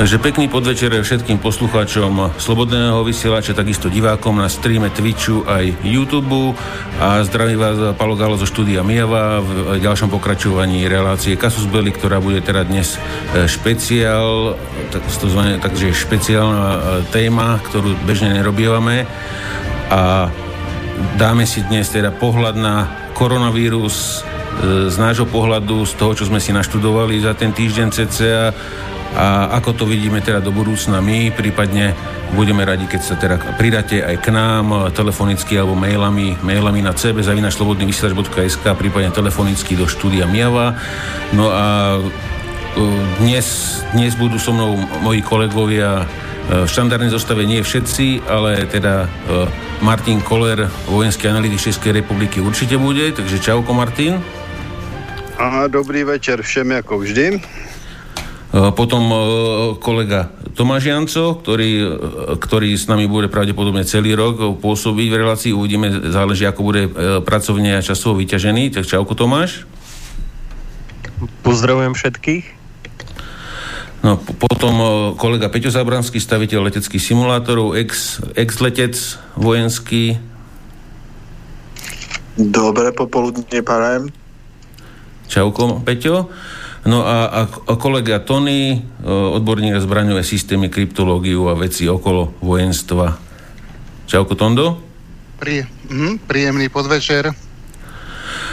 Takže pekný podvečer všetkým poslucháčom Slobodného vysielača, takisto divákom na streame Twitchu aj YouTube. A zdraví vás Palo Galo zo štúdia Mijava v ďalšom pokračovaní relácie Kasus Belli, ktorá bude teda dnes e, špeciál, tak, zvané, takže špeciálna e, téma, ktorú bežne nerobievame. A dáme si dnes teda pohľad na koronavírus e, z nášho pohľadu, z toho, čo sme si naštudovali za ten týždeň cca a ako to vidíme teda do budúcna my, prípadne budeme radi, keď sa teda pridáte aj k nám telefonicky alebo mailami, mailami na cb zavinačslobodnyvysielač.sk prípadne telefonicky do štúdia Miava. No a e, dnes, dnes budú so mnou moji kolegovia e, v štandardnej zostave nie všetci, ale teda e, Martin Koller, vojenský analytik Českej republiky určite bude, takže čauko Martin. A dobrý večer všem ako vždy. Eh, potom eh, kolega Tomáš Janco, ktorý, eh, ktorý s nami bude pravdepodobne celý rok pôsobiť v relácii. Uvidíme, záleží, ako bude pracovne a časovo vyťažený. Tak čauko Tomáš. Pozdravujem všetkých. No, potom kolega Peťo Zabranský, staviteľ leteckých simulátorov, ex, ex-letec vojenský. Dobré popoludne, parajem. Čauko, Peťo. No a, a, kolega Tony, e, odborník na zbraňové systémy, kryptológiu a veci okolo vojenstva. Čauko Tondo. Prí, mm, príjemný podvečer.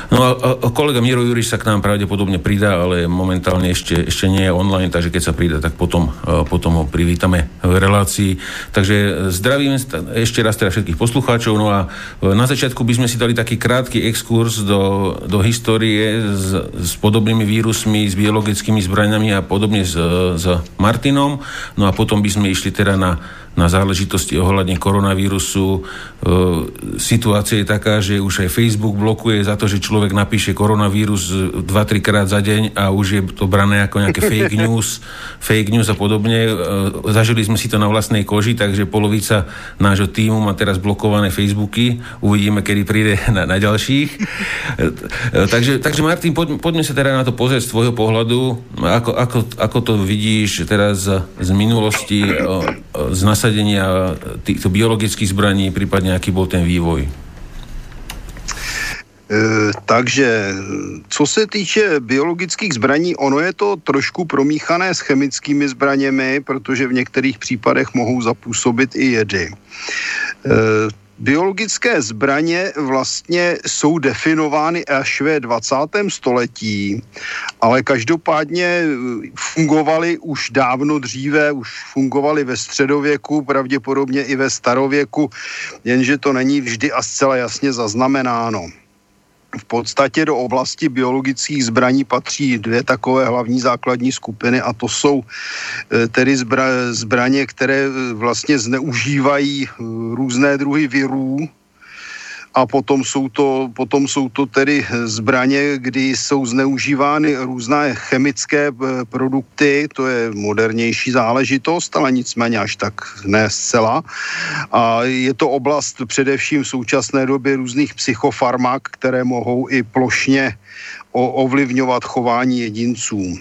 No a, a kolega Miro Juriš sa k nám pravdepodobne pridá, ale momentálne ešte, ešte nie je online, takže keď sa pridá, tak potom, e, potom ho privítame v relácii. Takže zdravím ešte raz teda všetkých poslucháčov. No a e, na začiatku by sme si dali taký krátky exkurs do, do histórie s, s podobnými vírusmi, s biologickými zbraniami a podobne s, s Martinom. No a potom by sme išli teda na na záležitosti ohľadne koronavírusu. E, situácia je taká, že už aj Facebook blokuje za to, že človek napíše koronavírus 2-3 krát za deň a už je to brané ako nejaké fake news, fake news a podobne. E, zažili sme si to na vlastnej koži, takže polovica nášho týmu má teraz blokované Facebooky. Uvidíme, kedy príde na, na ďalších. E, takže, takže Martin, poď, poďme sa teda na to pozrieť z tvojho pohľadu. Ako, ako, ako to vidíš teraz z minulosti, e, z nasad nasadenia týchto biologických zbraní, prípadne aký bol ten vývoj? E, takže, co se týče biologických zbraní, ono je to trošku promíchané s chemickými zbraněmi, protože v některých případech mohou zapůsobit i jedy. E, biologické zbraně vlastně jsou definovány až ve 20. století, ale každopádně fungovaly už dávno dříve, už fungovaly ve středověku, pravděpodobně i ve starověku, jenže to není vždy a zcela jasně zaznamenáno v podstatě do oblasti biologických zbraní patří dvě takové hlavní základní skupiny a to jsou eh, tedy zbra, zbraně, které eh, vlastně zneužívají eh, různé druhy virů, a potom jsou, to, potom jsou to tedy zbraně, kdy jsou zneužívány různé chemické eh, produkty, to je modernější záležitost, ale nicméně až tak ne zcela. A je to oblast především v současné době různých psychofarmak, které mohou i plošně ovlivňovat chování jedinců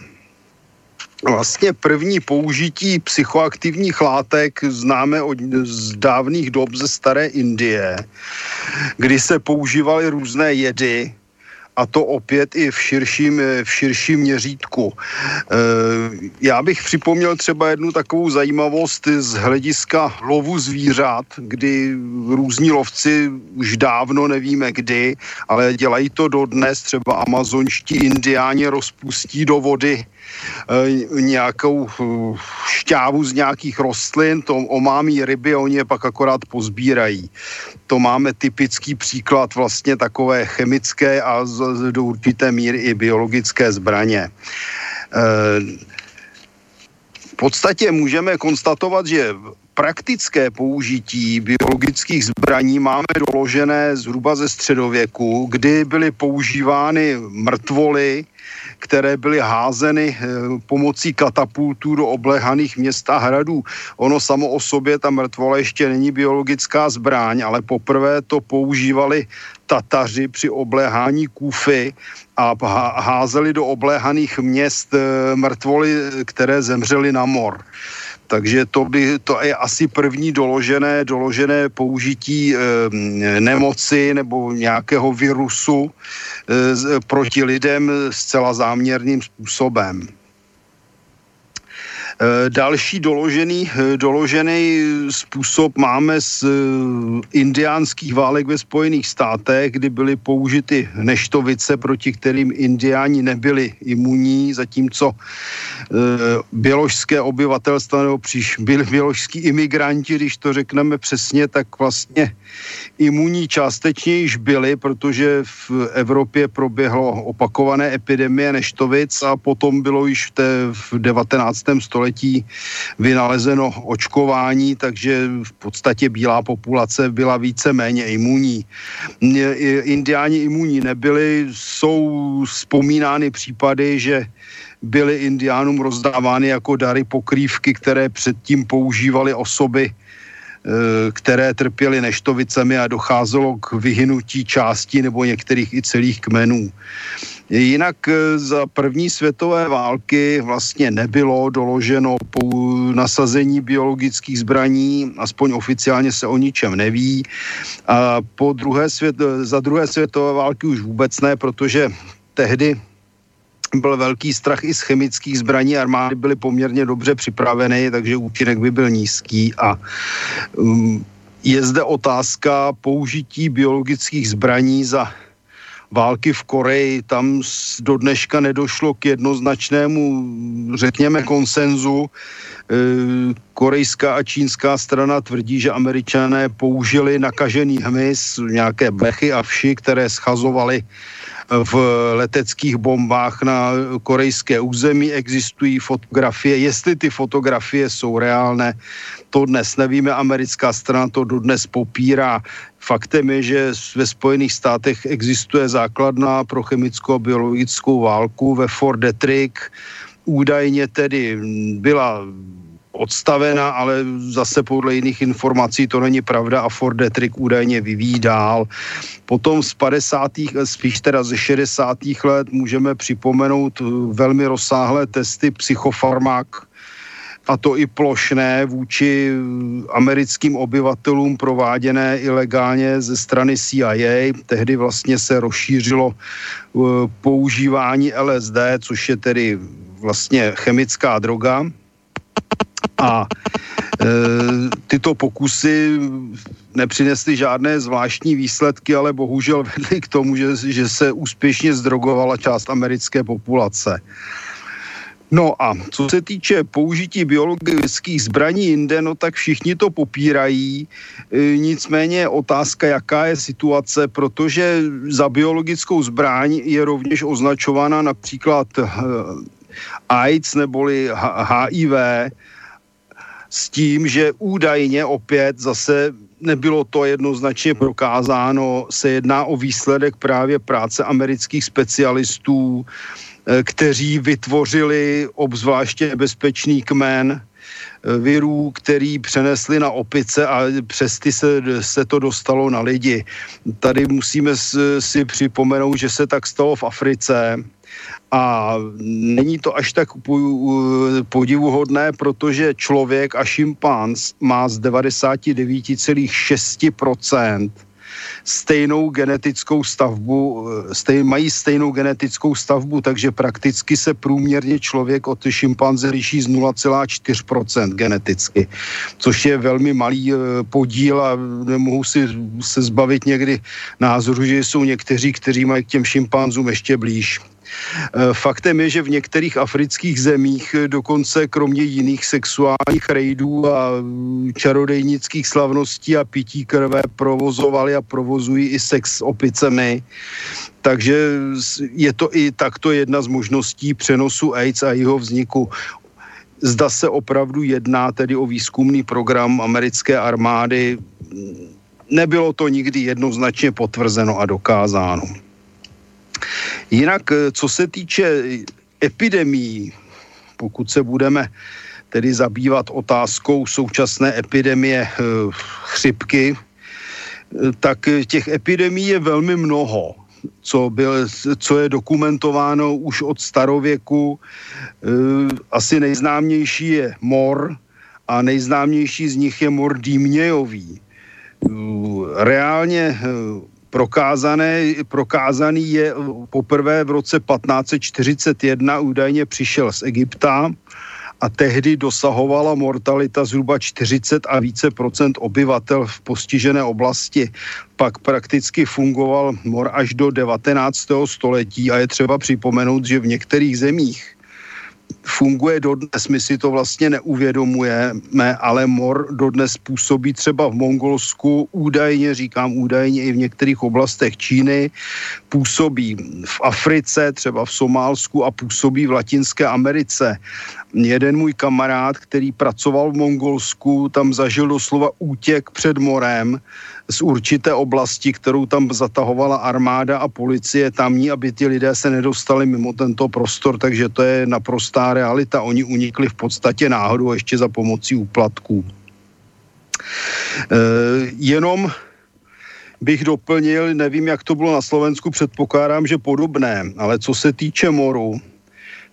vlastně první použití psychoaktivních látek známe od, z dávných dob ze staré Indie, kdy se používaly různé jedy, a to opět i v širším, v širším měřítku. E, já bych připomněl třeba jednu takovou zajímavost z hlediska lovu zvířat, kdy různí lovci už dávno nevíme kdy, ale dělají to dodnes, třeba amazonští indiáni rozpustí do vody nějakou eh, šťávu z nějakých rostlin, to omámí ryby oni je pak akorát pozbírají. To máme typický příklad vlastně takové chemické a do určité míry i biologické zbraně. Eh, v podstatě můžeme konstatovat, že praktické použití biologických zbraní máme doložené zhruba ze středověku, kdy byly používány mrtvoly, které byly házeny pomocí katapultů do oblehaných měst a hradů. Ono samo o sobě, ta mrtvola ještě není biologická zbraň, ale poprvé to používali Tataři při obléhání Kůfy a házeli do obléhaných měst mrtvoly, které zemřely na mor. Takže to, by, to je asi první doložené, doložené použití e, nemoci nebo nějakého virusu e, proti lidem zcela záměrným způsobem. Eh, další doložený, eh, doložený způsob máme z eh, indiánských válek ve Spojených státech, kdy byly použity neštovice, proti kterým indiáni nebyli imunní, zatímco běložské obyvatelstvo nebo příš, běložský imigranti, když to řekneme přesně, tak vlastně imunní částečně již byli, protože v Evropě proběhlo opakované epidemie neštovic a potom bylo již v, té, v 19. století vynalezeno očkování, takže v podstatě bílá populace byla více méně imunní. Indiáni imunní nebyli, jsou vzpomínány případy, že byly indiánům rozdávány jako dary pokrývky, které předtím používali osoby, které trpěly neštovicemi a docházelo k vyhynutí části nebo některých i celých kmenů. Jinak eh, za první světové války vlastně nebylo doloženo po nasazení biologických zbraní, aspoň oficiálně se o ničem neví. A po druhé svět, za druhé světové války už vůbec ne, protože tehdy byl velký strach i z chemických zbraní, armády byly poměrně dobře připraveny, takže účinek by byl nízký a um, je zde otázka použití biologických zbraní za války v Koreji. Tam do dneška nedošlo k jednoznačnému, řekněme, konsenzu. E, korejská a čínská strana tvrdí, že američané použili nakažený hmyz, nějaké bechy a vši, které schazovaly v leteckých bombách na korejské území. Existují fotografie. Jestli ty fotografie jsou reálné, to dnes nevíme. Americká strana to dodnes popírá. Faktem je, že ve Spojených státech existuje základna pro chemickou a biologickou válku ve Fort Detrick. Údajně tedy byla odstavena, ale zase podle jiných informací to není pravda a Ford Detrick údajně vyvíjí dál. Potom z 50. spíš teda ze 60. let můžeme připomenout velmi rozsáhlé testy psychofarmak, a to i plošné vůči americkým obyvatelům prováděné ilegálně ze strany CIA. Tehdy vlastně se rozšířilo uh, používání LSD, což je tedy vlastně chemická droga, a e, tyto pokusy nepřinesly žádné zvláštní výsledky, ale bohužel vedly k tomu, že, že se úspěšně zdrogovala část americké populace. No a co se týče použití biologických zbraní jinde, no tak všichni to popírají. E, nicméně otázka, jaká je situace, protože za biologickou zbraň je rovněž označována například e, AIDS neboli HIV, s tím, že údajně opět zase nebylo to jednoznačně prokázáno, se jedná o výsledek právě práce amerických specialistů, eh, kteří vytvořili obzvláště bezpečný kmen eh, virů, který přenesli na opice a přes ty se, se to dostalo na lidi. Tady musíme si připomenout, že se tak stalo v Africe, a není to až tak podivuhodné, protože člověk a šimpanz má z 99,6% stejnou genetickou stavbu, stej, mají stejnou genetickou stavbu, takže prakticky se průměrně člověk od šimpanze liší z 0,4% geneticky, což je velmi malý eh, podíl a nemohu si se zbavit někdy názoru, že jsou někteří, kteří mají k těm šimpanzům ještě blíž. Eh, faktem je, že v některých afrických zemích eh, dokonce kromě jiných sexuálních rejdů a mm, čarodejnických slavností a pití krve provozovali a provozují i sex s opicemi. Takže je to i takto jedna z možností přenosu AIDS a jeho vzniku. Zda se opravdu jedná tedy o výzkumný program americké armády, nebylo to nikdy jednoznačně potvrzeno a dokázáno. Jinak, eh, co se týče epidemí, pokud se budeme tedy zabývat otázkou současné epidemie chřipky, tak těch epidemí je velmi mnoho co, byl, co je dokumentováno už od starověku. Asi nejznámější je mor a nejznámější z nich je mor dýmějový. Reálně prokázané, prokázaný je poprvé v roce 1541 údajně přišel z Egypta a tehdy dosahovala mortalita zhruba 40 a více procent obyvatel v postižené oblasti. Pak prakticky fungoval mor až do 19. století a je třeba připomenout, že v některých zemích funguje dodnes, my si to vlastně neuvědomujeme, ale mor dodnes působí třeba v Mongolsku, údajně, říkám údajně i v některých oblastech Číny, působí v Africe, třeba v Somálsku a působí v Latinské Americe. Jeden můj kamarád, který pracoval v Mongolsku, tam zažil doslova útěk před morem, z určité oblasti, kterou tam zatahovala armáda a policie tamní, aby ti lidé se nedostali mimo tento prostor, takže to je naprostá realita. Oni unikli v podstatě náhodou ještě za pomocí úplatků. E, jenom bych doplnil, nevím, jak to bylo na Slovensku, předpokládám, že podobné, ale co se týče moru,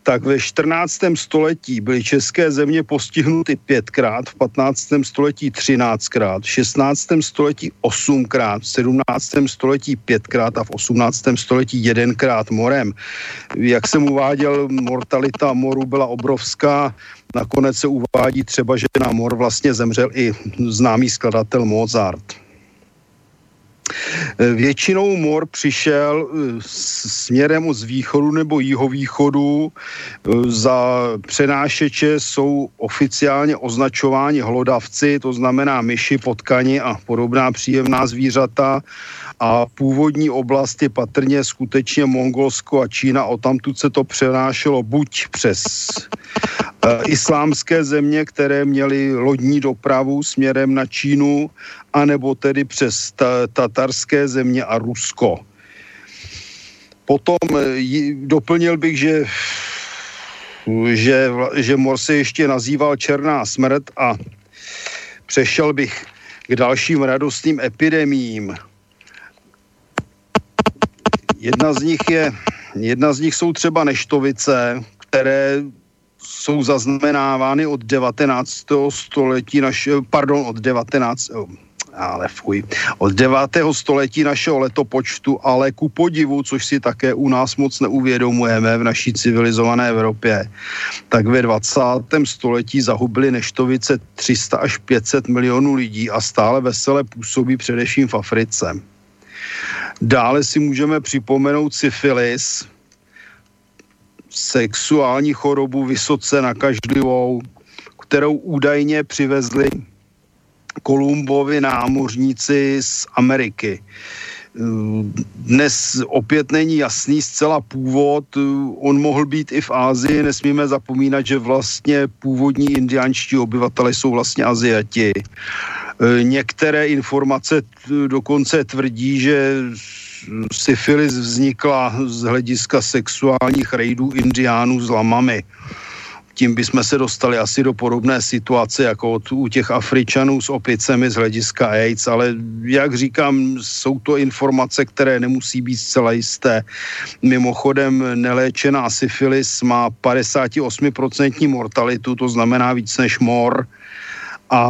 tak ve 14. století byly české země postihnuty pětkrát, v 15. století 13krát, v 16. století 8krát, v 17. století pětkrát a v 18. století jedenkrát morem. Jak jsem uváděl, mortalita moru byla obrovská, nakonec se uvádí třeba, že na mor vlastně zemřel i známý skladatel Mozart. Eh, většinou mor přišel eh, směrem z východu nebo jihovýchodu. Eh, za přenášeče jsou oficiálně označováni hlodavci, to znamená myši, potkani a podobná příjemná zvířata a původní oblast je patrně skutečně Mongolsko a Čína, o tamtud se to přenášelo buď přes islámské země, které měly lodní dopravu směrem na Čínu, anebo tedy přes ta, tatarské země a Rusko. Potom j, doplnil bych, že že, že mor se ještě nazýval Černá smrt a přešel bych k dalším radostným epidemím. Jedna z nich je, jedna z nich jsou třeba neštovice, které jsou zaznamenávány od 19. století našeho, pardon, od 19 ale fuj, od 9. století našeho letopočtu, ale ku podivu, což si také u nás moc neuvědomujeme v naší civilizované Evropě, tak ve 20. století zahubili neštovice 300 až 500 milionů lidí a stále vesele působí především v Africe. Dále si můžeme připomenout syfilis, sexuální chorobu vysoce nakažlivou, kterou údajně přivezli Kolumbovi námořníci z Ameriky. Dnes opět není jasný zcela původ, on mohl být i v Ázii, nesmíme zapomínat, že vlastně původní indiánští obyvatele jsou vlastně Aziati. Některé informace dokonce tvrdí, že syfilis vznikla z hlediska sexuálních rejdů indiánů s lamami. Tím bychom se dostali asi do podobné situace jako od, u těch Afričanů s opicemi z hlediska AIDS, ale jak říkám, jsou to informace, které nemusí být zcela jisté. Mimochodem neléčená syfilis má 58% mortalitu, to znamená víc než mor a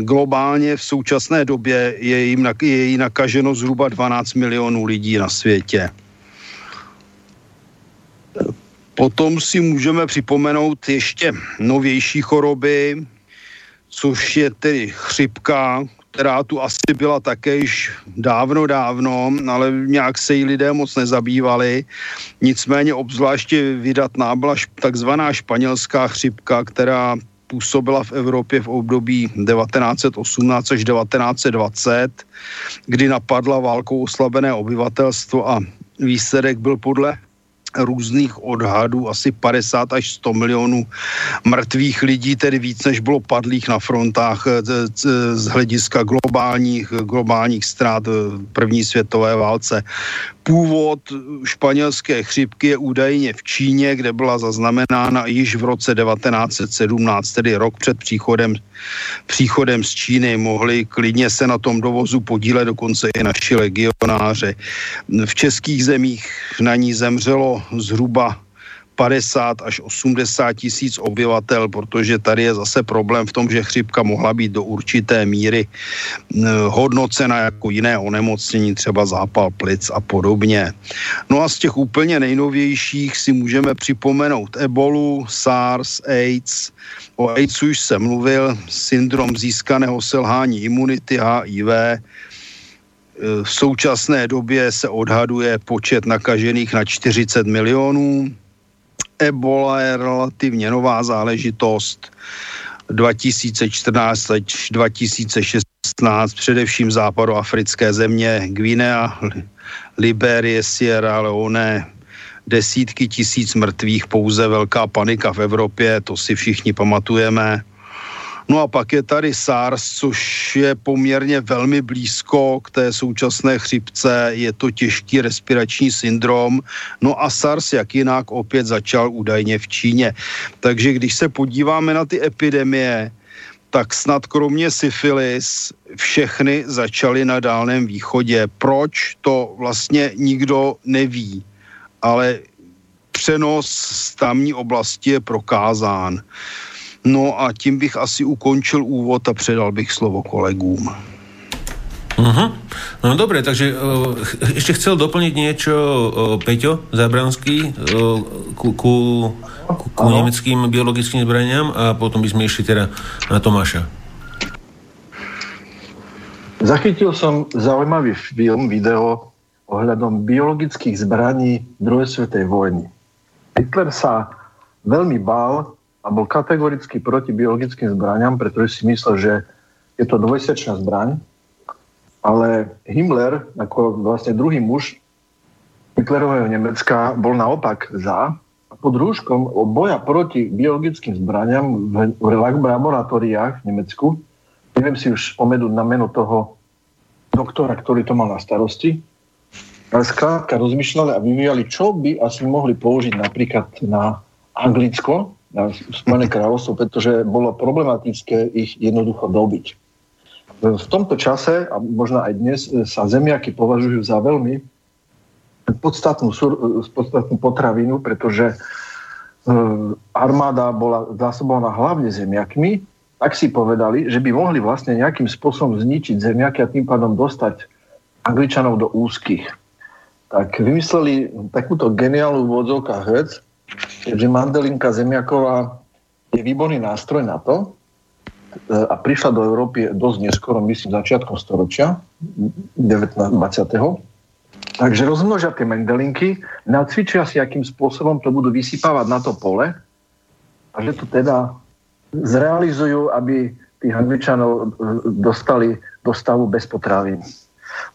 globálně v současné době je jim je jí nakaženo zhruba 12 milionů lidí na světě. Potom si můžeme připomenout ještě novější choroby, což je tedy chřipka, která tu asi byla také již dávno, dávno, ale nějak se jí lidé moc nezabývali. Nicméně obzvláště vydatná byla takzvaná španělská chřipka, která působila v Evropě v období 1918 až 1920, kdy napadla válkou oslabené obyvatelstvo a výsledek byl podle různých odhadů asi 50 až 100 milionů mrtvých lidí, tedy víc než bylo padlých na frontách eh, z hlediska globálních, globálních ztrát v první světové válce. Původ španělské chřipky je údajně v Číně, kde byla zaznamenána již v roce 1917, tedy rok před příchodem, příchodem z Číny. Mohli klidně se na tom dovozu podílet dokonce i naši legionáře. V českých zemích na ní zemřelo zhruba 50 až 80 tisíc obyvatel, protože tady je zase problém v tom, že chřipka mohla být do určité míry hodnocena jako jiné onemocnění, třeba zápal plic a podobně. No a z těch úplně nejnovějších si můžeme připomenout ebolu, SARS, AIDS. O AIDS už jsem mluvil, syndrom získaného selhání imunity HIV, v současné době se odhaduje počet nakažených na 40 milionů. Ebola je relativně nová záležitost 2014 až 2016, především západoafrické země, Guinea, Liberie, Sierra Leone, desítky tisíc mrtvých, pouze velká panika v Evropě, to si všichni pamatujeme. No a pak je tady SARS, což je poměrně velmi blízko k té současné chřipce, je to těžký respirační syndrom. No a SARS, jak jinak, opět začal údajně v Číně. Takže když se podíváme na ty epidemie, tak snad kromě syfilis všechny začaly na Dálném východě. Proč, to vlastně nikdo neví, ale přenos z tamní oblasti je prokázán. No a tím bych asi ukončil úvod a předal bych slovo kolegům. Uh-huh. No dobre, takže uh, ešte chcel doplniť niečo uh, Peťo Zabranský uh, ku, ku, ku, ku nemeckým biologickým zbraniam a potom by sme išli teda na Tomáša. Zachytil som zaujímavý film, video ohľadom biologických zbraní druhej svetej vojny. Hitler sa veľmi bál a bol kategoricky proti biologickým zbraniam, pretože si myslel, že je to dvojsečná zbraň, ale Himmler, ako vlastne druhý muž Hitlerového Nemecka, bol naopak za. Pod rúškom boja proti biologickým zbraniam v laboratóriách v Nemecku, neviem si už spomenúť na meno toho doktora, ktorý to mal na starosti, ale skrátka rozmýšľali a vyvíjali, čo by asi mohli použiť napríklad na Anglicko, na Spojené kráľovstvo, pretože bolo problematické ich jednoducho dobiť. V tomto čase, a možno aj dnes, sa zemiaky považujú za veľmi podstatnú, podstatnú potravinu, pretože e, armáda bola zásobovaná hlavne zemiakmi, tak si povedali, že by mohli vlastne nejakým spôsobom zničiť zemiaky a tým pádom dostať Angličanov do úzkých. Tak vymysleli takúto geniálnu v vec, keďže mandelinka zemiaková je výborný nástroj na to e, a prišla do Európy dosť neskoro, myslím, začiatkom storočia, 19. 20. Takže rozmnožia tie mandelinky, nacvičia si, akým spôsobom to budú vysypávať na to pole a že to teda zrealizujú, aby tých angličanov e, dostali do stavu bez potravín.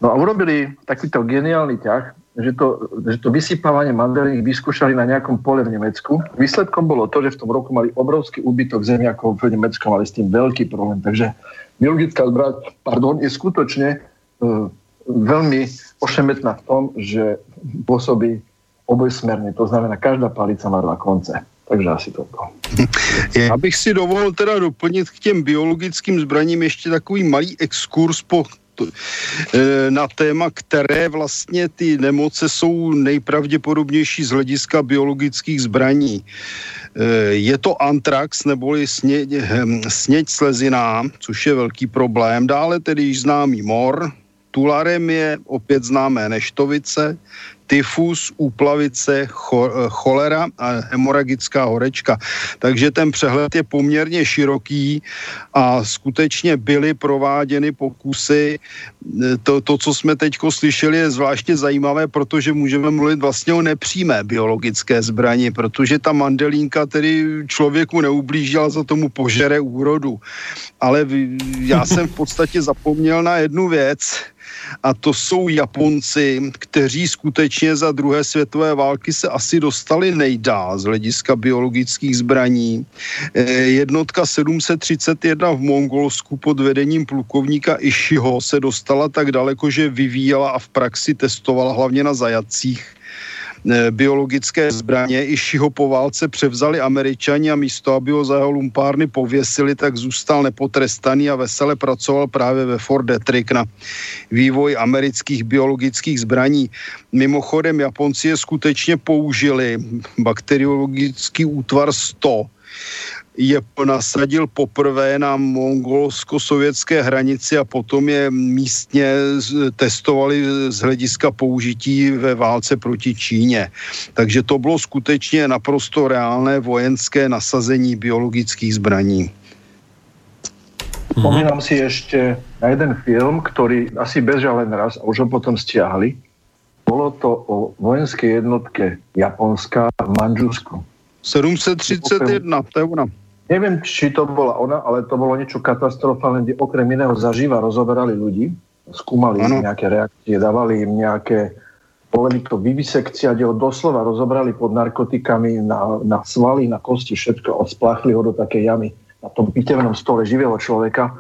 No a urobili takýto geniálny ťah, že to, že to vysypávanie mandarín vyskúšali na nejakom pole v Nemecku. Výsledkom bolo to, že v tom roku mali obrovský úbytok zemiakov v Nemecku, mali s tým veľký problém. Takže biologická zbraň pardon, je skutočne uh, veľmi ošemetná v tom, že pôsobí obojsmerne. To znamená, každá palica má dva konce. Takže asi toto. Já bych si dovolil teda doplnit k těm biologickým zbraním ještě takový malý exkurs po E, na téma, které vlastně ty nemoce jsou nejpravděpodobnější z hlediska biologických zbraní. E, je to antrax neboli sněď, hm, sněď sleziná, což je velký problém. Dále tedy již známý mor, tularem je opět známé neštovice, tyfus, úplavice, cholera a hemoragická horečka. Takže ten přehled je poměrně široký a skutečně byly prováděny pokusy. To, to co jsme teď slyšeli, je zvláště zajímavé, protože můžeme mluvit vlastně o nepřímé biologické zbraně, protože ta mandelínka tedy člověku neublížila, za tomu požere úrodu. Ale já jsem v podstatě zapomněl na jednu věc, a to jsou Japonci, kteří skutečně za druhé světové války se asi dostali nejdál z hlediska biologických zbraní. Eh, jednotka 731 v Mongolsku pod vedením plukovníka Ishiho se dostala tak daleko, že vyvíjela a v praxi testovala hlavně na zajacích biologické zbraně. Išiho po válce převzali američani a místo, aby ho za jeho lumpárny pověsili, tak zůstal nepotrestaný a vesele pracoval právě ve Fort Detrick na vývoj amerických biologických zbraní. Mimochodem, Japonci je skutečně použili bakteriologický útvar 100 je nasadil poprvé na mongolsko-sovětské hranici a potom je místně testovali z hlediska použití ve válce proti Číně. Takže to bylo skutečně naprosto reálné vojenské nasazení biologických zbraní. Spomínam si ešte na jeden film, ktorý asi bežal len raz a už ho potom stiahli. Bolo to o vojenskej jednotke Japonska v Manžusku. 731, to je ona. Neviem, či to bola ona, ale to bolo niečo katastrofálne, kde okrem iného zaživa rozoberali ľudí, skúmali ano. nejaké reakcie, dávali im nejaké, povedali to vivisekcia, kde ho doslova rozobrali pod narkotikami na, na svaly, na kosti, všetko a spláchli ho do takej jamy na tom pitevnom stole živého človeka.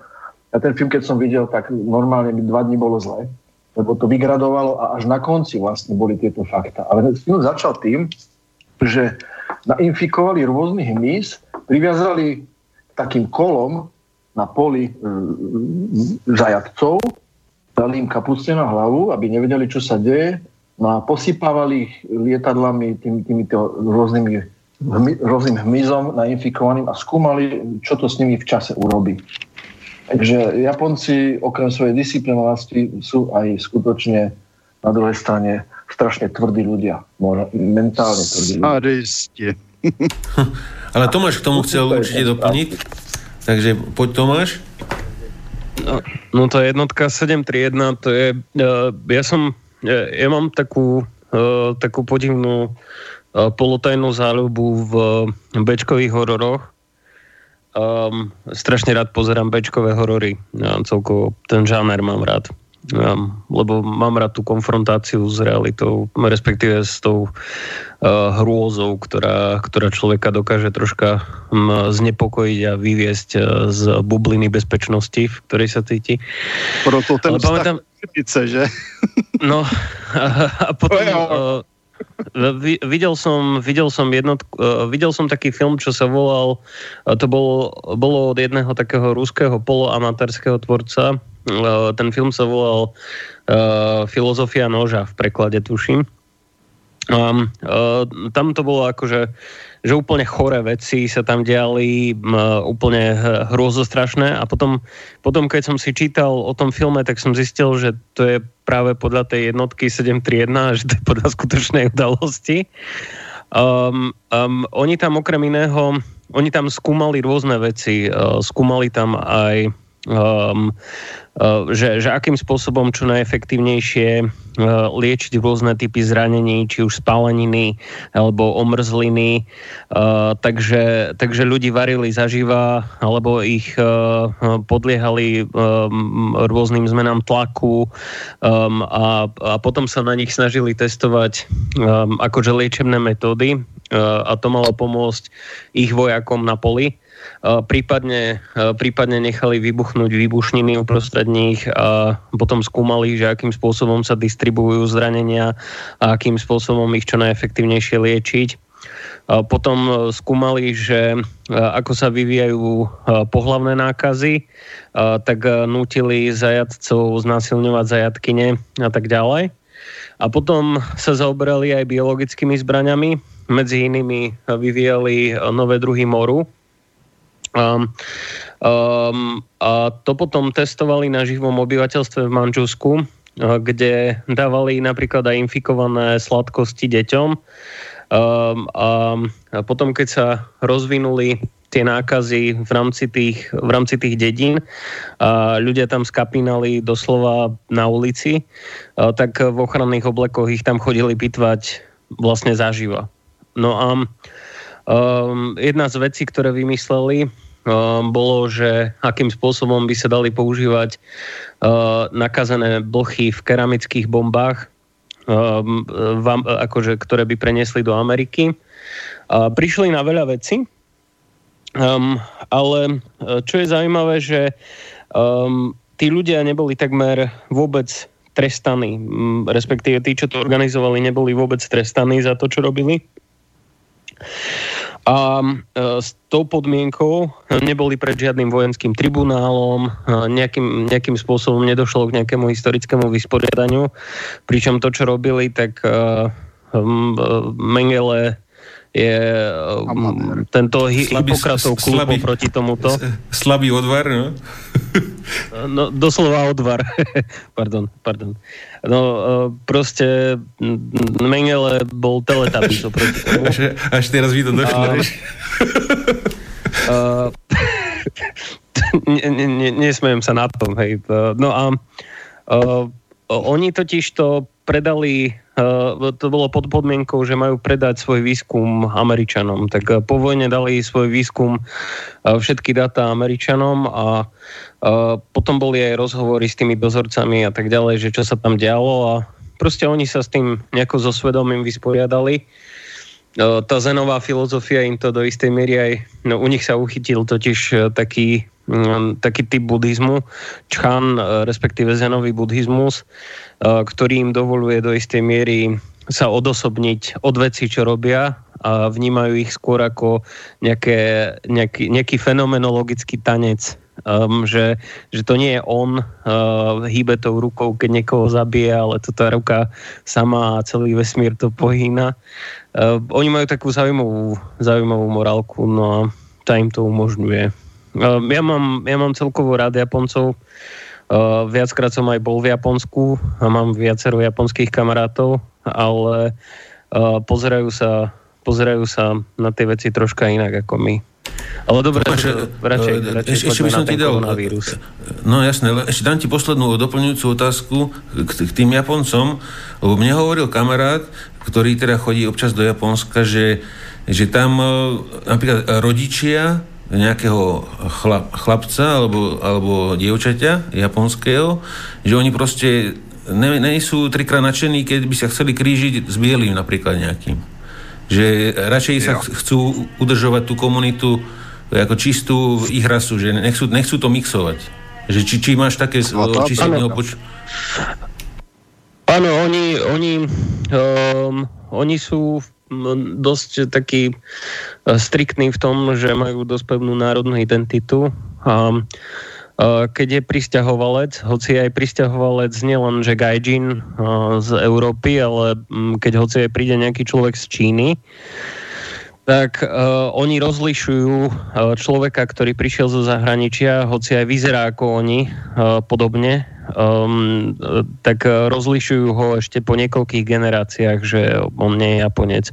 Ja ten film, keď som videl, tak normálne mi dva dní bolo zle, lebo to vygradovalo a až na konci vlastne boli tieto fakta. Ale film začal tým, že nainfikovali rôznych hmyz, priviazali takým kolom na poli e, zajatcov, dali im kapuste na hlavu, aby nevedeli, čo sa deje, no a posypávali ich lietadlami tým, týmito rôznymi hmy, rôznym hmyzom nainfikovaným a skúmali, čo to s nimi v čase urobí. Takže Japonci okrem svojej disciplinovanosti sú aj skutočne na druhej strane strašne tvrdí ľudia. Mentálne tvrdí ľudia. Ale Tomáš k tomu chcel určite doplniť. Takže poď Tomáš. No, no to jednotka 731, to je, uh, ja som, ja, ja mám takú, uh, takú podivnú polotajnú záľubu v bečkových hororoch. Um, strašne rád pozerám bečkové horory. Ja, celkovo ten žáner mám rád. Um, lebo mám rád tú konfrontáciu s realitou, respektíve s tou uh, hrôzou, ktorá, ktorá človeka dokáže troška um, znepokojiť a vyviesť uh, z bubliny bezpečnosti, v ktorej sa cíti. Proto ten Ale pamätám, že? No a, a potom... Uh, videl som, videl som jednotku, uh, videl som taký film, čo sa volal, uh, to bolo, bolo od jedného takého ruského poloamatérskeho tvorca, Eh, ten film sa volal uh, Filozofia noža v preklade, tuším. Um, uh, tam to bolo akože že úplne choré veci sa tam diali, uh, úplne hrôzostrašné a potom, potom, keď som si čítal o tom filme, tak som zistil, že to je práve podľa tej jednotky 731, že to je podľa skutočnej udalosti. Um, um, oni tam okrem iného, oni tam skúmali rôzne veci, uh, skúmali tam aj um, uh, že, že akým spôsobom čo najefektívnejšie uh, liečiť rôzne typy zranení, či už spáleniny alebo omrzliny. Uh, takže, takže ľudí varili zaživa alebo ich podliehali um, rôznym zmenám tlaku um, a, a potom sa na nich snažili testovať um, akože liečebné metódy a to malo pomôcť ich vojakom na poli prípadne, prípadne nechali vybuchnúť výbušniny uprostred nich a potom skúmali, že akým spôsobom sa distribujú zranenia a akým spôsobom ich čo najefektívnejšie liečiť. Potom skúmali, že ako sa vyvíjajú pohlavné nákazy, tak nutili zajadcov znásilňovať zajatkyne a tak ďalej. A potom sa zaoberali aj biologickými zbraňami, medzi inými vyvíjali nové druhy moru, Um, um, a to potom testovali na živom obyvateľstve v Manžusku, uh, kde dávali napríklad aj infikované sladkosti deťom. Um, a, potom, keď sa rozvinuli tie nákazy v rámci tých, v rámci tých dedín a ľudia tam skapínali doslova na ulici, a tak v ochranných oblekoch ich tam chodili pitvať vlastne zaživa. No a Um, jedna z vecí, ktoré vymysleli, bolo, že akým spôsobom by sa dali používať nakazené blchy v keramických bombách, akože, ktoré by preniesli do Ameriky. Prišli na veľa vecí, um, ale čo je zaujímavé, že um, tí ľudia neboli takmer vôbec trestaní, respektíve tí, čo to organizovali, neboli vôbec trestaní za to, čo robili. A e, s tou podmienkou neboli pred žiadnym vojenským tribunálom, nejakým, nejakým spôsobom nedošlo k nejakému historickému vysporiadaniu, pričom to, čo robili, tak uh, Mengele je Amatér. tento slabý, Hipokratov klub slabý, proti tomuto. Slabý odvar, no? no doslova odvar. pardon, pardon. No proste Mengele bol teletabis oproti tomu. Až, až teraz vy to došlo, A, uh, nesmejem sa na tom, hej. No a uh, oni totiž to predali to bolo pod podmienkou, že majú predať svoj výskum Američanom. Tak eh, po vojne dali svoj výskum eh, všetky dáta Američanom a potom boli aj rozhovory s tými dozorcami a tak ďalej, že čo sa tam dialo a proste oni sa s tým nejako so svedomím vysporiadali. Tá zenová filozofia im to do istej miery aj, no u nich sa uchytil totiž taký taký typ buddhizmu, čchan, respektíve zenový buddhizmus, ktorý im dovoluje do istej miery sa odosobniť od veci, čo robia a vnímajú ich skôr ako nejaké, nejaký, nejaký fenomenologický tanec. Um, že, že to nie je on, uh, hýbe tou rukou, keď niekoho zabije, ale to tá ruka sama a celý vesmír to pohýna. Uh, oni majú takú zaujímavú, zaujímavú morálku, no a tá im to umožňuje. Uh, ja, mám, ja mám celkovo rád Japoncov, Uh, viackrát som aj bol v Japonsku a mám viacero japonských kamarátov, ale uh, pozerajú, sa, pozerajú sa na tie veci troška inak ako my. Ale dobre, Tomáš, radšej, uh, radšej ešte, ešte by som ti dal, No jasné, ešte dám ti poslednú doplňujúcu otázku k, k tým Japoncom, lebo mne hovoril kamarát, ktorý teda chodí občas do Japonska, že, že tam napríklad rodičia nejakého chlap, chlapca alebo, alebo dievčaťa japonského, že oni proste ne, ne sú trikrát nadšení, keď by sa chceli krížiť s bielým napríklad nejakým. Že radšej sa chcú udržovať tú komunitu ako čistú ich rasu, že nechcú, nechcú to mixovať. Že či, či máš také číselného poč... Áno, oni, oni, um, oni sú dosť taký striktní v tom, že majú dosť pevnú národnú identitu. A keď je pristahovalec, hoci aj pristahovalec nielen, že gaijin z Európy, ale keď hoci aj príde nejaký človek z Číny, tak uh, oni rozlišujú uh, človeka, ktorý prišiel zo zahraničia, hoci aj vyzerá ako oni uh, podobne, um, tak rozlišujú ho ešte po niekoľkých generáciách, že on nie je Japonec.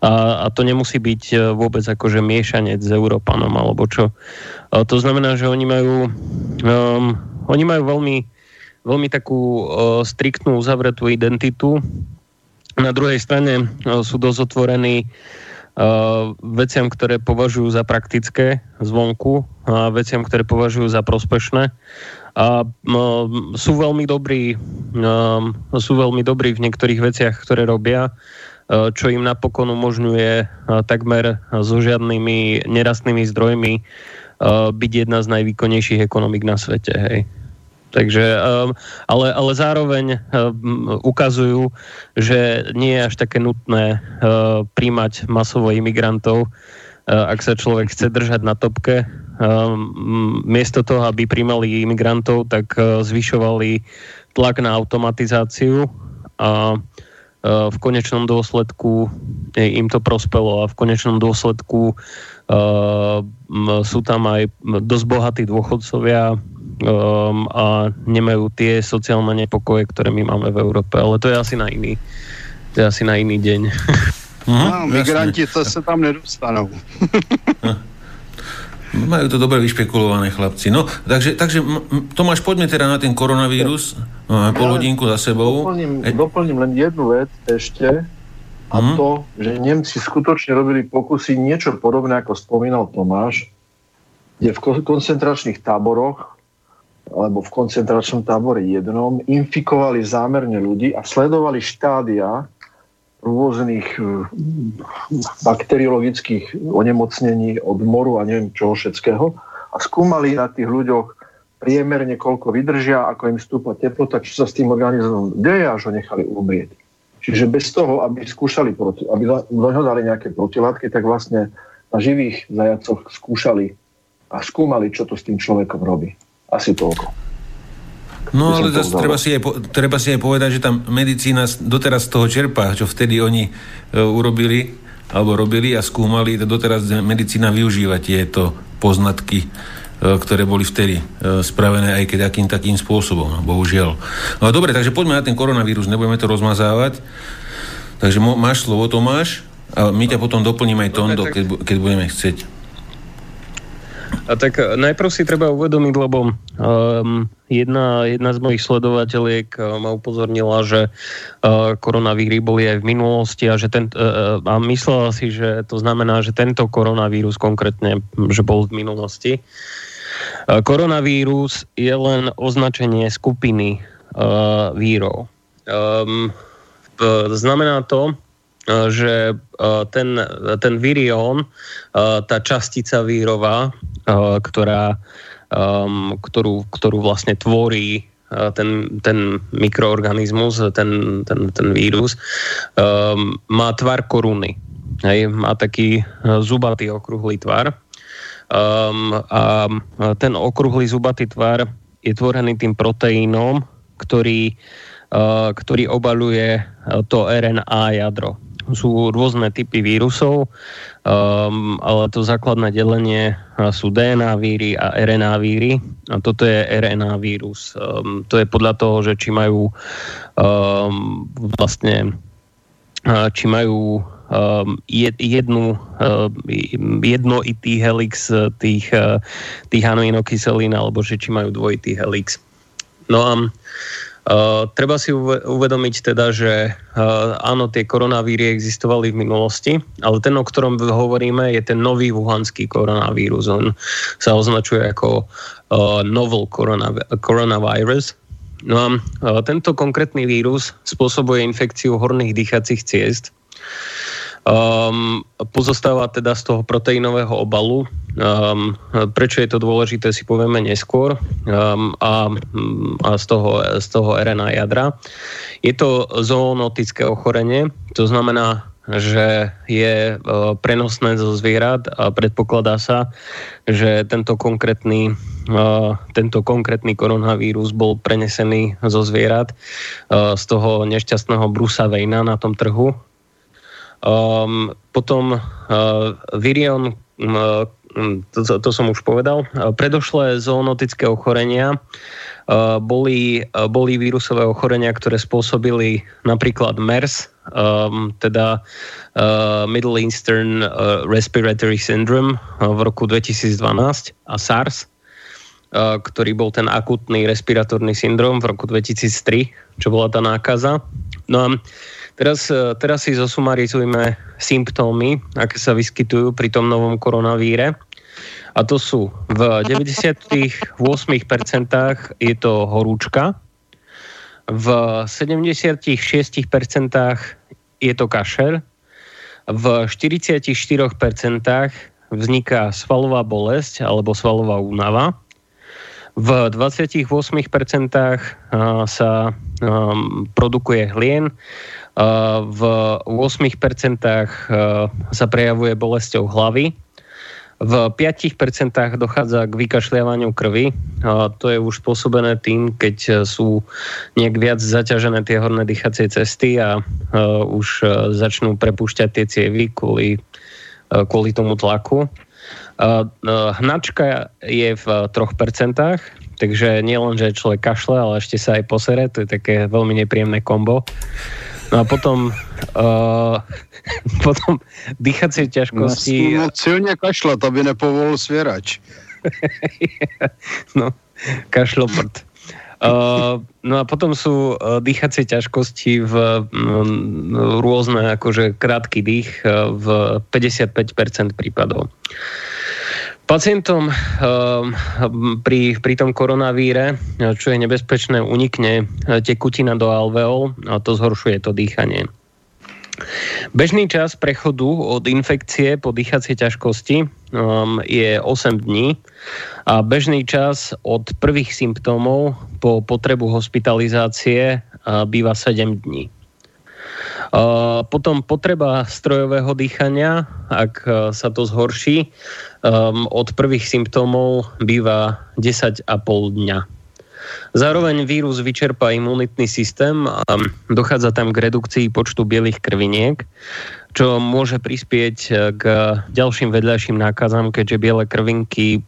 A, a to nemusí byť vôbec akože miešanec s Európanom alebo čo. A to znamená, že oni majú, um, oni majú veľmi, veľmi takú uh, striktnú uzavretú identitu. Na druhej strane uh, sú dosť otvorení Uh, veciam, ktoré považujú za praktické zvonku a veciam, ktoré považujú za prospešné. A sú veľmi dobrí uh, sú veľmi dobrí v niektorých veciach, ktoré robia, uh, čo im napokon umožňuje uh, takmer so žiadnymi nerastnými zdrojmi uh, byť jedna z najvýkonnejších ekonomik na svete. Hej. Takže, um, ale, ale zároveň um, ukazujú, že nie je až také nutné uh, príjmať masovo imigrantov, uh, ak sa človek chce držať na topke. Miesto toho, aby príjmali imigrantov, tak uh, zvyšovali tlak na automatizáciu a v konečnom dôsledku im to prospelo a v konečnom dôsledku sú tam aj dosť bohatí dôchodcovia, um, a nemajú tie sociálne nepokoje, ktoré my máme v Európe. Ale to je asi na iný, to je asi na iný deň. Mhm, no, migranti to sa tam nedostanú. Majú to dobre vyšpekulované chlapci. No, takže, takže Tomáš, poďme teda na ten koronavírus. Máme pol hodinku za sebou. Doplním, e... doplním len jednu vec ešte. A mm. to, že Nemci skutočne robili pokusy niečo podobné, ako spomínal Tomáš, kde v koncentračných táboroch alebo v koncentračnom tábore jednom infikovali zámerne ľudí a sledovali štádia rôznych e, bakteriologických onemocnení od moru a neviem čoho všetkého a skúmali na tých ľuďoch priemerne koľko vydržia, ako im stúpa teplota, čo sa s tým organizmom deje, až ho nechali umrieť. Čiže bez toho, aby skúšali, proti, aby dohľadali nejaké protilátky, tak vlastne na živých zajacoch skúšali a skúmali, čo to s tým človekom robí. Asi toľko. No ale zase treba si, aj, treba si aj povedať, že tam medicína doteraz z toho čerpá, čo vtedy oni e, urobili alebo robili a skúmali, doteraz medicína využíva tieto poznatky, e, ktoré boli vtedy e, spravené aj keď akým takým spôsobom, no, bohužiaľ. No dobre, takže poďme na ten koronavírus, nebudeme to rozmazávať. Takže máš slovo, Tomáš, a my ťa potom doplníme aj Tondo, keď, keď budeme chcieť. A tak e, najprv si treba uvedomiť, lebo um, jedna, jedna z mojich sledovateľiek uh, ma upozornila, že uh, koronavíry boli aj v minulosti a, že ten, a myslela si, že to znamená, že tento koronavírus konkrétne, že bol v minulosti. Koronavírus je len označenie skupiny vírov. Um, znamená to, že ten, ten virión, tá častica vírová, ktorá, ktorú, ktorú vlastne tvorí ten, ten mikroorganizmus, ten, ten, ten vírus, má tvar koruny. Hej, má taký zubatý okrúhly tvar. Um, a ten okrúhly zubatý tvar je tvorený tým proteínom, ktorý, uh, ktorý obaluje to RNA jadro sú rôzne typy vírusov, um, ale to základné delenie sú DNA víry a RNA víry. A toto je RNA vírus. Um, to je podľa toho, že či majú um, vlastne či majú um, jednu, uh, jednoitý helix tých, uh, tých aminokyselín, alebo že či majú dvojitý helix. No a Treba si uvedomiť teda, že uh, áno, tie koronavíry existovali v minulosti, ale ten, o ktorom hovoríme, je ten nový wuhanský koronavírus. On sa označuje ako uh, novel corona, coronavirus. No a tento konkrétny vírus spôsobuje infekciu horných dýchacích ciest. Um, pozostáva teda z toho proteínového obalu, Um, prečo je to dôležité, si povieme neskôr. Um, a, a z, toho, z toho RNA jadra. Je to zoonotické ochorenie, to znamená, že je uh, prenosné zo zvierat a predpokladá sa, že tento konkrétny, uh, tento konkrétny koronavírus bol prenesený zo zvierat uh, z toho nešťastného Brusa Vejna na tom trhu. Um, potom uh, Virion, uh, Hm, to, to, som už povedal. Predošlé zoonotické ochorenia boli, boli vírusové ochorenia, ktoré spôsobili napríklad MERS, um, teda uh, Middle Eastern uh, Respiratory Syndrome uh, v roku 2012 a SARS, uh, ktorý bol ten akutný respiratórny syndrom v roku 2003, čo bola tá nákaza. No a Teraz, e, teraz si zosumarizujme symptómy, aké sa vyskytujú pri tom novom koronavíre. A to sú v 98% je to horúčka, v 76% je to kašel, v 44% vzniká svalová bolesť alebo svalová únava, v 28% sa produkuje hlien, v 8% sa prejavuje bolesťou hlavy, v 5% dochádza k vykašľavaniu krvi. To je už spôsobené tým, keď sú nejak viac zaťažené tie horné dýchacie cesty a už začnú prepúšťať tie cievy kvôli, kvôli tomu tlaku. Hnačka je v 3%, takže nie len, že človek kašle, ale ešte sa aj posere, to je také veľmi nepríjemné kombo. No a potom, uh, potom dýchacie ťažkosti... No, silne kašľať, aby nepovolil svierač. no, kašloprd. Uh, no a potom sú uh, dýchacie ťažkosti v um, rôzne akože krátky dých uh, v 55% prípadov. Pacientom pri, pri tom koronavíre, čo je nebezpečné, unikne tekutina do alveol a to zhoršuje to dýchanie. Bežný čas prechodu od infekcie po dýchacie ťažkosti um, je 8 dní a bežný čas od prvých symptómov po potrebu hospitalizácie uh, býva 7 dní. Uh, potom potreba strojového dýchania, ak uh, sa to zhorší, um, od prvých symptómov býva 10,5 dňa. Zároveň vírus vyčerpá imunitný systém a dochádza tam k redukcii počtu bielých krviniek, čo môže prispieť e, k ďalším vedľajším nákazám, keďže biele krvinky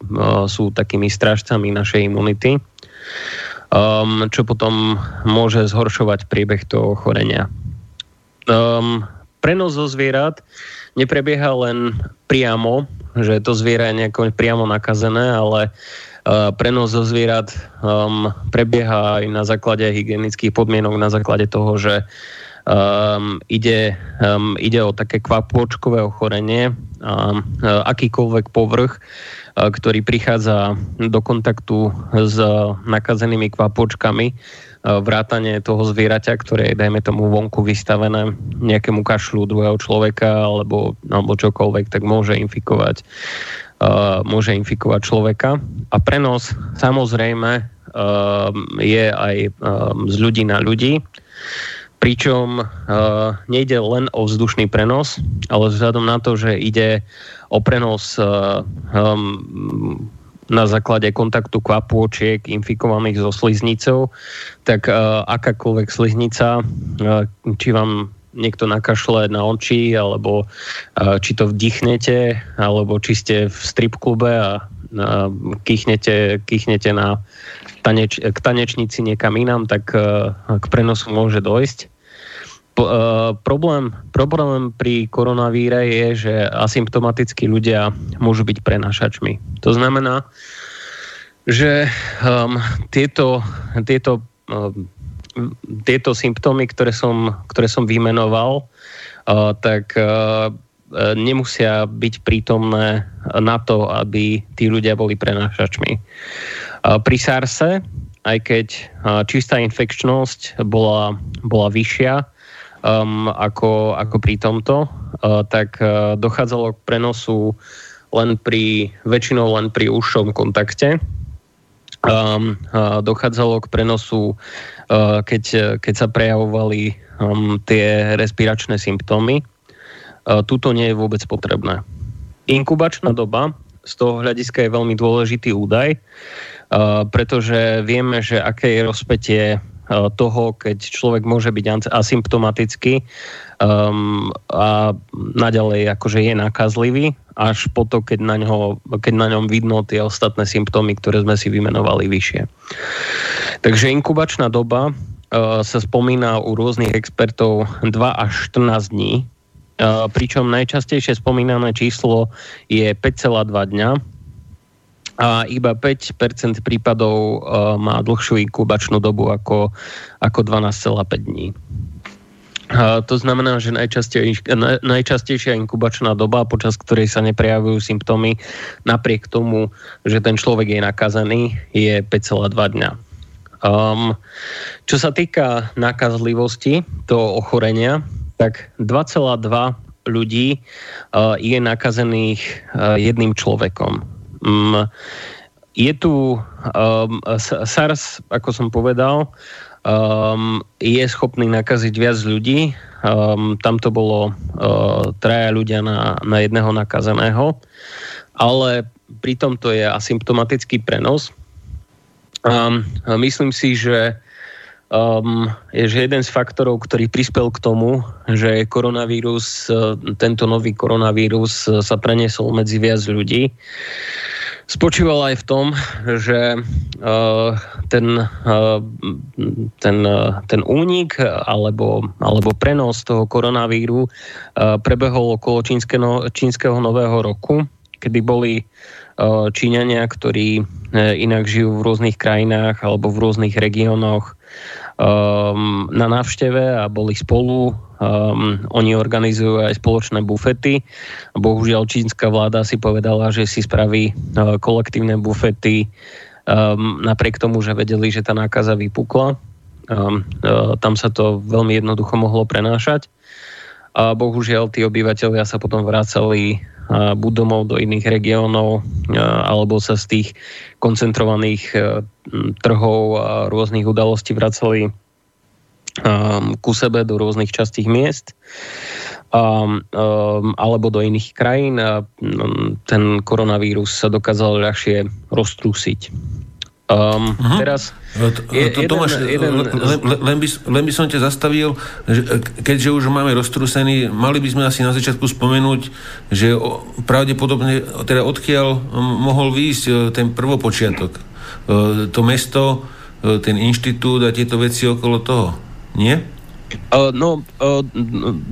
sú takými strážcami našej imunity, um, čo potom môže zhoršovať priebeh toho ochorenia. Um, prenos zo zvierat neprebieha len priamo, že to zviera je nejako priamo nakazené, ale Eh, prenos zo zvierat um, prebieha aj na základe hygienických podmienok, na základe toho, že um, ide, um, ide o také kvapôčkové ochorenie um, akýkoľvek povrch, uh, ktorý prichádza do kontaktu s nakazenými kvapôčkami, uh, vrátanie toho zvieraťa, ktoré je, dajme tomu, vonku vystavené nejakému kašľu druhého človeka alebo, alebo čokoľvek, tak môže infikovať môže infikovať človeka. A prenos samozrejme je aj z ľudí na ľudí, pričom nejde len o vzdušný prenos, ale vzhľadom na to, že ide o prenos na základe kontaktu kvapôčiek infikovaných so sliznicou, tak akákoľvek sliznica, či vám niekto nakašle na oči, alebo či to vdychnete, alebo či ste v strip klube a kýchnete, kýchnete na taneč, k tanečnici niekam inám, tak k prenosu môže dojsť. Po, uh, problém, problém pri koronavíre je, že asymptomatickí ľudia môžu byť prenášačmi. To znamená, že um, tieto, tieto um, tieto symptómy, ktoré som, ktoré som vymenoval, uh, tak uh, nemusia byť prítomné na to, aby tí ľudia boli prenášačmi. Pri SARSe, aj keď čistá infekčnosť bola, bola vyššia um, ako, ako pri tomto, uh, tak uh, dochádzalo k prenosu len pri, väčšinou len pri užšom kontakte. Um, uh, dochádzalo k prenosu Eh, keď, keď sa prejavovali um, tie respiračné symptómy. Uh, tuto nie je vôbec potrebné. Inkubačná doba z toho hľadiska je veľmi dôležitý údaj, uh, pretože vieme, že aké je rozpetie toho, keď človek môže byť asymptomatický um, a naďalej akože je nakazlivý, až po to, keď na, ňo, keď na ňom vidno tie ostatné symptómy, ktoré sme si vymenovali vyššie. Takže inkubačná doba uh, sa spomína u rôznych expertov 2 až 14 dní, uh, pričom najčastejšie spomínané číslo je 5,2 dňa, a iba 5% prípadov uh, má dlhšiu inkubačnú dobu ako, ako 12,5 dní. Uh, to znamená, že najčastej, najčastejšia inkubačná doba, počas ktorej sa neprejavujú symptómy, napriek tomu, že ten človek je nakazený, je 5,2 dňa. Um, čo sa týka nakazlivosti toho ochorenia, tak 2,2 ľudí uh, je nakazených uh, jedným človekom. Um, je tu um, SARS, ako som povedal, um, je schopný nakaziť viac ľudí. Um, tam to bolo uh, traja ľudia na, na jedného nakazeného, ale pritom to je asymptomatický prenos. Um, myslím si, že um, je že jeden z faktorov, ktorý prispel k tomu, že koronavírus, uh, tento nový koronavírus uh, sa preniesol medzi viac ľudí spočíval aj v tom, že uh, ten, uh, ten, uh, ten únik alebo, alebo prenos toho koronavíru uh, prebehol okolo čínskeho, čínskeho nového roku, kedy boli uh, Číňania, ktorí uh, inak žijú v rôznych krajinách alebo v rôznych regiónoch um, na návšteve a boli spolu. Um, oni organizujú aj spoločné bufety. Bohužiaľ čínska vláda si povedala, že si spraví uh, kolektívne bufety um, napriek tomu, že vedeli, že tá nákaza vypukla. Tam sa to veľmi jednoducho mohlo prenášať. A bohužiaľ tí obyvateľia sa potom vracali uh, buď domov do iných regiónov, alebo sa z tých koncentrovaných uh, trhov a rôznych udalostí vracali ku sebe do rôznych častých miest alebo do iných krajín a ten koronavírus sa dokázal ľahšie roztrúsiť. Um, uh-huh. Teraz je, to, Tomáš, jeden, len, len, by, len by som ťa zastavil, že keďže už máme roztrúsený, mali by sme asi na začiatku spomenúť, že pravdepodobne, teda odkiaľ mohol výjsť e, ten prvopočiatok. E, to mesto, e, ten inštitút a tieto veci okolo toho. Nie? Uh, no, uh,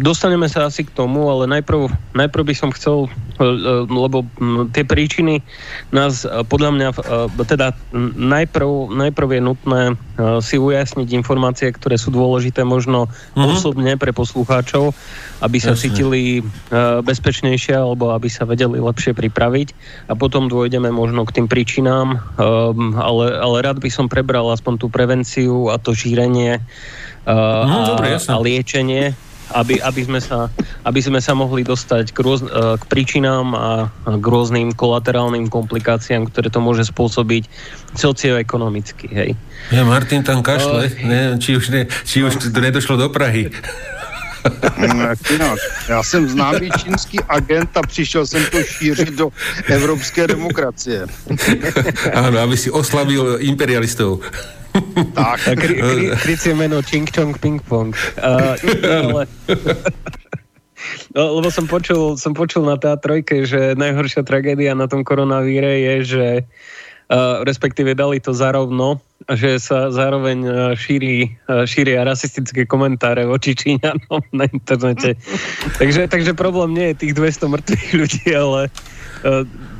dostaneme sa asi k tomu, ale najprv, najprv by som chcel, uh, lebo um, tie príčiny nás podľa mňa, teda najprv, najprv je nutné si ujasniť informácie, ktoré sú dôležité možno uh-huh. osobne pre poslucháčov, aby sa Jasne. cítili bezpečnejšie alebo aby sa vedeli lepšie pripraviť a potom dôjdeme možno k tým príčinám, ale, ale rád by som prebral aspoň tú prevenciu a to šírenie no, a, dobre, a liečenie, aby, aby, sme sa, aby sme sa mohli dostať k, rôz, uh, k príčinám a k rôznym kolaterálnym komplikáciám, ktoré to môže spôsobiť socioekonomicky. Hej. Ja, Martin tam kašle, uh, neviem, či už, ne, či už to nedošlo do Prahy. No, já jsem známý čínský agent a přišel jsem to šířit do evropské demokracie. Ano, aby si oslavil imperialistov. Tak. Kry, kry, krycie meno Ching Chong Ping Pong. Uh, ale... No, lebo som počul, som počul na tá trojke, že najhoršia tragédia na tom koronavíre je, že uh, respektíve dali to zarovno, že sa zároveň uh, šíri, uh, šíria rasistické komentáre voči Číňanom na internete. takže, takže problém nie je tých 200 mŕtvych ľudí, ale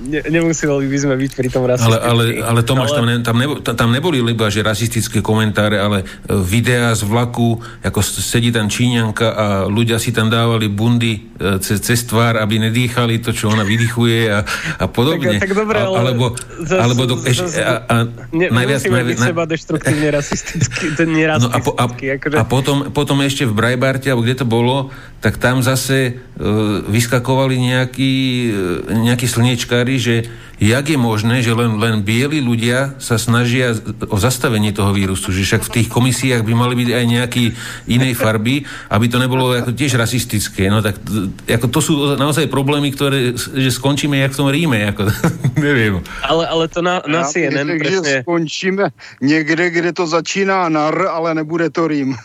ne, nemuseli by sme byť pri tom rasistickí. Ale, ale, ale Tomáš, ale... Tam, ne, tam, nebo, tam neboli iba že rasistické komentáre, ale e, videá z vlaku, ako sedí tam Číňanka a ľudia si tam dávali bundy e, cez, cez tvár, aby nedýchali to, čo ona vydychuje a, a podobne. Tak, tak dobre, ale... Alebo, zas, alebo do, zas, eš, a, a ne, najviac, najviac, byť seba deštruktívne rasistický, ten no a, po, a, akože... a potom, potom ešte v Brajbarte, alebo kde to bolo, tak tam zase uh, vyskakovali nejakí, uh, nejakí slniečkári, že jak je možné, že len, len bieli ľudia sa snažia o zastavenie toho vírusu, že však v tých komisiách by mali byť aj nejaký inej farby, aby to nebolo ako tiež rasistické. No tak ako to sú naozaj problémy, ktoré že skončíme jak v tom Ríme, ako, neviem. Ale, ale to na, na CNN presne... Že skončíme niekde, kde to začíná na R, ale nebude to Rím.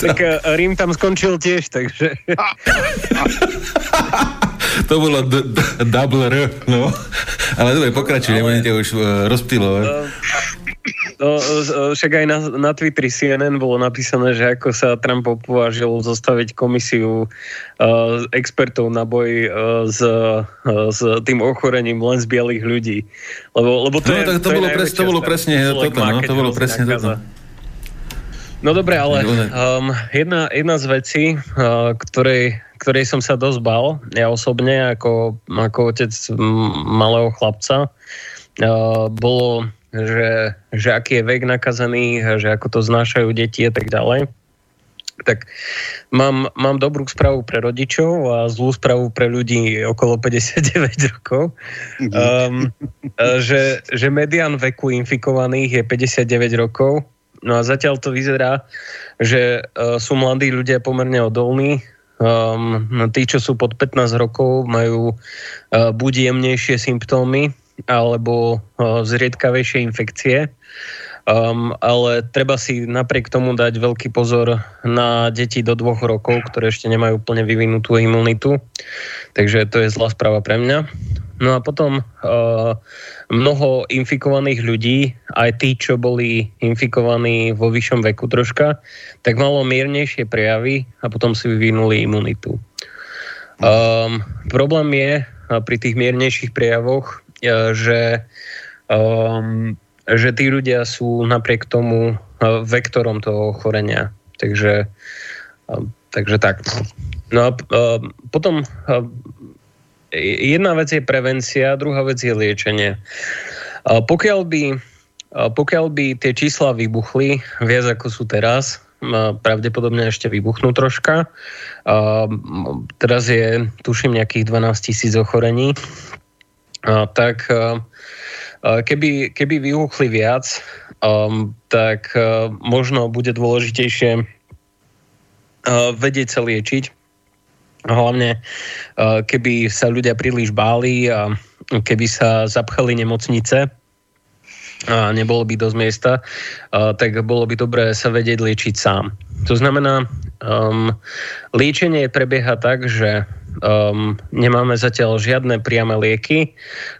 Tak uh, Rím tam skončil tiež, takže... to bolo d- d- double R, no. Ale dobre, pokračuj, Ale... nebudem ťa už uh. Uh, No, však aj na, na Twitteri CNN bolo napísané, že ako sa Trump považil zostaviť komisiu uh, expertov na boj uh, s, uh, s tým ochorením len z bielých ľudí. Lebo, lebo to, no, je, tak to, to, bolo, pres, to bolo presne toto, no, to bolo presne toto. No dobre, ale um, jedna, jedna z vecí, uh, ktorej, ktorej som sa dosť bal, ja osobne ako, ako otec malého chlapca, uh, bolo, že, že aký je vek nakazený, že ako to znášajú deti a tak ďalej. Tak mám, mám dobrú správu pre rodičov a zlú správu pre ľudí okolo 59 rokov. Um, že, že median veku infikovaných je 59 rokov No a zatiaľ to vyzerá, že uh, sú mladí ľudia pomerne odolní. Um, tí, čo sú pod 15 rokov, majú uh, buď jemnejšie symptómy, alebo uh, zriedkavejšie infekcie. Um, ale treba si napriek tomu dať veľký pozor na deti do dvoch rokov, ktoré ešte nemajú úplne vyvinutú imunitu. Takže to je zlá správa pre mňa. No a potom uh, mnoho infikovaných ľudí, aj tí, čo boli infikovaní vo vyššom veku troška, tak malo miernejšie prejavy a potom si vyvinuli imunitu. Um, problém je pri tých miernejších prejavoch, že, um, že tí ľudia sú napriek tomu vektorom toho ochorenia. Takže, takže tak. No a potom jedna vec je prevencia, druhá vec je liečenie. Pokiaľ by, pokiaľ by tie čísla vybuchli viac ako sú teraz, pravdepodobne ešte vybuchnú troška. Teraz je, tuším, nejakých 12 tisíc ochorení. Tak keby, keby vybuchli viac, tak možno bude dôležitejšie vedieť sa liečiť. Hlavne keby sa ľudia príliš báli a keby sa zapchali nemocnice, a nebolo by dosť miesta, a, tak bolo by dobré sa vedieť liečiť sám. To znamená, um, liečenie prebieha tak, že um, nemáme zatiaľ žiadne priame lieky.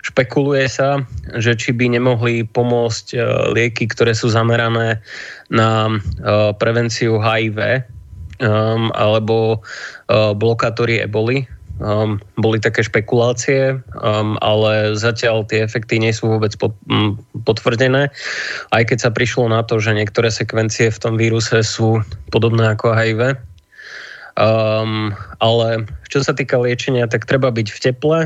Špekuluje sa, že či by nemohli pomôcť uh, lieky, ktoré sú zamerané na uh, prevenciu HIV um, alebo uh, blokátory eboli, Um, boli také špekulácie, um, ale zatiaľ tie efekty nie sú vôbec pod, um, potvrdené. Aj keď sa prišlo na to, že niektoré sekvencie v tom víruse sú podobné ako HIV. Um, ale čo sa týka liečenia, tak treba byť v teple,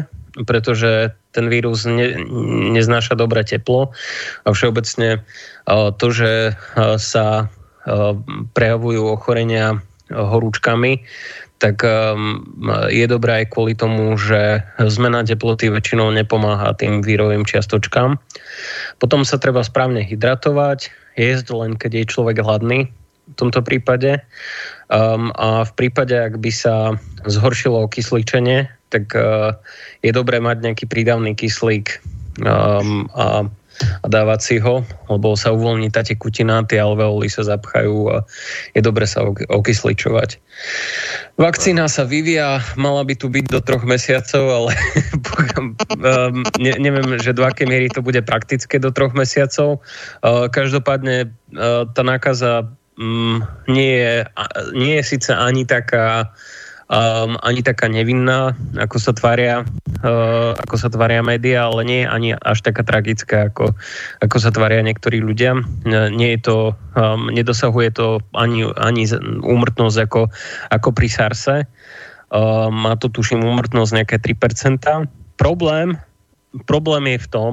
pretože ten vírus ne, neznáša dobré teplo a všeobecne uh, to, že uh, sa uh, prejavujú ochorenia horúčkami, tak um, je dobré aj kvôli tomu, že zmena teploty väčšinou nepomáha tým vírovým čiastočkám. Potom sa treba správne hydratovať, jesť len keď je človek hladný v tomto prípade. Um, a v prípade, ak by sa zhoršilo kysličenie, tak uh, je dobré mať nejaký prídavný kyslík um, a a dávať si ho, lebo sa uvoľní tá tekutina, tie alveoly sa zapchajú a je dobre sa okysličovať. Vakcína sa vyvíja, mala by tu byť do troch mesiacov, ale um, ne, neviem, že do akej miery to bude praktické do troch mesiacov. Uh, každopádne uh, tá nákaza um, nie, je, nie je síce ani taká um, ani taká nevinná, ako sa tvária, uh, ako sa tvária médiá, ale nie je ani až taká tragická, ako, ako sa tvária niektorí ľudia. Nie je to, um, nedosahuje to ani, ani úmrtnosť ako, ako pri SARSE. Uh, má to tuším úmrtnosť nejaké 3%. Problém, problém je v tom,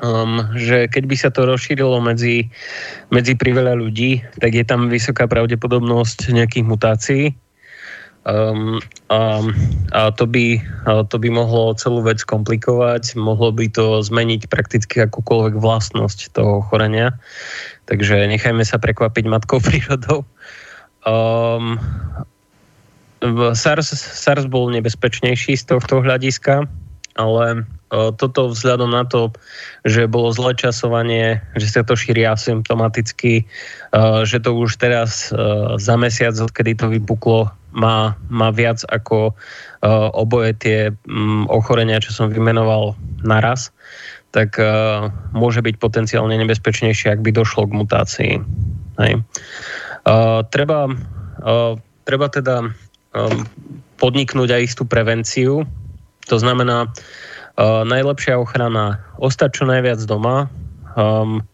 um, že keď by sa to rozšírilo medzi, medzi priveľa ľudí, tak je tam vysoká pravdepodobnosť nejakých mutácií Um, a, a to, by, to by mohlo celú vec komplikovať, mohlo by to zmeniť prakticky akúkoľvek vlastnosť toho ochorenia. Takže nechajme sa prekvapiť matkou prírodou. Um, SARS, SARS bol nebezpečnejší z tohto hľadiska, ale toto vzhľadom na to, že bolo zlé časovanie, že sa to šíri asymptomaticky, že to už teraz za mesiac, odkedy to vypuklo, má, má viac ako oboje tie ochorenia, čo som vymenoval naraz, tak môže byť potenciálne nebezpečnejšie, ak by došlo k mutácii. Hej. Treba, treba teda podniknúť aj istú prevenciu, to znamená, Uh, najlepšia ochrana ostať čo najviac doma, um,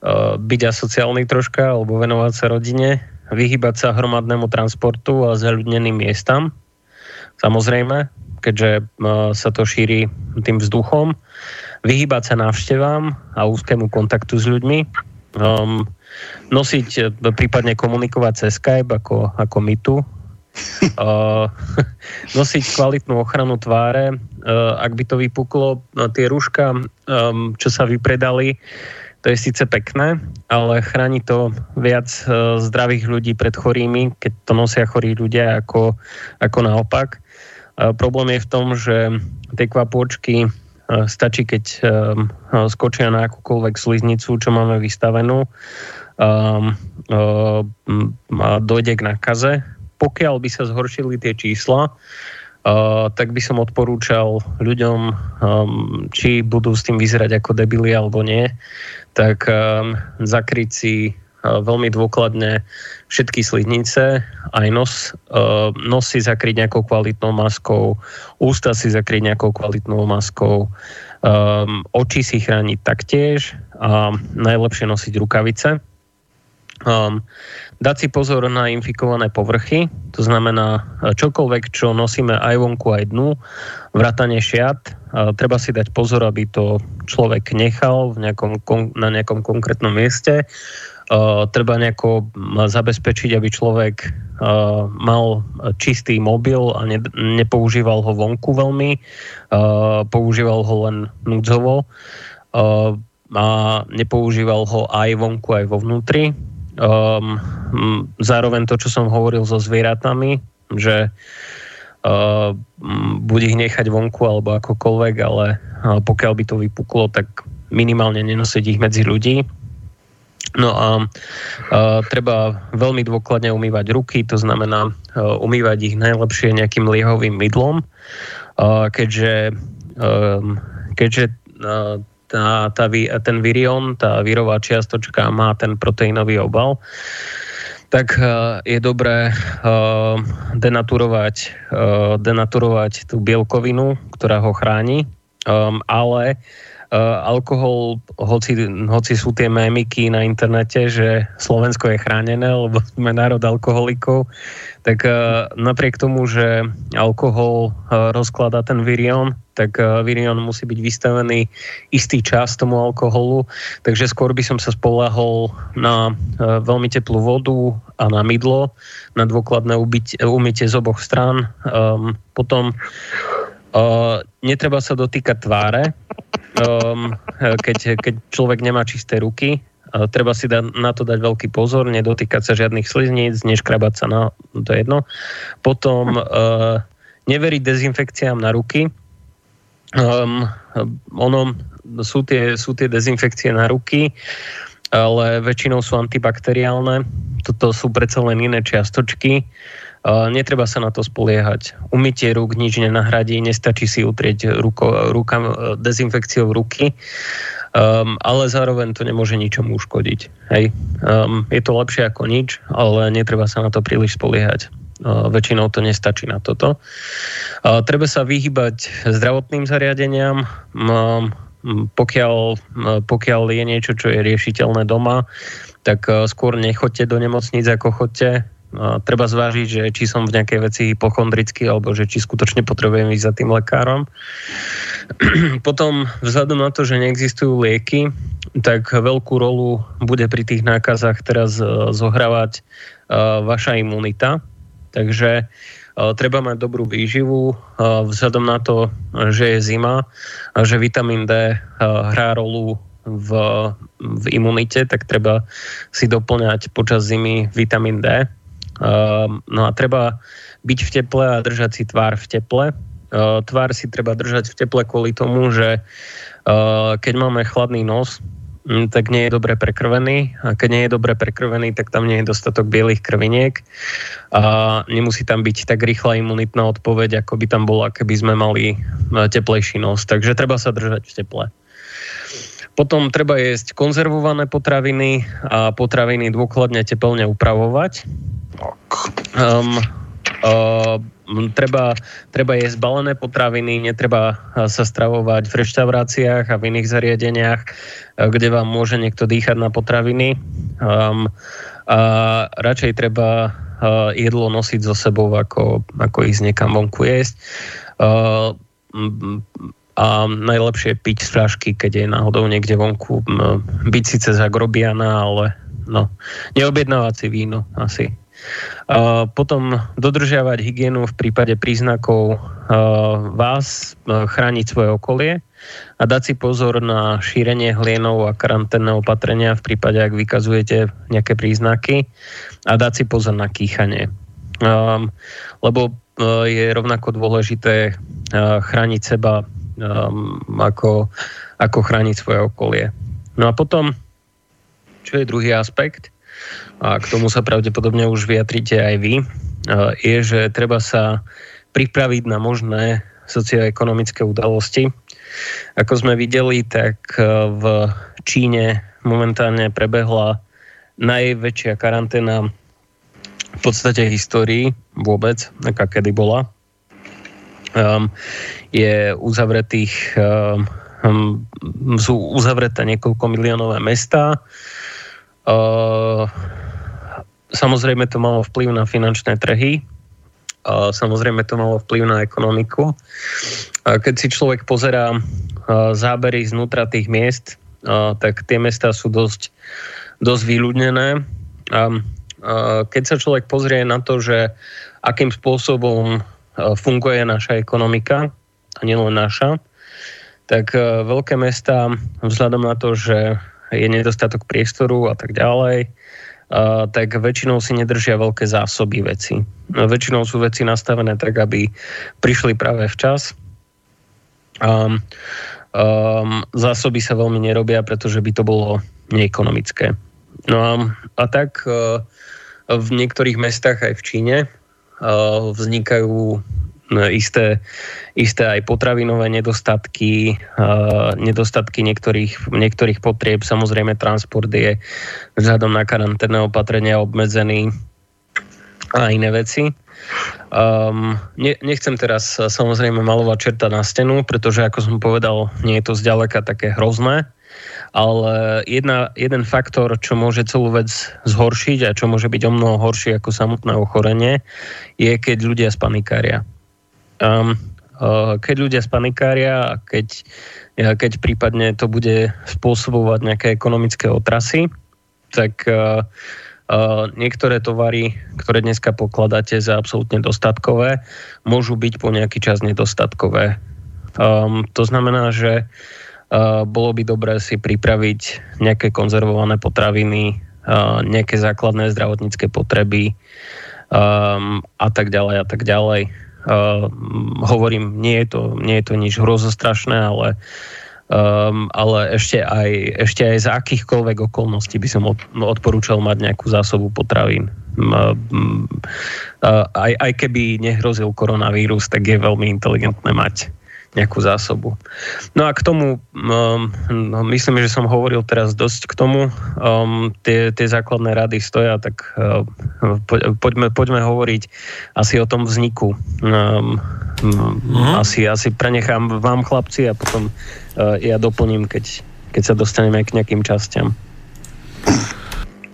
uh, byť asociálny troška alebo venovať sa rodine, vyhybať sa hromadnému transportu a zaľudneným miestam. Samozrejme, keďže uh, sa to šíri tým vzduchom. Vyhybať sa návštevám a úzkému kontaktu s ľuďmi. Um, nosiť, prípadne komunikovať cez Skype ako, ako my tu, Uh, nosiť kvalitnú ochranu tváre. Uh, ak by to vypuklo, no, tie rúška, um, čo sa vypredali, to je síce pekné, ale chráni to viac uh, zdravých ľudí pred chorými, keď to nosia chorí ľudia ako, ako naopak. Uh, problém je v tom, že tie kvapôčky uh, stačí, keď skočia na akúkoľvek sliznicu, čo máme vystavenú, um, a dojde k nakaze pokiaľ by sa zhoršili tie čísla, tak by som odporúčal ľuďom, um, či budú s tým vyzerať ako debili alebo nie, tak um, zakryť si veľmi dôkladne všetky sliznice, aj nos, nos si zakryť nejakou kvalitnou maskou, ústa si zakryť nejakou kvalitnou maskou, oči si chrániť taktiež a najlepšie nosiť rukavice. Um, dať si pozor na infikované povrchy, to znamená čokoľvek, čo nosíme aj vonku, aj dnu, vrátanie šiat, uh, treba si dať pozor, aby to človek nechal v nejakom, na nejakom konkrétnom mieste. Uh, treba nejako zabezpečiť, aby človek mal čistý mobil a ne, nepoužíval ho vonku veľmi, používal ho len núdzovo a nepoužíval ho aj vonku, aj vo vnútri Um, zároveň to, čo som hovoril so zvieratami, že uh, buď ich nechať vonku alebo akokoľvek, ale uh, pokiaľ by to vypuklo, tak minimálne nenosiť ich medzi ľudí. No a uh, treba veľmi dôkladne umývať ruky, to znamená uh, umývať ich najlepšie nejakým liehovým mydlom, uh, keďže, um, keďže uh, tá, tá, ten virion, tá virová čiastočka má ten proteínový obal, tak uh, je dobré uh, denaturovať, uh, denaturovať tú bielkovinu, ktorá ho chráni, um, ale alkohol, hoci, hoci sú tie mémiky na internete, že Slovensko je chránené, lebo sme národ alkoholikov, tak uh, napriek tomu, že alkohol uh, rozkladá ten virion, tak eh, virion musí byť vystavený istý čas tomu alkoholu, takže skôr by som sa spolahol na eh, veľmi teplú vodu a na mydlo, na dôkladné umytie z oboch strán. Um, potom netreba sa dotýkať tváre, um, keď, keď človek nemá čisté ruky, uh, treba si da, na to dať veľký pozor, nedotýkať sa žiadnych slizníc, neškrabať sa na, to jedno. Potom uh, neveriť dezinfekciám na ruky, Um, ono, sú tie, sú tie dezinfekcie na ruky, ale väčšinou sú antibakteriálne. Toto sú predsa len iné čiastočky. Uh, netreba sa na to spoliehať. Umytie rúk nič nenahradí, nestačí si utrieť ruko, ruka, dezinfekciou ruky, um, ale zároveň to nemôže ničomu uškodiť. Hej. Um, je to lepšie ako nič, ale netreba sa na to príliš spoliehať. Väčšinou to nestačí na toto. Treba sa vyhybať zdravotným zariadeniam, pokiaľ, pokiaľ je niečo, čo je riešiteľné doma, tak skôr nechoďte do nemocnic, ako chodte. Treba zvážiť, že či som v nejakej veci hypochondrický, alebo že či skutočne potrebujem ísť za tým lekárom. Potom, vzhľadom na to, že neexistujú lieky, tak veľkú rolu bude pri tých nákazách teraz zohrávať vaša imunita Takže uh, treba mať dobrú výživu vzhľadom na to, že je zima a že vitamín D hrá rolu v, v imunite, tak treba si doplňať počas zimy vitamín D. No a treba byť v teple a držať si tvár v teple. Tvár si treba držať v teple kvôli tomu, že keď máme chladný nos, Mm, tak nie je dobre prekrvený. A keď nie je dobre prekrvený, tak tam nie je dostatok bielých krviniek a nemusí tam byť tak rýchla imunitná odpoveď, ako by tam bola, keby sme mali e, teplejší nos. Takže treba sa držať v teple. Potom treba jesť konzervované potraviny a potraviny dôkladne teplne upravovať. Um, uh, treba, treba jesť balené potraviny, netreba sa stravovať v reštauráciách a v iných zariadeniach, kde vám môže niekto dýchať na potraviny. Um, a radšej treba uh, jedlo nosiť so sebou, ako, ako ísť niekam vonku jesť. Uh, a najlepšie piť z fľašky, keď je náhodou niekde vonku. Byť síce za ale no, neobjednávať si víno asi. Potom dodržiavať hygienu v prípade príznakov vás, chrániť svoje okolie a dať si pozor na šírenie hlienov a karanténne opatrenia v prípade, ak vykazujete nejaké príznaky a dať si pozor na kýchanie. Lebo je rovnako dôležité chrániť seba ako, ako chrániť svoje okolie. No a potom, čo je druhý aspekt, a k tomu sa pravdepodobne už vyjadrite aj vy, je, že treba sa pripraviť na možné socioekonomické udalosti. Ako sme videli, tak v Číne momentálne prebehla najväčšia karanténa v podstate histórii vôbec, aká kedy bola. Um, je uzavretých um, sú uzavreté niekoľko miliónové mesta. Uh, samozrejme to malo vplyv na finančné trhy, uh, samozrejme to malo vplyv na ekonomiku. Keď si človek pozerá uh, zábery znútra tých miest, tak tie mesta sú dosť, dosť vyľudnené. Uh, keď sa človek pozrie na to, že akým spôsobom funguje naša ekonomika, a nielen naša, tak veľké mesta vzhľadom na to, že je nedostatok priestoru a tak ďalej, Uh, tak väčšinou si nedržia veľké zásoby veci. No, väčšinou sú veci nastavené tak, aby prišli práve včas. Um, um, zásoby sa veľmi nerobia, pretože by to bolo neekonomické. No a, a tak uh, v niektorých mestách aj v Číne uh, vznikajú isté, isté aj potravinové nedostatky, nedostatky niektorých, niektorých potrieb. Samozrejme, transport je vzhľadom na karanténne opatrenia obmedzený a iné veci. Um, ne, nechcem teraz samozrejme malovať čerta na stenu, pretože ako som povedal, nie je to zďaleka také hrozné, ale jedna, jeden faktor, čo môže celú vec zhoršiť a čo môže byť o mnoho horšie ako samotné ochorenie, je keď ľudia spanikária. Um, keď ľudia spanikária a keď, uh, keď prípadne to bude spôsobovať nejaké ekonomické otrasy, tak uh, uh, niektoré tovary, ktoré dneska pokladáte za absolútne dostatkové, môžu byť po nejaký čas nedostatkové. Um, to znamená, že uh, bolo by dobré si pripraviť nejaké konzervované potraviny, uh, nejaké základné zdravotnícke potreby um, a tak ďalej a tak ďalej Uh, hovorím, nie je to, nie je to nič hrozostrašné, ale Um, ale ešte aj, ešte aj za akýchkoľvek okolností by som od, odporúčal mať nejakú zásobu potravín. Um, uh, aj, aj keby nehrozil koronavírus, tak je veľmi inteligentné mať nejakú zásobu. No a k tomu, um, no, myslím, že som hovoril teraz dosť k tomu. Um, tie, tie základné rady stoja, tak uh, poďme, poďme hovoriť asi o tom vzniku. Um, mm. asi, asi prenechám vám chlapci a potom uh, ja doplním, keď, keď sa dostaneme k nejakým častiam.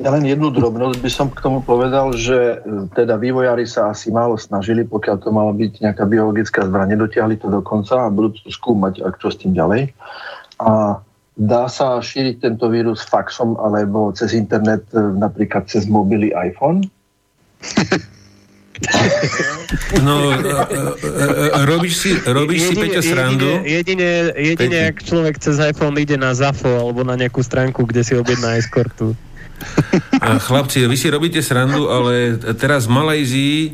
Ja len jednu drobnosť by som k tomu povedal, že e, teda vývojári sa asi málo snažili, pokiaľ to mala byť nejaká biologická zbraň, nedotiahli to do konca a budú to skúmať, ak čo s tým ďalej. A dá sa šíriť tento vírus faxom alebo cez internet, e, napríklad cez mobily iPhone? No, robíš si, robíš jedine, si Peťo srandu? Jedine, jedine, jedine ak človek cez iPhone ide na ZAFO alebo na nejakú stránku, kde si objedná eskortu. Chlapci, vy si robíte srandu, ale teraz v Malajzii e,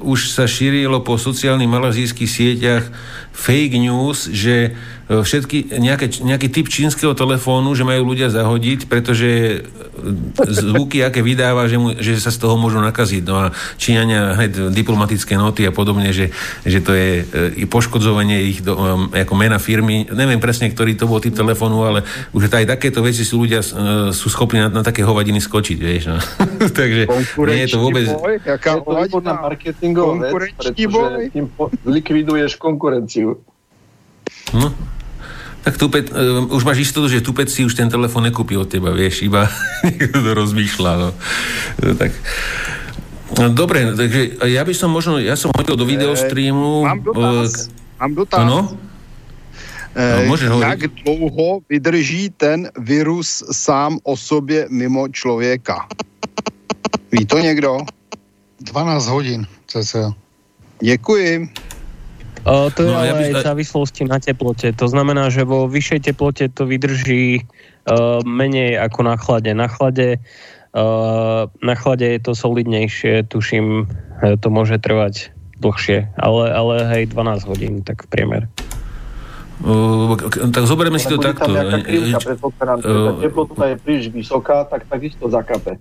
už sa šírilo po sociálnych malajzijských sieťach fake news, že e, všetky, nejaké, nejaký typ čínskeho telefónu, že majú ľudia zahodiť, pretože e, zvuky, aké vydáva, že, mu, že sa z toho môžu nakaziť. No a Číňania hneď diplomatické noty a podobne, že, že to je i poškodzovanie ich do, ako mena firmy. Neviem presne, ktorý to bol typ telefónu, ale už aj takéto veci sú ľudia sú schopní na, na také hovadiny skočiť, vieš. No. Takže nie je to vôbec... Boj, jaká je to výborná marketingová vec, pretože tým likviduješ konkurenciu. No. Tak Tupet, uh, už máš istotu, že Tupet si už ten telefon nekúpi od teba, vieš, iba niekto to rozmýšľa. No. no tak. No, dobre, takže ja by som možno, ja som hodil do videostreamu. Mám dotaz. Uh, mám dotaz. No? No, môže Jak dlouho vydrží ten virus sám o sobě mimo člověka? Ví to někdo? 12 hodín, cca. Děkuji. O, to je no, ale ja by... aj závislosti na teplote. To znamená, že vo vyššej teplote to vydrží uh, menej ako na chlade. Na chlade, uh, na chlade je to solidnejšie, tuším, to môže trvať dlhšie, ale, ale hej, 12 hodín, tak v priemer. Uh, tak zoberieme si to takto. Krivka, uh, teplota je príliš vysoká, tak takisto zakape.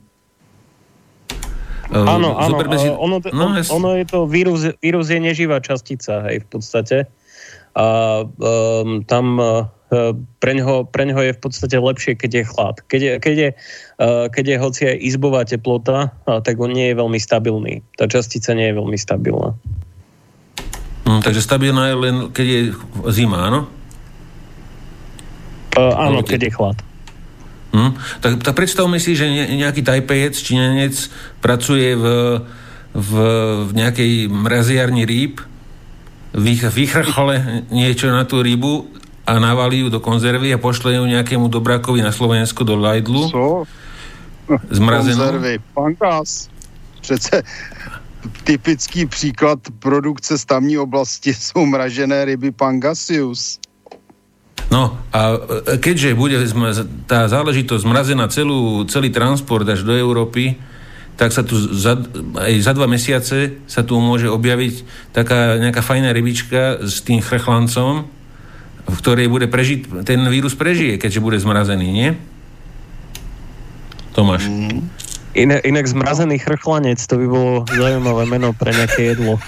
Uh, áno, áno, si... ono, no, on, ono je to, vírus, vírus je neživá častica, hej, v podstate. A um, tam uh, Pre ňoho, pre ňoho je v podstate lepšie, keď je chlad. Keď je, keď je, keď je hoci aj izbová teplota, tak on nie je veľmi stabilný. Tá častica nie je veľmi stabilná. Mm, takže stabilná je len, keď je zima, áno? Uh, áno, keď je chlad. Hm? Tak, tak predstavme si, že nejaký tajpejec, činenec pracuje v, v, v nejakej mraziarni rýb, vychrchole niečo na tú rybu a navalí ju do konzervy a pošle ju nejakému dobrákovi na Slovensku do Lajdlu. Co? Zmrazenú. Konzervy, pankás. Přece typický příklad produkce z tamní oblasti jsou mražené ryby Pangasius. No a keďže bude tá záležitosť zmrazená celú, celý transport až do Európy, tak sa tu za, aj za dva mesiace sa tu môže objaviť taká nejaká fajná rybička s tým chrchlancom, v ktorej bude prežiť, ten vírus prežije, keďže bude zmrazený, nie? Tomáš. Mm. Inak, inak zmrazený chrchlanec, to by bolo zaujímavé meno pre nejaké jedlo.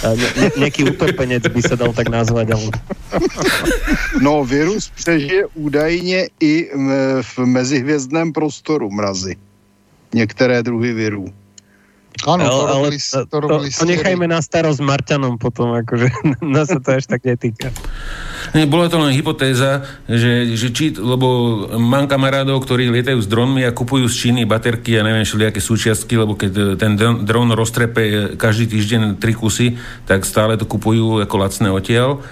Ne, nejaký utopenec by sa dal tak nazvať. Ale... No, virus přežije údajně i v mezihvězdném prostoru mrazy. Některé druhy virů. Áno, to, ale, robili, to, to, robili to, to nechajme na starosť Marťanom potom, akože nás sa to až tak netýka. Bola to len hypotéza, že, že či, lebo mám kamarádov, ktorí lietajú s dronmi a kupujú z Číny baterky a neviem, všelijaké súčiastky, lebo keď ten dron roztrepe každý týždeň tri kusy, tak stále to kupujú ako lacné odtiaľ.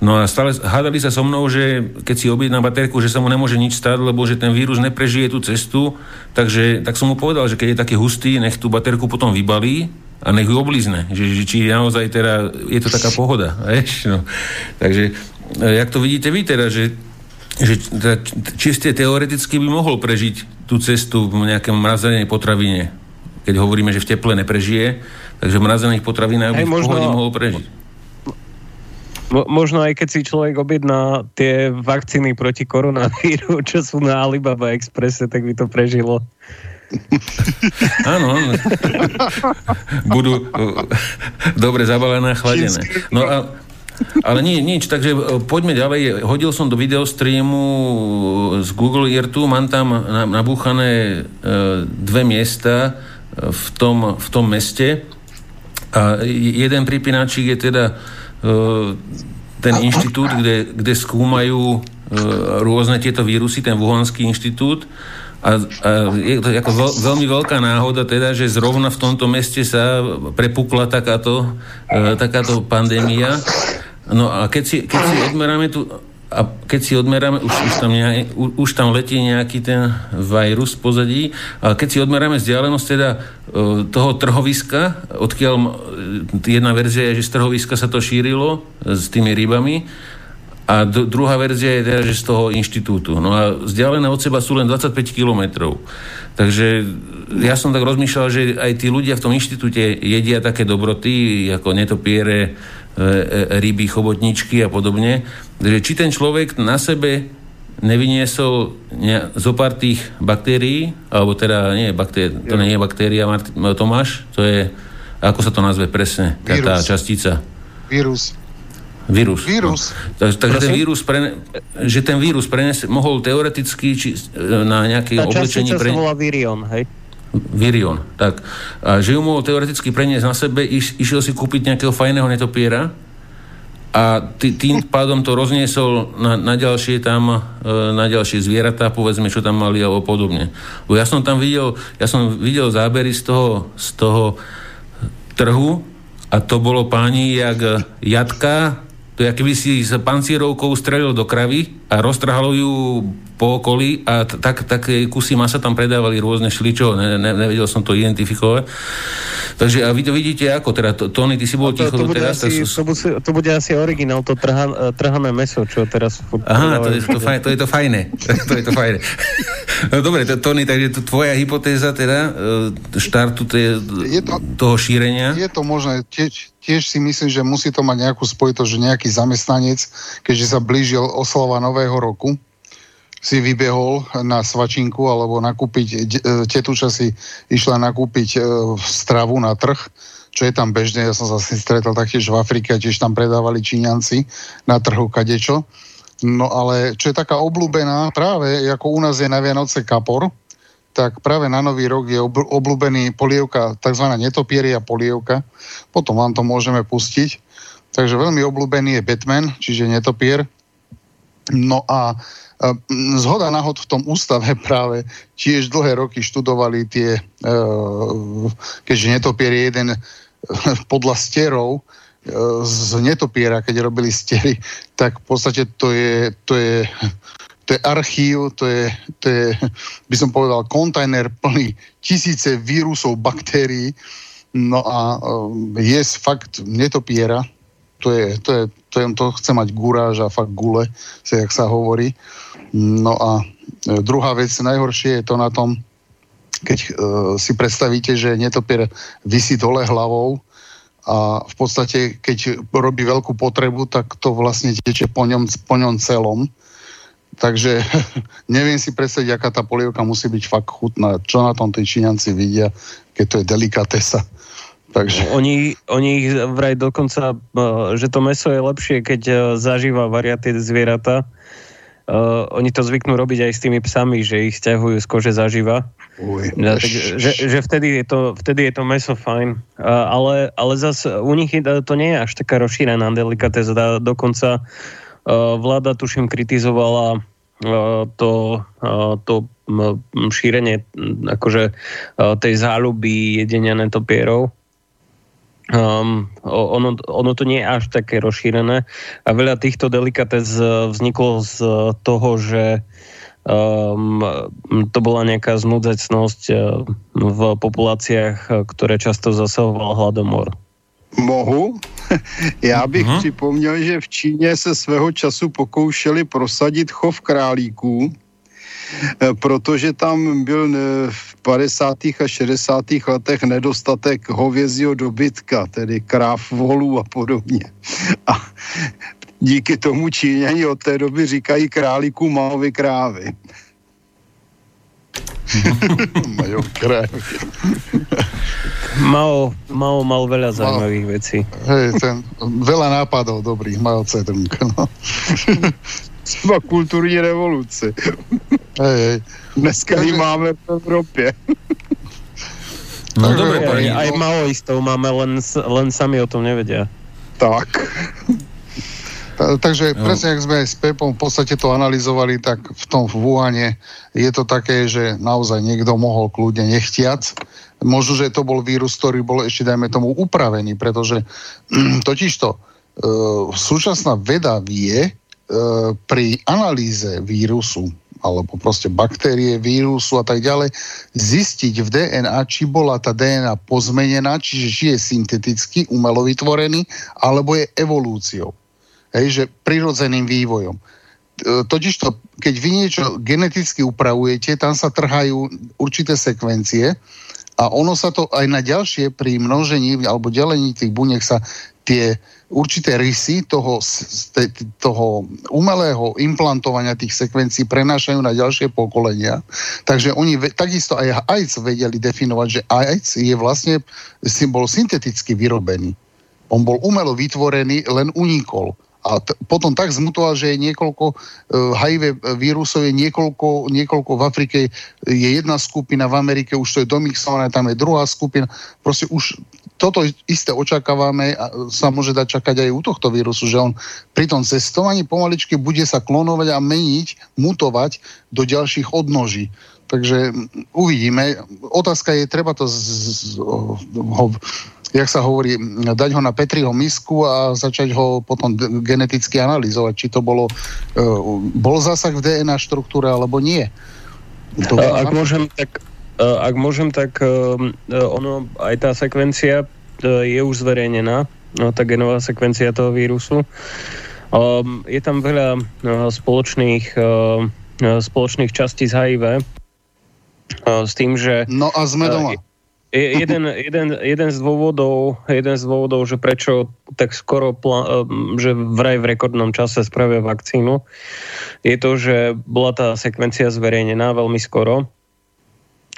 No a stále hádali sa so mnou, že keď si objedná baterku, že sa mu nemôže nič stať, lebo že ten vírus neprežije tú cestu, takže tak som mu povedal, že keď je taký hustý, nech tú baterku potom vybalí a nech ju oblízne, že, že či naozaj teda je to taká pohoda, vieš, no. Takže, e, jak to vidíte vy teda, že, že teda, čiste teoreticky by mohol prežiť tú cestu v nejakom mrazenej potravine, keď hovoríme, že v teple neprežije, takže v mrazených potravinách by v možno... pohode mohol prežiť. Mo- možno aj keď si človek objedná tie vakcíny proti koronavíru, čo sú na Alibaba Expresse, tak by to prežilo. Áno, budú uh, dobre zabalené a chladené. No a ale nie, nič, takže uh, poďme ďalej. Hodil som do videostreamu uh, z Google Earthu, mám tam nabúchané dve miesta v tom, v tom meste a jeden pripínačík je teda ten inštitút, kde, kde skúmajú e, rôzne tieto vírusy, ten Wuhanský inštitút. A, a je to ako veľ, veľmi veľká náhoda teda, že zrovna v tomto meste sa prepukla takáto, e, takáto pandémia. No a keď si, keď si odmeráme tu a keď si odmeráme, už, už, tam nejak, už tam letí nejaký ten vírus pozadí, a keď si odmeráme vzdialenosť teda e, toho trhoviska, odkiaľ jedna verzia je, že z trhoviska sa to šírilo s tými rybami, a druhá verzia je teda, že z toho inštitútu. No a vzdialené od seba sú len 25 kilometrov. Takže ja som tak rozmýšľal, že aj tí ľudia v tom inštitúte jedia také dobroty, ako netopiere, E, e, ryby, chobotničky a podobne, že či ten človek na sebe nevyniesol ne, zo pár tých baktérií, alebo teda nie baktéria, to nie je baktéria, Mart- Tomáš, to je, ako sa to nazve presne, tá, tá častica? Vírus. Vírus. Vírus. No. Takže, takže ten vírus, pre, že ten vírus prenes, mohol teoreticky či, e, na nejaké tá oblečení... Tá pre... sa volá Virion, hej? Virion, tak. A že ju mohol teoreticky preniesť na sebe, iš, išiel si kúpiť nejakého fajného netopiera a tý, tým pádom to rozniesol na, na ďalšie tam, e, na ďalšie zvieratá, povedzme, čo tam mali alebo podobne. Bo ja som tam videl, ja som videl zábery z toho, z toho trhu a to bolo páni jak jatka, to je, keby si s pancierovkou strelil do kravy a roztrhalo ju po okolí a t- tak, také kusy masa tam predávali rôzne šličo, ne, ne, nevedel som to identifikovať. Takže a vy to vidíte ako, teda to, Tony, ty si bol ticho to, to, teraz. Asi, to, sú... to, bude asi originál, to trha, trhané meso, čo teraz... Aha, to je to, faj, to je to fajné. to je to fajné. no dobre, to, Tony, takže to tvoja hypotéza teda e, štartu te, je to, toho šírenia? Je to možné, tiež, tiež si myslím, že musí to mať nejakú spojitosť, že nejaký zamestnanec, keďže sa blížil oslava nového roku, si vybehol na svačinku alebo nakúpiť, e, tetuča si išla nakúpiť e, stravu na trh, čo je tam bežné, ja som sa si stretol taktiež v Afrike, tiež tam predávali Číňanci na trhu kadečo. No ale čo je taká obľúbená, práve ako u nás je na Vianoce kapor, tak práve na Nový rok je obľúbený polievka, tzv. netopieria polievka. Potom vám to môžeme pustiť. Takže veľmi obľúbený je Batman, čiže netopier. No a zhoda náhod v tom ústave práve tiež dlhé roky študovali tie, e, keďže netopier je jeden podľa stierov, e, z netopiera, keď robili stiery, tak v podstate to je, to je, to je archív, to je, to je, by som povedal, kontajner plný tisíce vírusov, baktérií. No a e, je fakt netopiera, to je, to je, to, je, to chce mať guráž a fakt gule, jak sa hovorí. No a e, druhá vec, najhoršie je to na tom, keď uh, si predstavíte, že netopier vysí dole hlavou a v podstate, keď robí veľkú potrebu, tak to vlastne teče po ňom, po ňom celom. Takže neviem si predstaviť, aká tá polievka musí byť fakt chutná. Čo na tom tí Číňanci vidia, keď to je delikatesa. Takže... Oni, oni vraj dokonca, e, že to meso je lepšie, keď zažíva varia tie zvieratá, Uh, oni to zvyknú robiť aj s tými psami, že ich stiahujú z kože zaživa. Uj, ja, tak, že, že vtedy, je to, vtedy je to meso fajn. Uh, ale, ale zase u nich to nie je až taká rozšírená delikateza. Dokonca uh, vláda, tuším, kritizovala to, to šírenie akože tej záľuby jedenia netopierov Um, ono, ono to nie je až také rozšírené a veľa týchto delikatez vzniklo z toho, že um, to bola nejaká znúdzecnosť uh, v populáciách, ktoré často zasahoval hladomor. Mohu? Já bych uh-huh. připomněl, že v Číně se svého času pokoušeli prosadit chov králíků, protože tam byl eh, v 50. a 60. letech nedostatek hovězího dobytka, tedy kráv, volů a podobně. A díky tomu Číňani od té doby říkají králíku Maovi krávy. Majú krávy. Mao, Mao mal veľa zaujímavých vecí. Hej, ten, veľa nápadov dobrých, Mao Cedrunk. No. Třeba kulturní revoluci. Hej, hej. Dneska ji máme v Európe. No dobre, aj, aj maoistov máme, len, len sami o tom nevedia. Tak. Takže no. presne, ak sme s Pepom v podstate to analyzovali, tak v tom v Wuhane je to také, že naozaj niekto mohol kľudne nechtiac. Možno, že to bol vírus, ktorý bol ešte, dajme tomu, upravený, pretože totižto e, súčasná veda vie pri analýze vírusu alebo proste baktérie, vírusu a tak ďalej, zistiť v DNA, či bola tá DNA pozmenená, čiže či je synteticky, umelo vytvorený, alebo je evolúciou. Hej, že prirodzeným vývojom. E, Totiž to, keď vy niečo geneticky upravujete, tam sa trhajú určité sekvencie a ono sa to aj na ďalšie pri množení alebo delení tých buniek sa tie určité rysy toho, toho umelého implantovania tých sekvencií prenášajú na ďalšie pokolenia. Takže oni takisto aj AIDS vedeli definovať, že AIDS je vlastne symbol synteticky vyrobený. On bol umelo vytvorený, len unikol. A t- potom tak zmutoval, že je niekoľko uh, HIV vírusov, je niekoľko, niekoľko v Afrike, je jedna skupina, v Amerike už to je domixované, tam je druhá skupina. Proste už toto isté očakávame a sa môže dať čakať aj u tohto vírusu, že on pri tom cestovaní pomaličky bude sa klonovať a meniť, mutovať do ďalších odnoží. Takže uvidíme. Otázka je, treba to z, z, ho, jak sa hovorí, dať ho na Petriho misku a začať ho potom geneticky analyzovať, či to bolo, uh, bol zásah v DNA štruktúre alebo nie. To, ak môžem, tak ak môžem, tak ono, aj tá sekvencia je už zverejnená, no, tá genová sekvencia toho vírusu. Je tam veľa spoločných, spoločných častí z HIV s tým, že... No a sme doma. Jeden, jeden, jeden, z dôvodov, jeden z dôvodov, že prečo tak skoro, že vraj v rekordnom čase spravia vakcínu, je to, že bola tá sekvencia zverejnená veľmi skoro.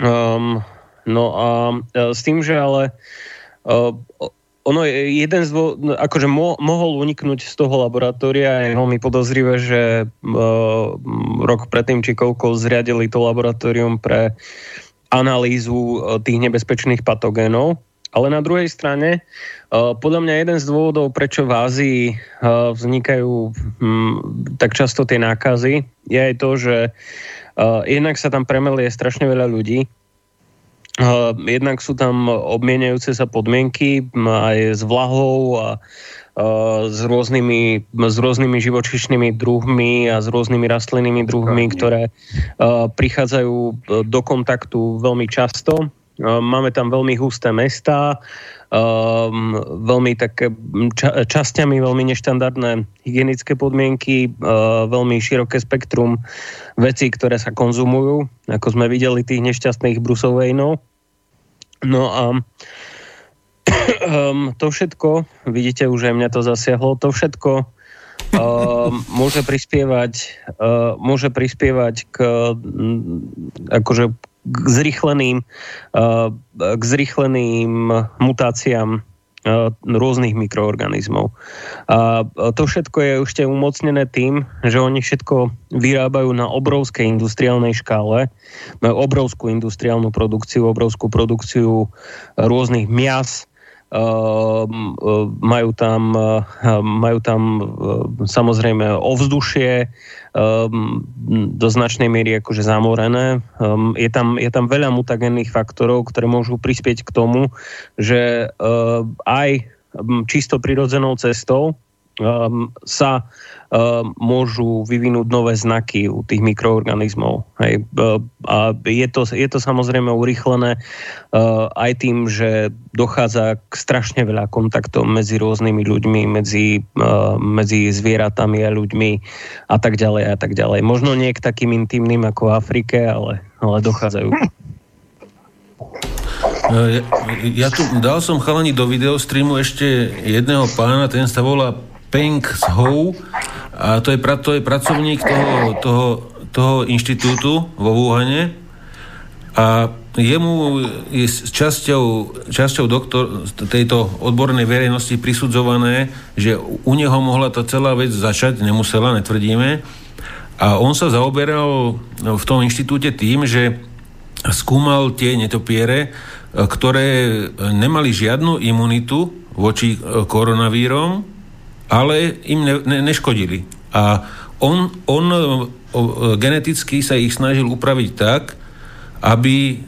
Um, no a e, s tým, že ale uh, ono je jeden z dvo, no, akože mo, mohol uniknúť z toho laboratória, je veľmi podozrivé, že uh, rok predtým či koľko zriadili to laboratórium pre analýzu uh, tých nebezpečných patogénov. Ale na druhej strane, uh, podľa mňa jeden z dôvodov, prečo v Ázii uh, vznikajú um, tak často tie nákazy, je aj to, že jednak sa tam premelie strašne veľa ľudí, jednak sú tam obmienajúce sa podmienky aj s vlahou a s, rôznymi, s rôznymi živočišnými druhmi a s rôznymi rastlinnými druhmi, ktoré uh, prichádzajú do kontaktu veľmi často. Máme tam veľmi husté mesta, um, veľmi také ča- časťami veľmi neštandardné hygienické podmienky, uh, veľmi široké spektrum vecí, ktoré sa konzumujú, ako sme videli tých nešťastných brusovejnov. No a um, to všetko, vidíte, už aj mňa to zasiahlo, to všetko uh, môže prispievať, uh, môže prispievať k, um, akože k zrychleným, uh, k zrychleným mutáciám rôznych mikroorganizmov. A to všetko je ešte umocnené tým, že oni všetko vyrábajú na obrovskej industriálnej škále, majú obrovskú industriálnu produkciu, obrovskú produkciu rôznych mias, majú tam, ehm, majú tam samozrejme ovzdušie do značnej miery akože zamorené. Je tam, je tam veľa mutagénnych faktorov, ktoré môžu prispieť k tomu, že aj čisto prirodzenou cestou sa Ehm, môžu vyvinúť nové znaky u tých mikroorganizmov. Hej. Ehm, a je to, je to samozrejme urychlené ehm, aj tým, že dochádza k strašne veľa kontaktov medzi rôznymi ľuďmi, medzi, medzi zvieratami a ľuďmi a tak ďalej a tak ďalej. Možno nie k takým intimným ako v Afrike, ale, ale dochádzajú. Ja, ja tu dal som chalani do videostreamu ešte jedného pána, ten sa volá Peng Shou a to je, to je pracovník toho, toho, toho inštitútu vo Wuhane. A jemu je časťou, časťou doktor, tejto odbornej verejnosti prisudzované, že u neho mohla tá celá vec začať, nemusela, netvrdíme. A on sa zaoberal v tom inštitúte tým, že skúmal tie netopiere, ktoré nemali žiadnu imunitu voči koronavírom, ale im ne, ne, neškodili. A on, on o, geneticky sa ich snažil upraviť tak, aby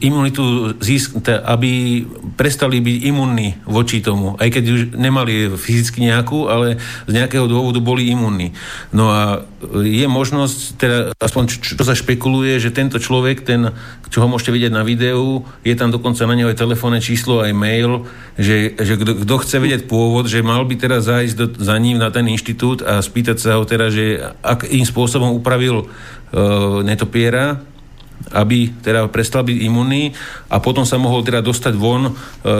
imunitu získ- aby prestali byť imunní voči tomu, aj keď už nemali fyzicky nejakú, ale z nejakého dôvodu boli imunní. No a je možnosť, teda aspoň čo, čo sa špekuluje, že tento človek, ten, čo ho môžete vidieť na videu, je tam dokonca na neho aj telefónne číslo, aj mail, že, že kto, chce vedieť pôvod, že mal by teraz zájsť do, za ním na ten inštitút a spýtať sa ho teda, že akým spôsobom upravil uh, netopiera, aby teda prestal byť imunný a potom sa mohol teda dostať von, e,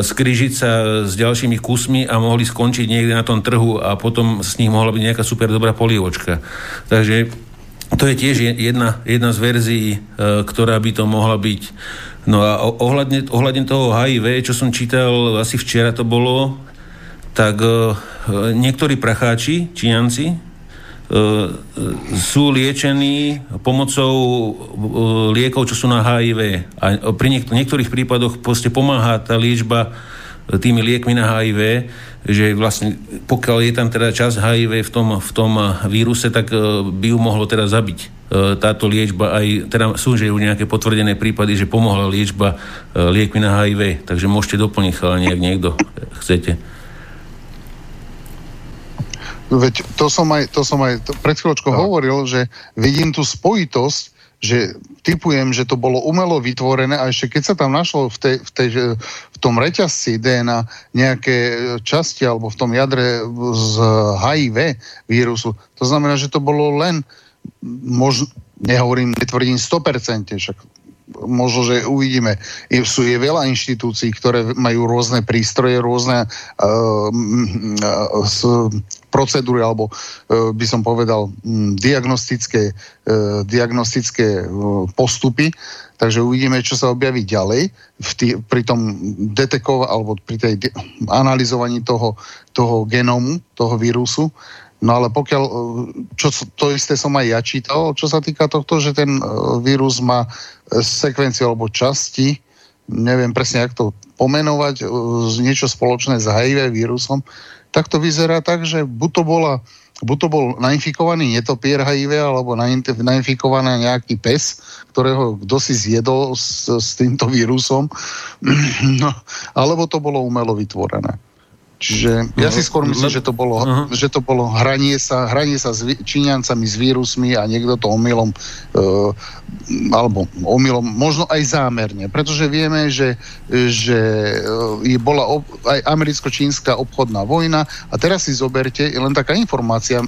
skrižiť sa s ďalšími kusmi a mohli skončiť niekde na tom trhu a potom z nich mohla byť nejaká super dobrá polievočka. Takže to je tiež jedna, jedna z verzií, e, ktorá by to mohla byť. No a ohľadne, ohľadne toho HIV, čo som čítal, asi včera to bolo, tak e, niektorí pracháči, číňanci, E, sú liečení pomocou e, liekov, čo sú na HIV. A pri niek- niektorých prípadoch proste pomáha tá liečba tými liekmi na HIV, že vlastne pokiaľ je tam teda čas HIV v tom, v tom víruse, tak e, by ju mohlo teda zabiť táto liečba aj, teda sú že nejaké potvrdené prípady, že pomohla liečba liekmi na HIV, takže môžete doplniť, ale nejak niekto chcete. Veď to som aj, to som aj pred chvíľočkou no. hovoril, že vidím tú spojitosť, že typujem, že to bolo umelo vytvorené a ešte keď sa tam našlo v, tej, v, tej, v tom reťazci DNA nejaké časti alebo v tom jadre z HIV vírusu, to znamená, že to bolo len možno, nehovorím, netvrdím 100%, však možno, že uvidíme. Je, sú je veľa inštitúcií, ktoré majú rôzne prístroje, rôzne uh, uh, procedúry, alebo uh, by som povedal um, diagnostické, uh, diagnostické uh, postupy. Takže uvidíme, čo sa objaví ďalej v tý, pri tom detekova, alebo pri tej analyzovaní toho, toho genomu, toho vírusu. No ale pokiaľ, čo, to isté som aj ja čítal, čo sa týka tohto, že ten vírus má sekvenciu alebo časti, neviem presne, jak to pomenovať, niečo spoločné s HIV vírusom, tak to vyzerá tak, že buď to bola buď to bol nainfikovaný netopier HIV, alebo nainfikovaný nejaký pes, ktorého kto si zjedol s, s týmto vírusom, no, alebo to bolo umelo vytvorené. Čiže ja si skôr myslím, že to bolo, uh-huh. že to bolo hranie sa, hranie sa s Číňancami, s vírusmi a niekto to omylom, uh, alebo omylom, možno aj zámerne, pretože vieme, že, že uh, bola ob, aj americko-čínska obchodná vojna a teraz si zoberte len taká informácia,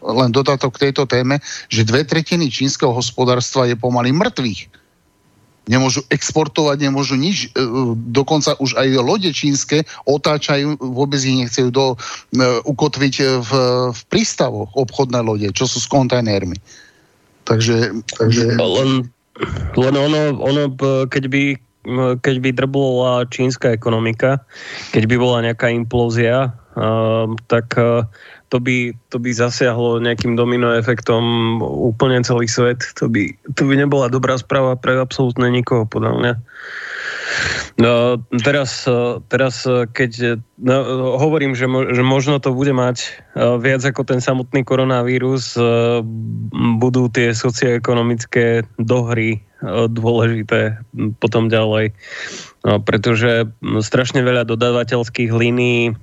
len dodatok k tejto téme, že dve tretiny čínskeho hospodárstva je pomaly mŕtvych nemôžu exportovať, nemôžu nič, e, dokonca už aj lode čínske otáčajú, vôbec ich nechcejú do, e, ukotviť v, v prístavoch obchodné lode, čo sú s kontajnermi. Takže... takže... Len, len ono, ono, keď by keď by drbola čínska ekonomika, keď by bola nejaká implózia, tak to by, to by zasiahlo nejakým domino efektom úplne celý svet. To by, to by nebola dobrá správa pre absolútne nikoho, podľa mňa. No, teraz, teraz, keď no, hovorím, že, mo, že možno to bude mať uh, viac ako ten samotný koronavírus, uh, budú tie socioekonomické dohry uh, dôležité potom ďalej. No, pretože strašne veľa dodávateľských línií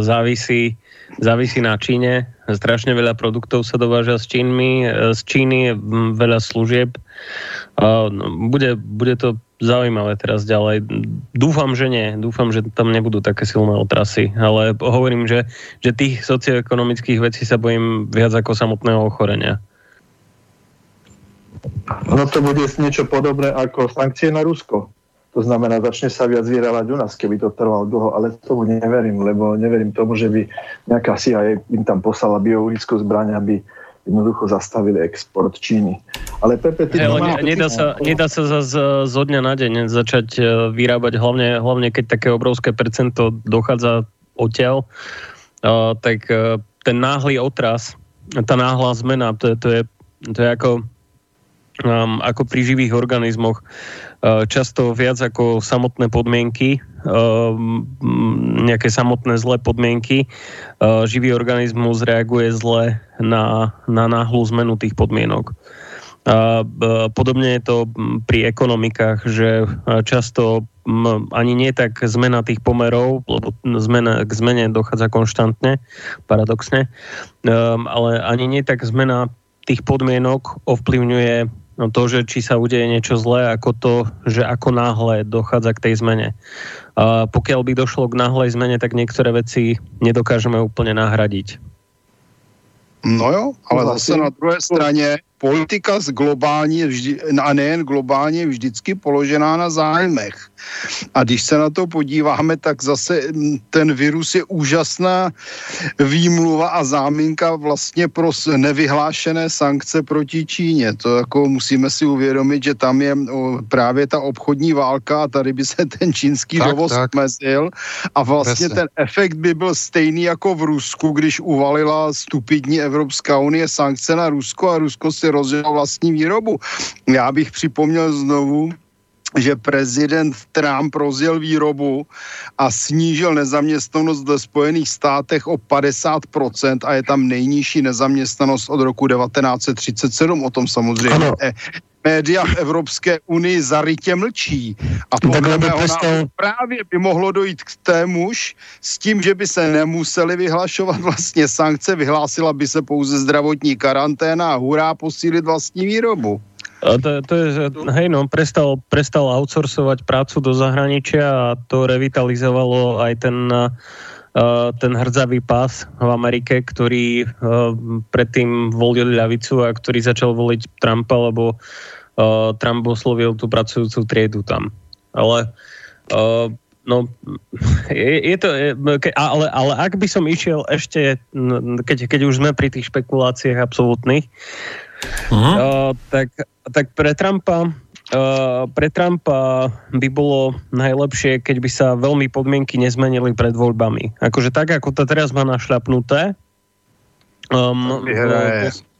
závisí závisí na Číne. Strašne veľa produktov sa dováža z, Čínmi, z Číny, veľa služieb. No, bude, bude to zaujímavé teraz ďalej. Dúfam, že nie. Dúfam, že tam nebudú také silné otrasy. Ale hovorím, že, že tých socioekonomických vecí sa bojím viac ako samotného ochorenia. No to bude niečo podobné ako sankcie na Rusko. To znamená, začne sa viac vyrábať u nás, keby to trvalo dlho, ale tomu neverím, lebo neverím tomu, že by nejaká CIA im tam poslala biologickú zbraň, aby jednoducho zastavili export Číny. Ale Pepe, ty... Hey, ne, nedá, sa, nedá sa za, zo dňa na deň začať e, vyrábať, hlavne, hlavne keď také obrovské percento dochádza odtiaľ, uh, tak uh, ten náhly otras, tá náhla zmena, to, to, je, to je ako, um, ako pri živých organizmoch. Eh, často viac ako samotné podmienky, eh, nejaké samotné zlé podmienky. Eh, živý organizmus reaguje zle na, na náhlu zmenu tých podmienok. Podobne je to pri ekonomikách, že často ani nie tak zmena tých pomerov, lebo zmena, k zmene dochádza konštantne, paradoxne, ale ani nie tak zmena tých podmienok ovplyvňuje to, že či sa udeje niečo zlé, ako to, že ako náhle dochádza k tej zmene. A pokiaľ by došlo k náhlej zmene, tak niektoré veci nedokážeme úplne nahradiť. No jo, ale zase na druhé straně politika z globálně, vždy, a nejen globálně, vždycky položená na zájmech. A když se na to podíváme, tak zase ten virus je úžasná výmluva a záminka vlastně pro nevyhlášené sankce proti Číně. To jako musíme si uvědomit, že tam je právě ta obchodní válka a tady by se ten čínský tak, dovoz tak. mezil a vlastně Presne. ten efekt by byl stejný jako v Rusku, když uvalila stupidní Evropská unie sankce na Rusko a Rusko si rozjel vlastní výrobu. Já bych připomněl znovu, že prezident Trump rozjel výrobu a snížil nezaměstnanost ve Spojených státech o 50% a je tam nejnižší nezaměstnanost od roku 1937. O tom samozřejmě ano. Média v Evropské unii zarytě mlčí. A podle mého právě by mohlo dojít k témuž s tím, že by se nemuseli vyhlašovat vlastně sankce, vyhlásila by se pouze zdravotní karanténa a hurá posílit vlastní výrobu. To, to je, hej no, prestal, prestal outsourcovať prácu do zahraničia a to revitalizovalo aj ten, uh, ten hrdzavý pás v Amerike, ktorý uh, predtým volil ľavicu a ktorý začal voliť Trumpa, lebo uh, Trump oslovil tú pracujúcu triedu tam. Ale no, je, je to, je, ale, ale ak by som išiel ešte, keď, keď už sme pri tých špekuláciách absolútnych, uh-huh. uh, tak, tak pre Trumpa Uh, pre Trumpa by bolo najlepšie, keď by sa veľmi podmienky nezmenili pred voľbami. Akože tak, ako to teraz má našľapnuté um, vo,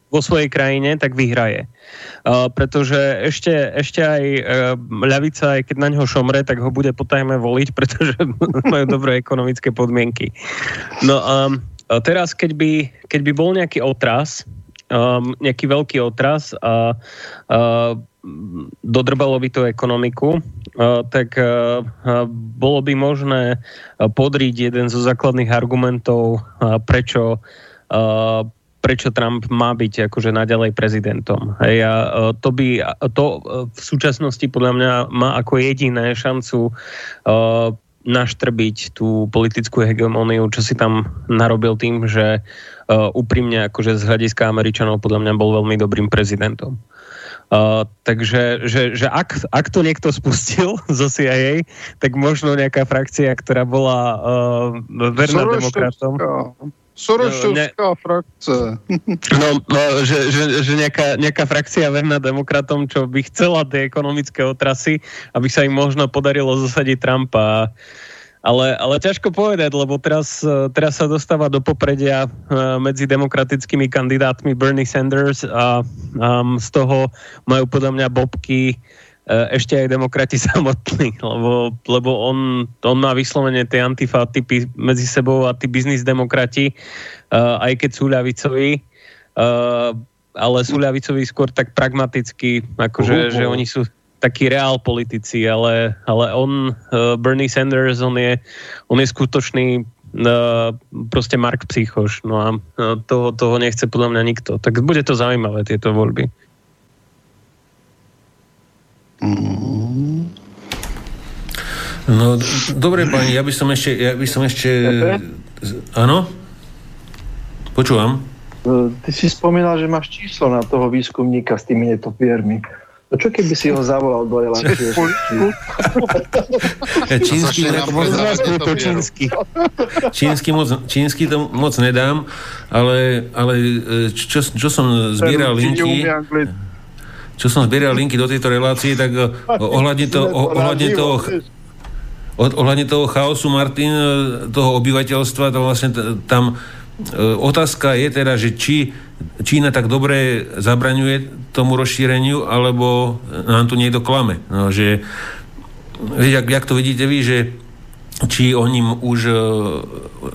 vo svojej krajine, tak vyhraje. Uh, pretože ešte, ešte aj uh, ľavica, aj keď na ňo šomre, tak ho bude potajme voliť, pretože majú dobré ekonomické podmienky. No a um, teraz, keď by, keď by bol nejaký otras, um, nejaký veľký otras a uh, dodrbalo by tú ekonomiku, tak bolo by možné podriť jeden zo základných argumentov, prečo prečo Trump má byť akože naďalej prezidentom. Hej, a to by, to v súčasnosti podľa mňa má ako jediné šancu naštrbiť tú politickú hegemóniu, čo si tam narobil tým, že uh, úprimne akože z hľadiska Američanov podľa mňa bol veľmi dobrým prezidentom. Takže že, že ak, ak to niekto spustil zo CIA, tak možno nejaká frakcia, ktorá bola uh, verná demokratom. Sorošovská ne, frakcia. No, no že, že, že nejaká, nejaká frakcia verná demokratom, čo by chcela tie ekonomické otrasy, aby sa im možno podarilo zasadiť Trumpa. Ale, ale ťažko povedať, lebo teraz, e, teraz sa dostáva do popredia e, medzi demokratickými kandidátmi Bernie Sanders a um, z toho majú podľa mňa bobky e, ešte aj demokrati samotní, lebo, lebo on, on má vyslovene tie antifa typy medzi sebou a tí biznis demokrati, uh, aj keď sú ľavicoví, uh, ale sú ľavicoví skôr tak pragmaticky, akože uh, uh. že oni sú takí reál politici, ale, ale on, uh, Bernie Sanders, on je, on je skutočný uh, proste Mark Psychoš. No a uh, toho, toho nechce podľa mňa nikto. Tak bude to zaujímavé, tieto voľby. No, dobre, pani, ja by som ešte... Ja by som ešte... Áno? Počúvam. Ty si spomínal, že máš číslo na toho výskumníka s tými netopiermi. No čo keby si ho zavolal do relácie? čínsky, čínsky. čínsky, moc, čínsky to moc nedám, ale, ale e, čo, čo som zbieral linky čo som zbieral linky do tejto relácie, tak e, ohľadne, to, ohľadne toho ohľadne toho chaosu, Martin, e, toho obyvateľstva, to vlastne tam otázka je teda, že či Čína tak dobre zabraňuje tomu rozšíreniu, alebo nám tu niekto klame. No, že, jak, jak to vidíte vy, že či oni už e,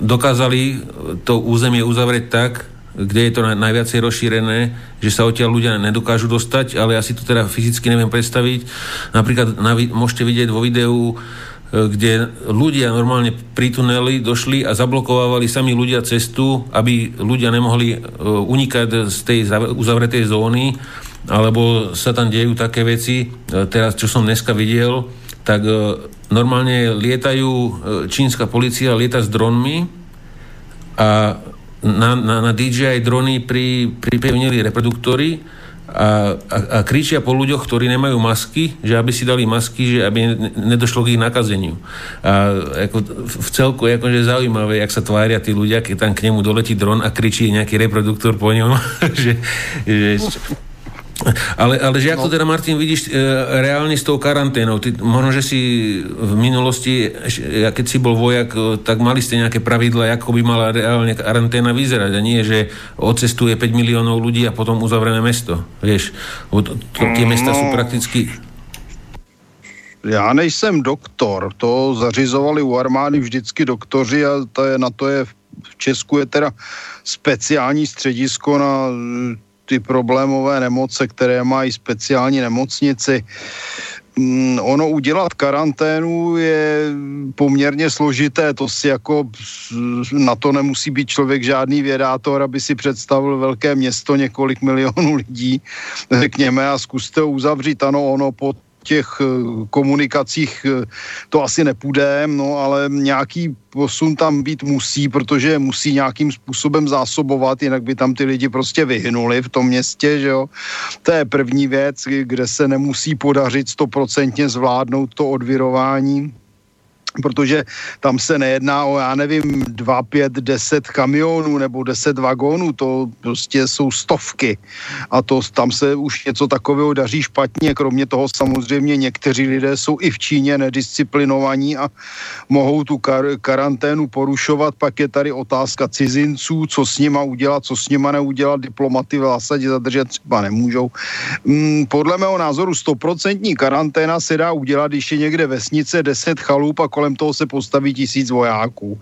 dokázali to územie uzavrieť tak, kde je to najviacej rozšírené, že sa odtiaľ ľudia nedokážu dostať, ale ja si to teda fyzicky neviem predstaviť. Napríklad na, môžete vidieť vo videu E, kde ľudia normálne pri tuneli došli a zablokovávali sami ľudia cestu, aby ľudia nemohli e, unikať z tej uzavretej zóny, alebo sa tam dejú také veci. E, teraz, čo som dneska videl, tak normálne lietajú, čínska policia lieta s dronmi a na, na, na DJI drony pri, pripevnili reproduktory a, a, a kričia po ľuďoch, ktorí nemajú masky, že aby si dali masky, že aby nedošlo k ich nakazeniu. A ako v celku je akože zaujímavé, jak sa tvária tí ľudia, keď tam k nemu doletí dron a kričí nejaký reproduktor po ňom, že, že ale, ale že ako no. teda, Martin, vidíš e, reálne s tou karanténou? Ty, možno, že si v minulosti, keď si bol vojak, e, tak mali ste nejaké pravidla, ako by mala reálne karanténa vyzerať. A nie, že odcestuje 5 miliónov ľudí a potom uzavrieme mesto. Vieš, to, to, tie mesta no. sú prakticky... Já nejsem doktor, to zařizovali u armády vždycky doktoři a to je, na to je v Česku je teda speciální středisko na ty problémové nemoce, které mají speciální nemocnici. Mm, ono udělat karanténu je poměrně složité, to si jako na to nemusí být člověk žádný vědátor, aby si představil velké město, několik milionů lidí, řekněme, a zkuste uzavřít. Ano, ono pod těch eh, komunikacích eh, to asi nepůjde, no ale nějaký posun tam být musí, protože musí nějakým způsobem zásobovat, jinak by tam ty lidi prostě vyhnuli v tom městě, že jo. To je první věc, kde se nemusí podařit stoprocentně zvládnout to odvirování protože tam se nejedná o, já nevím, 2, 5, 10 kamionů nebo 10 vagónů, to prostě jsou stovky. A to tam se už něco takového daří špatně, kromě toho samozřejmě někteří lidé jsou i v Číně nedisciplinovaní a mohou tu kar- karanténu porušovat, pak je tady otázka cizinců, co s nima udělat, co s nima neudělat, diplomaty v zásadě zadržet třeba nemůžou. Mm, podle mého názoru 100% karanténa se dá udělat, když je někde vesnice 10 chalup a kolem toho se postaví tisíc vojáků.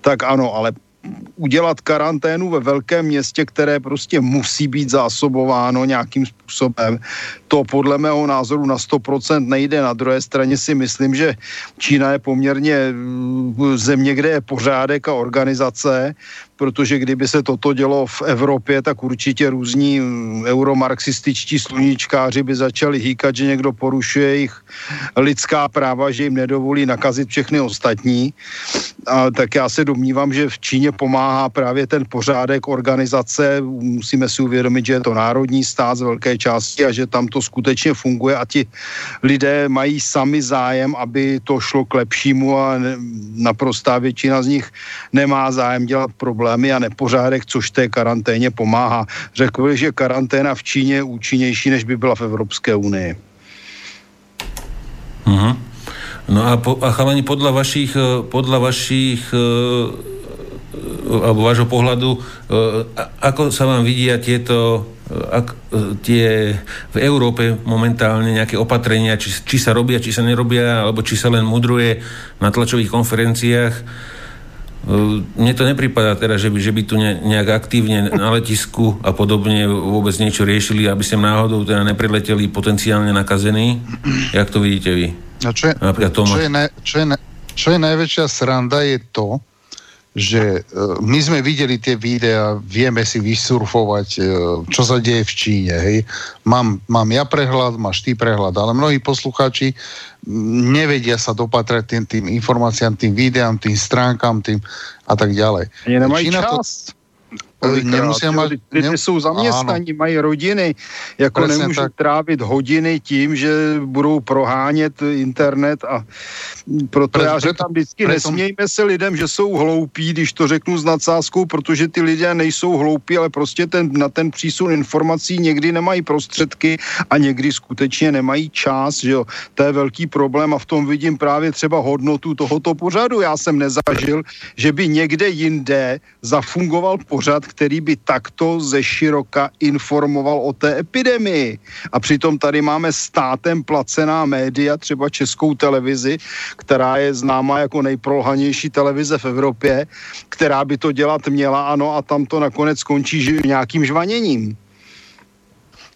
Tak ano, ale udělat karanténu ve velkém městě, které prostě musí být zásobováno nějakým způsobem. To podle mého názoru na 100% nejde. Na druhé straně si myslím, že Čína je poměrně mm, země, kde je pořádek a organizace, protože kdyby se toto dělo v Evropě, tak určitě různí mm, euromarxističtí sluníčkáři by začali hýkat, že někdo porušuje jejich lidská práva, že jim nedovolí nakazit všechny ostatní. A tak já se domnívám, že v Číně pomáhá právě ten pořádek organizace. Musíme si uvědomit, že je to národní stát z velké části a že tam to skutečně funguje a ti lidé mají sami zájem, aby to šlo k lepšímu a naprostá většina z nich nemá zájem dělat problémy a nepořádek, což té karanténě pomáhá. Řekl že karanténa v Číně je účinnější, než by byla v Evropské unii. Uh-huh. No a, po, a chalani, podľa vašich, e, podľa vašich e, alebo vášho pohľadu, ako sa vám vidia tieto ak, tie v Európe momentálne nejaké opatrenia, či, či sa robia, či sa nerobia, alebo či sa len mudruje na tlačových konferenciách. Mne to nepripadá teda, že by, že by tu ne, nejak aktívne na letisku a podobne vôbec niečo riešili, aby ste náhodou teda neprileteli potenciálne nakazení. Jak to vidíte vy? A čo je, čo je, ne, čo je, ne, čo je najväčšia sranda je to, že e, my sme videli tie videá, vieme si vysurfovať, e, čo sa deje v Číne. Hej. Mám, mám ja prehľad, máš ty prehľad, ale mnohí poslucháči nevedia sa dopatrať tým, tým informáciám, tým videám, tým stránkam, tým a tak ďalej. Čína čas. To, Nemusí mať... Lidé jsou zaměstnaní, mají rodiny, jako Presne nemůžu tak. trávit hodiny tím, že budou prohánět internet a proto Pre, já říkám vždycky, preto... nesmějme se lidem, že jsou hloupí, když to řeknu s nadsázkou, protože ty lidé nejsou hloupí, ale prostě ten, na ten přísun informací někdy nemají prostředky a někdy skutečně nemají čas, že jo. To je velký problém a v tom vidím právě třeba hodnotu tohoto pořadu. Já jsem nezažil, že by někde jinde zafungoval pořad, který by takto ze široka informoval o té epidemii. A přitom tady máme státem placená média, třeba českou televizi, která je známá jako nejprolhanější televize v Evropě, která by to dělat měla, ano, a tam to nakonec skončí nějakým žvaněním.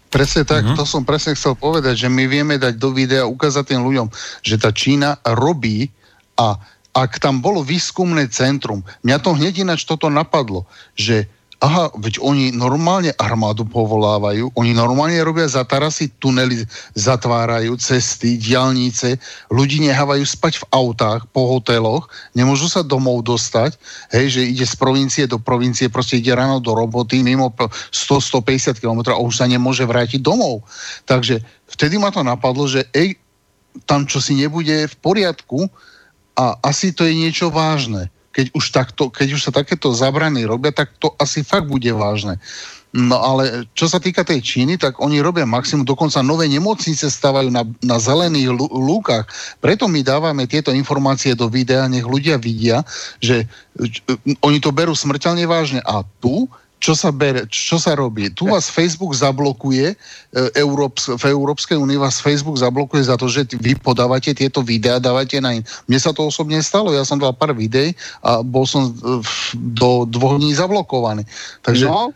Presne tak, uh-huh. to som presne chcel povedať, že my vieme dať do videa, ukázať tým ľuďom, že tá Čína robí a ak tam bolo výskumné centrum, mňa to hneď ináč toto napadlo, že aha, veď oni normálne armádu povolávajú, oni normálne robia zatarasy, tunely zatvárajú, cesty, diálnice, ľudí nehávajú spať v autách, po hoteloch, nemôžu sa domov dostať, hej, že ide z provincie do provincie, proste ide ráno do roboty, mimo 100-150 km a už sa nemôže vrátiť domov. Takže vtedy ma to napadlo, že ej, tam čo si nebude v poriadku a asi to je niečo vážne keď už, takto, keď už sa takéto zabrany robia, tak to asi fakt bude vážne. No ale čo sa týka tej Číny, tak oni robia maximum, dokonca nové nemocnice stavajú na, na zelených lúkach. Preto my dávame tieto informácie do videa, nech ľudia vidia, že oni to berú smrteľne vážne. A tu čo sa, bere, čo sa robí? Tu vás Facebook zablokuje, e, Európs, v Európskej únii vás Facebook zablokuje za to, že vy podávate tieto videá, dávate na in. Mne sa to osobne stalo, ja som dal pár videí a bol som e, do dvoch dní zablokovaný. Takže no.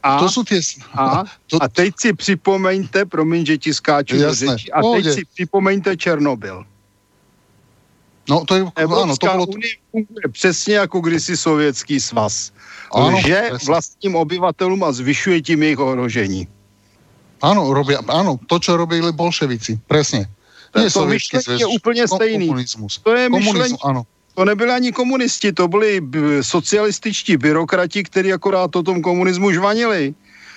A, to sú tie... A, to, a teď si připomeňte, promiň, že ti skáču do řeči, a teď si připomeňte Černobyl. No to je, Evropská áno, to bolo... unie funguje přesně jako kdysi sovětský svaz. Áno, že presne. vlastním obyvateľom a zvyšuje tím jejich ohrožení. Áno, robia, áno, to, čo robili bolševici, presne. Nie to myšlení je úplně stejný. Komunismus. To je myšlení, áno. To nebyli ani komunisti, to byli socialističtí byrokrati, kteří akorát o tom komunismu žvanili.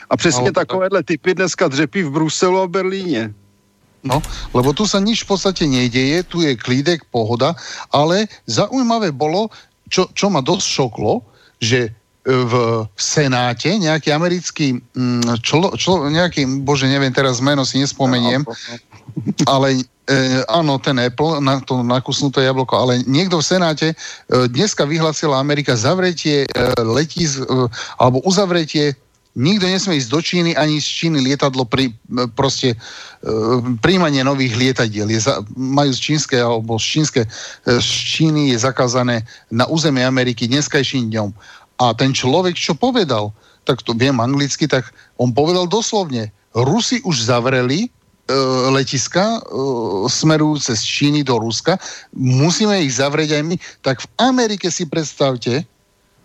A přesně Ale, takovéhle typy dneska dřepí v Bruselu a Berlíně. No, lebo tu sa nič v podstate nedeje, tu je klídek, pohoda, ale zaujímavé bolo, čo, čo ma dosť šoklo, že v Senáte nejaký americký mm, člo, člo, nejaký, bože, neviem teraz meno si nespomeniem, ale e, áno, ten Apple, na to nakusnuté jablko, ale niekto v Senáte e, dneska vyhlasila Amerika zavretie e, letísk, e, alebo uzavretie Nikto nesmie ísť do Číny, ani z Číny lietadlo pri, proste e, príjmanie nových lietadiel. Je za, majú z čínske alebo z, čínske, e, z Číny je zakázané na území Ameriky dneskajším dňom. A ten človek, čo povedal, tak to viem anglicky, tak on povedal doslovne, Rusi už zavreli e, letiska e, smerujúce z Číny do Ruska, musíme ich zavrieť aj my. Tak v Amerike si predstavte,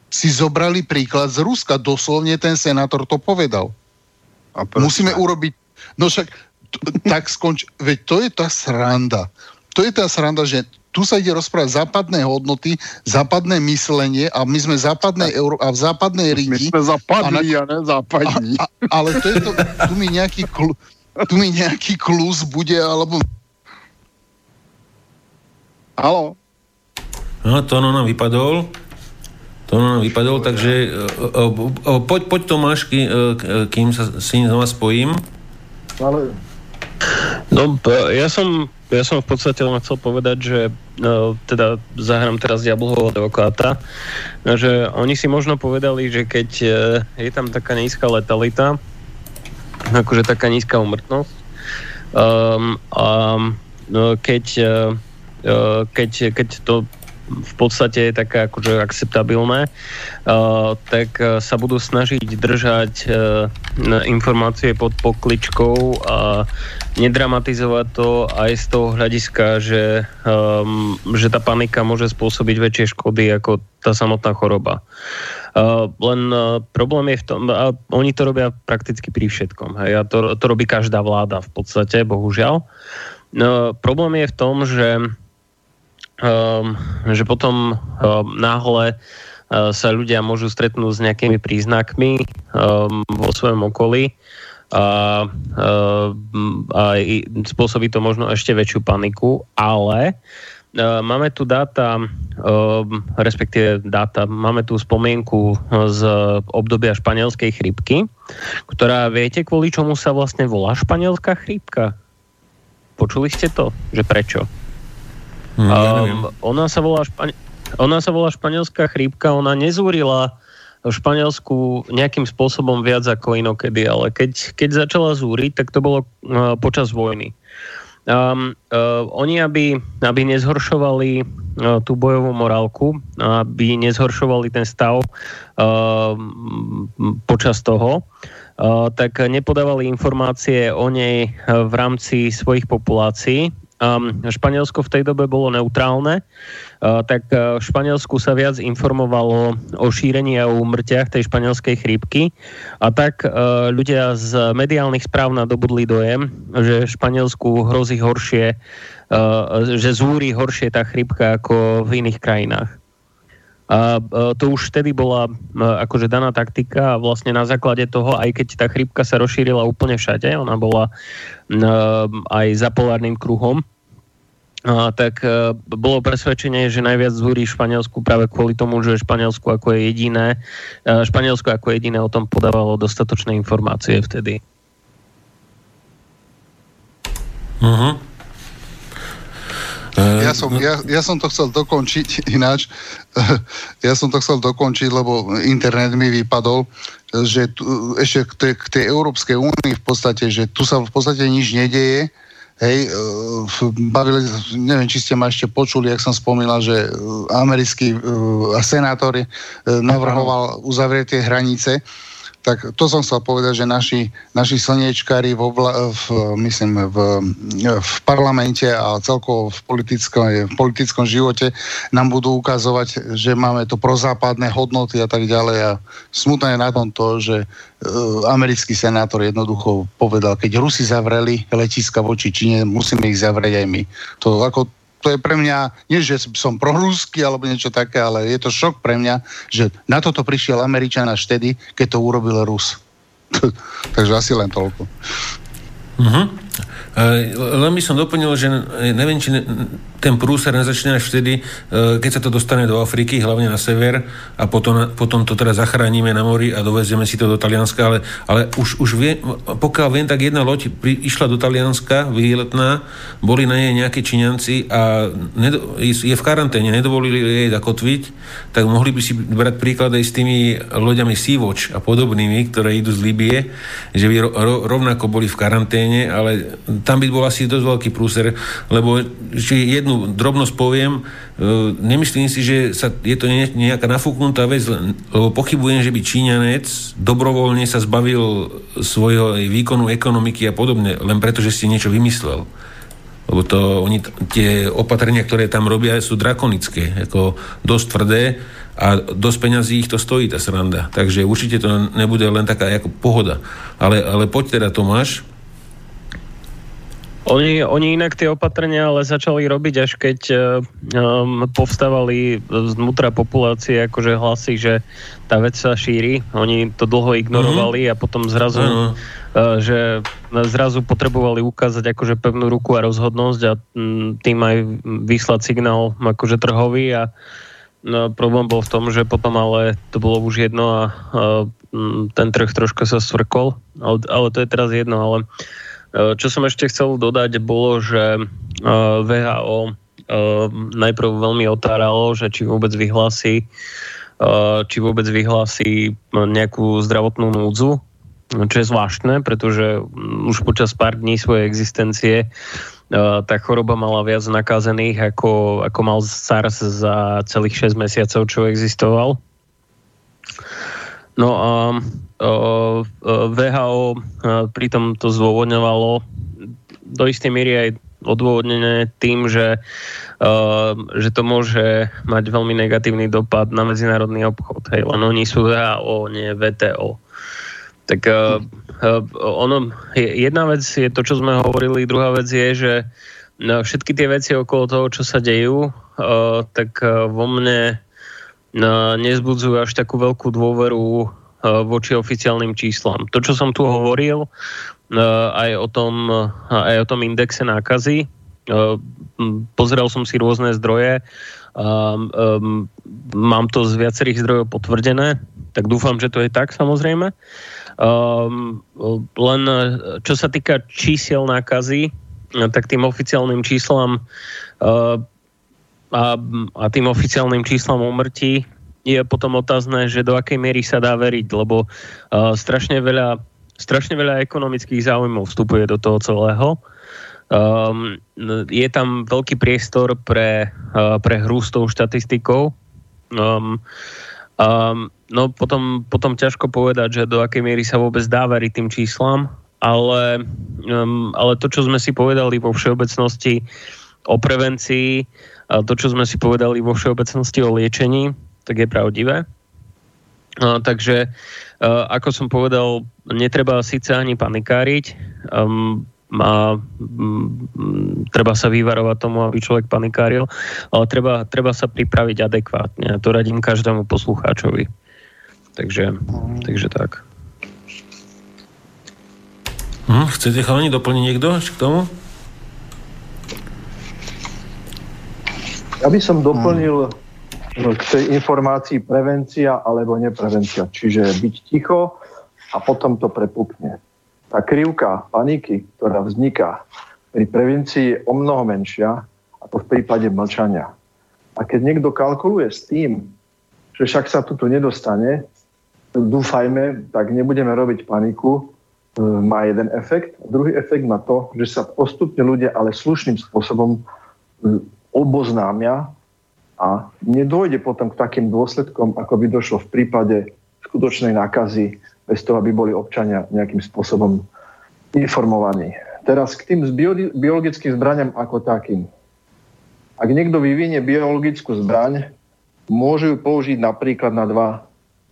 si zobrali príklad z Ruska. Doslovne ten senátor to povedal. A Musíme urobiť... No však t- tak skonč... Veď to je tá sranda. To je tá sranda, že tu sa ide rozprávať západné hodnoty, západné myslenie a my sme západnej Euró- a v západnej ríti. My sme západní a, na... a ne západní. A, a, ale to je to, tu mi nejaký, kl, tu mi nejaký klus bude, alebo... Halo? No, to no nám vypadol. To nám vypadol, takže uh, uh, poď, poď Tomáš, kým sa s ním znova spojím. Ale... No, ja som, ja som v podstate len chcel povedať, že no, teda zahrám teraz diablovho advokáta, že oni si možno povedali, že keď je tam taká nízka letalita, akože taká nízka umrtnosť, um, a no, keď, uh, keď, keď to v podstate je také akože akceptabilné, uh, tak uh, sa budú snažiť držať uh, informácie pod pokličkou a nedramatizovať to aj z toho hľadiska, že, um, že tá panika môže spôsobiť väčšie škody ako tá samotná choroba. Uh, len uh, problém je v tom, a oni to robia prakticky pri všetkom. Hej, a to, to robí každá vláda v podstate, bohužiaľ. Uh, problém je v tom, že že potom um, náhle uh, sa ľudia môžu stretnúť s nejakými príznakmi um, vo svojom okolí a, uh, a spôsobí to možno ešte väčšiu paniku, ale uh, máme tu dáta, respektíve dáta, máme tu spomienku z obdobia španielskej chrypky, ktorá viete, kvôli čomu sa vlastne volá španielská chrypka? Počuli ste to? Že prečo? Hm, ja um, ona, sa volá špani- ona sa volá španielská chrípka, ona nezúrila v Španielsku nejakým spôsobom viac ako inokedy, ale keď, keď začala zúriť, tak to bolo uh, počas vojny. Um, uh, oni, aby, aby nezhoršovali uh, tú bojovú morálku, aby nezhoršovali ten stav uh, počas toho, uh, tak nepodávali informácie o nej v rámci svojich populácií um, Španielsko v tej dobe bolo neutrálne, uh, tak uh, v Španielsku sa viac informovalo o šírení a o úmrtiach tej španielskej chrípky a tak uh, ľudia z mediálnych správ nadobudli dojem, že Španielsku hrozí horšie, uh, že zúri horšie tá chrípka ako v iných krajinách. A to už vtedy bola akože daná taktika a vlastne na základe toho, aj keď tá chrypka sa rozšírila úplne všade, ona bola aj za polárnym kruhom, tak bolo presvedčenie, že najviac zúri Španielsku práve kvôli tomu, že Španielsku ako je jediné, Španielsko ako jediné o tom podávalo dostatočné informácie vtedy. Uh-huh. Ja som, ja, ja som to chcel dokončiť ináč. Ja som to chcel dokončiť, lebo internet mi vypadol, že tu, ešte k tej, k tej Európskej únii v podstate, že tu sa v podstate nič nedeje. Hej, bavili, neviem, či ste ma ešte počuli, ak som spomínal, že americký senátor navrhoval uzavrieť tie hranice tak to som chcel povedať, že naši, naši slniečkári v, obla, v, myslím, v, v parlamente a celkovo v politickom, v politickom živote nám budú ukazovať, že máme to prozápadné hodnoty a tak ďalej a smutné je na tom to, že uh, americký senátor jednoducho povedal, keď Rusi zavreli letiska voči Číne, musíme ich zavrieť aj my. To ako to je pre mňa, nie že som proruský alebo niečo také, ale je to šok pre mňa, že na toto prišiel Američan až vtedy, keď to urobil Rus. Takže asi len toľko. Uh-huh. Len by som doplnil, že neviem, či ten prúser nezačne až vtedy, e, keď sa to dostane do Afriky, hlavne na sever, a potom, potom to teda zachránime na mori a dovezieme si to do Talianska, ale, ale už, už vie, pokiaľ viem, tak jedna loď pri, išla do Talianska, výletná, boli na nej nejakí Číňanci a nedo, je v karanténe, nedovolili jej zakotviť, tak mohli by si brať príklad aj s tými loďami Sea-Watch a podobnými, ktoré idú z Libie, že by ro, rovnako boli v karanténe, ale tam by bol asi dosť veľký prúser, lebo či jednu drobnosť poviem. E, nemyslím si, že sa, je to nejaká nafúknutá vec, lebo pochybujem, že by Číňanec dobrovoľne sa zbavil svojho výkonu ekonomiky a podobne, len preto, že si niečo vymyslel. Lebo to, oni, tie opatrenia, ktoré tam robia, sú drakonické, ako dosť tvrdé a dosť peňazí ich to stojí, tá sranda. Takže určite to nebude len taká ako pohoda. Ale, ale poď teda, Tomáš, oni, oni inak tie opatrenia ale začali robiť, až keď um, povstávali znútra populácie akože hlasy, že tá vec sa šíri. Oni to dlho ignorovali mm-hmm. a potom zrazu, mm-hmm. uh, že zrazu potrebovali ukázať akože pevnú ruku a rozhodnosť a um, tým aj vyslať signál akože trhový a no, problém bol v tom, že potom ale to bolo už jedno a uh, ten trh troška sa svrkol, ale, ale to je teraz jedno, ale uh, čo som ešte chcel dodať, bolo, že eh, VHO eh, najprv veľmi otáralo, že či vôbec vyhlási či vôbec vyhlási nejakú zdravotnú núdzu, čo je zvláštne, pretože mm, už počas pár dní svojej existencie tá choroba mala viac nakazených, ako, ako mal SARS za celých 6 mesiacov, čo existoval. No a VHO pritom to zdôvodňovalo do istej miery aj odôvodnené tým, že, že to môže mať veľmi negatívny dopad na medzinárodný obchod. Hej, len oni sú VHO, nie VTO. Tak ono, jedna vec je to, čo sme hovorili, druhá vec je, že všetky tie veci okolo toho, čo sa dejú, tak vo mne nezbudzujú až takú veľkú dôveru e, voči oficiálnym číslam. To, čo som tu hovoril, e, aj o tom, aj o tom indexe nákazy, pozeral som si rôzne zdroje, mám to z viacerých zdrojov potvrdené, tak dúfam, že to je tak samozrejme. Len čo sa týka čísiel nákazy, tak tým oficiálnym číslam a, a tým oficiálnym číslom umrtí je potom otázne, že do akej miery sa dá veriť, lebo uh, strašne veľa strašne veľa ekonomických záujmov vstupuje do toho celého. Um, je tam veľký priestor pre, uh, pre hru s tou štatistikou. Um, um, no potom, potom ťažko povedať, že do akej miery sa vôbec dá veriť tým číslam, ale, um, ale to, čo sme si povedali vo všeobecnosti o prevencii, to, čo sme si povedali vo všeobecnosti o liečení, tak je pravdivé. A, takže, a, ako som povedal, netreba síce ani panikáriť, um, a um, treba sa vyvarovať tomu, aby človek panikáril, ale treba, treba sa pripraviť adekvátne. A to radím každému poslucháčovi. Takže, takže tak. Hm, chcete chalani doplniť niekto k tomu? Ja by som doplnil hmm. k tej informácii prevencia alebo neprevencia. Čiže byť ticho a potom to prepukne. Tá krivka paniky, ktorá vzniká pri prevencii je o mnoho menšia ako v prípade mlčania. A keď niekto kalkuluje s tým, že však sa tu nedostane, dúfajme, tak nebudeme robiť paniku, e, má jeden efekt. Druhý efekt má to, že sa postupne ľudia ale slušným spôsobom e, oboznámia a nedôjde potom k takým dôsledkom, ako by došlo v prípade skutočnej nákazy, bez toho, aby boli občania nejakým spôsobom informovaní. Teraz k tým biologickým zbraniam ako takým. Ak niekto vyvinie biologickú zbraň, môže ju použiť napríklad na dva,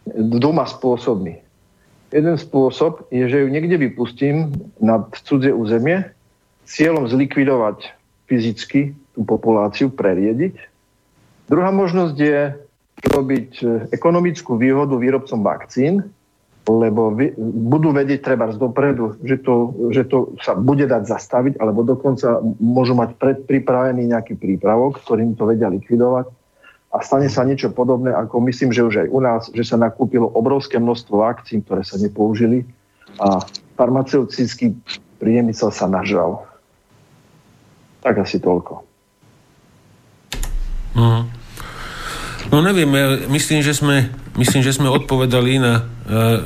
dvoma spôsobmi. Jeden spôsob je, že ju niekde vypustím na cudzie územie cieľom zlikvidovať fyzicky tú populáciu preriediť. Druhá možnosť je robiť e, ekonomickú výhodu výrobcom vakcín lebo budú vedieť treba z dopredu, že to, že to sa bude dať zastaviť, alebo dokonca môžu mať predpripravený nejaký prípravok, ktorým to vedia likvidovať a stane sa niečo podobné, ako myslím, že už aj u nás, že sa nakúpilo obrovské množstvo vakcín, ktoré sa nepoužili a farmaceutický priemysel sa nažal. Tak asi toľko. Uh-huh. No neviem, ja myslím, že sme, myslím, že sme odpovedali na uh,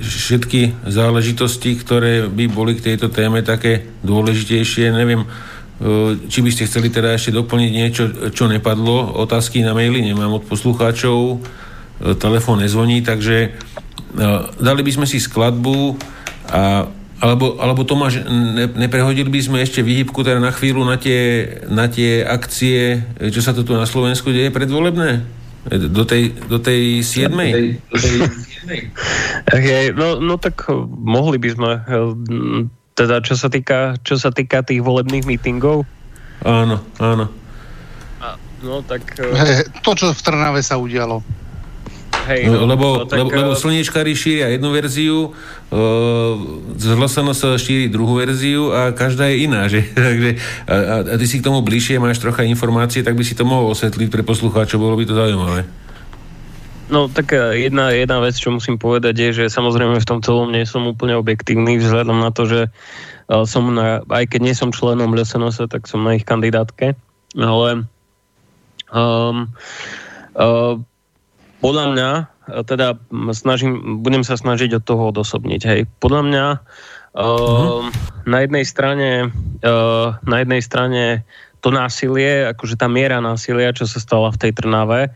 všetky záležitosti, ktoré by boli k tejto téme také dôležitejšie. Neviem, uh, či by ste chceli teda ešte doplniť niečo, čo nepadlo. Otázky na maily nemám od poslucháčov, uh, telefón nezvoní, takže dali by sme si skladbu a alebo, alebo Tomáš, ne, neprehodili by sme ešte výhybku teda na chvíľu na tie, na tie akcie, čo sa to tu na Slovensku deje predvolebné? Do tej, do tej 7. Do tej, okay, no, no tak mohli by sme teda čo sa týka, čo sa týka tých volebných mítingov. Áno, áno. No tak... Hey, to, čo v Trnave sa udialo. Hej, no, lebo, no, tak, lebo, lebo slniečkári šíria jednu verziu, uh, z sa šíri druhú verziu a každá je iná. Že? Takže, a, a ty si k tomu bližšie, máš trocha informácie, tak by si to mohol osvetliť pre poslucháčov, bolo by to zaujímavé. No tak e, jedna, jedna vec, čo musím povedať, je, že samozrejme v tom celom nie som úplne objektívny vzhľadom na to, že som na, aj keď nie som členom LSNS, tak som na ich kandidátke, ale um, uh, podľa mňa, teda snažím, budem sa snažiť od toho odosobniť. Hej. Podľa mňa uh, na jednej strane uh, na jednej strane to násilie, akože tá miera násilia, čo sa stala v tej Trnave,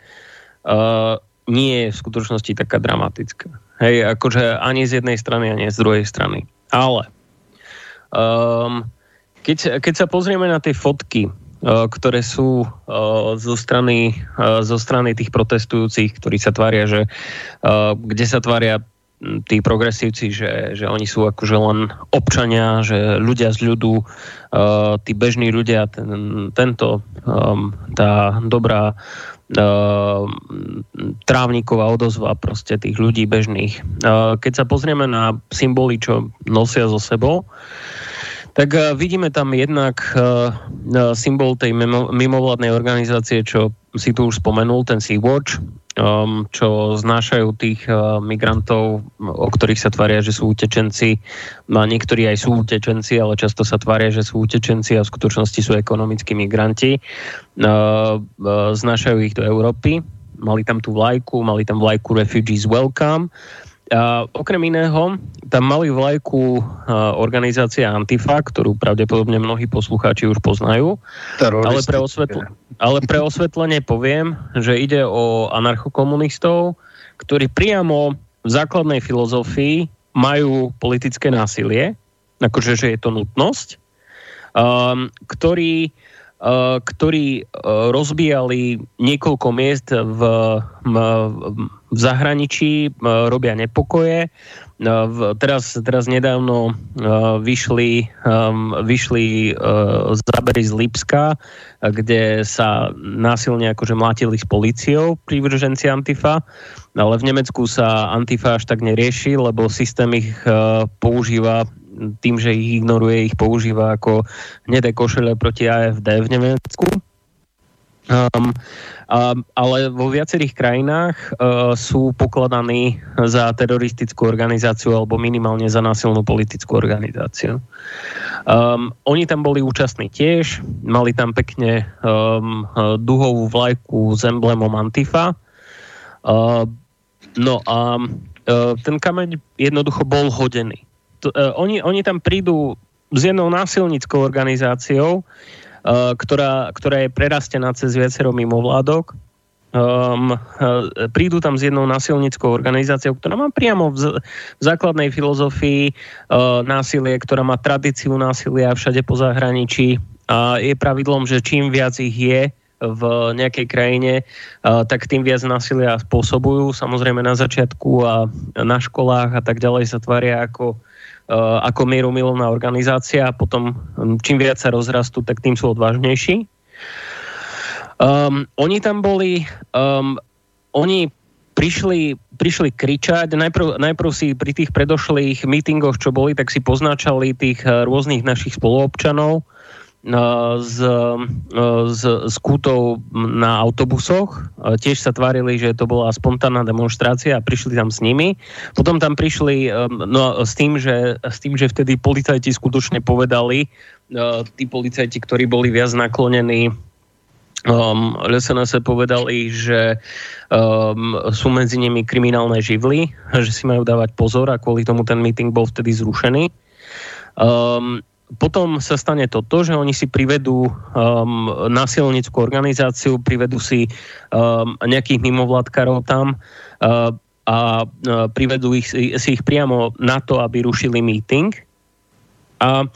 uh, nie je v skutočnosti taká dramatická. Hej, akože ani z jednej strany, ani z druhej strany. Ale um, keď, keď sa pozrieme na tie fotky ktoré sú eh, zo strany, eh, zo strany tých protestujúcich, ktorí sa tvária, že kde sa tvária tí progresívci, že, že oni sú akože len občania, že ľudia z ľudu, tí bežní ľudia, ten, tento, tá dobrá trávniková odozva proste tých ľudí bežných. Keď sa pozrieme na symboly, čo nosia so sebou, tak uh, vidíme tam jednak uh, symbol tej mimo, mimovládnej organizácie, čo si tu už spomenul, ten Sea-Watch, um, čo znášajú tých migrantov, o ktorých sa tvária, že sú utečenci. No a niektorí aj sú utečenci, ale často sa tvária, že sú utečenci a v skutočnosti sú ekonomickí migranti. Znášajú ich do Európy. Mali tam tú vlajku, mali tam vlajku Refugees Welcome a okrem iného, tam mali vlajku organizácia Antifa, ktorú pravdepodobne mnohí poslucháči už poznajú. Ale pre, osvetl- ale pre osvetlenie poviem, že ide o anarchokomunistov, ktorí priamo v základnej filozofii majú politické násilie, akože že je to nutnosť, um, ktorí Eh, ktorí eh, rozbíjali niekoľko miest v, v zahraničí, eh, robia nepokoje. Teraz, teraz nedávno vyšli, vyšli zábery z Lipska, kde sa násilne akože mlátili s policiou prívrženci Antifa, ale v Nemecku sa Antifa až tak nerieši, lebo systém ich používa tým, že ich ignoruje, ich používa ako hnedé košele proti AFD v Nemecku. Um, um, ale vo viacerých krajinách uh, sú pokladaní za teroristickú organizáciu alebo minimálne za násilnú politickú organizáciu. Um, oni tam boli účastní tiež, mali tam pekne um, duhovú vlajku s emblémom Antifa. Uh, no a uh, ten kameň jednoducho bol hodený uh, oni, oni tam prídu s jednou násilnickou organizáciou, ktorá, ktorá je prerastená cez viacero mimovládok. Um, prídu tam s jednou násilnickou organizáciou, ktorá má priamo v, v základnej filozofii uh, násilie, ktorá má tradíciu násilia všade po zahraničí a je pravidlom, že čím viac ich je, v nejakej krajine, tak tým viac násilia spôsobujú. Samozrejme na začiatku a na školách a tak ďalej sa tvária ako Eh, ako mierumilovná organizácia a potom hm, čím viac sa rozrastú, tak tým sú odvážnejší. Um, oni tam boli, um, oni prišli, prišli kričať, najprv, najprv si pri tých predošlých mítingoch, čo boli, tak si poznačali tých rôznych našich spoluobčanov, s, s, s kútou na autobusoch. Tiež sa tvárili, že to bola spontánna demonstrácia a prišli tam s nimi. Potom tam prišli no, s, tým, že, s tým, že vtedy policajti skutočne povedali, tí policajti, ktorí boli viac naklonení Um, sa povedali, že um, sú medzi nimi kriminálne živly, že si majú dávať pozor a kvôli tomu ten meeting bol vtedy zrušený. Um, potom sa stane toto, že oni si privedú um, násilnickú organizáciu, privedú si um, nejakých mimovládkarov tam uh, a uh, privedú ich, si ich priamo na to, aby rušili meeting. A,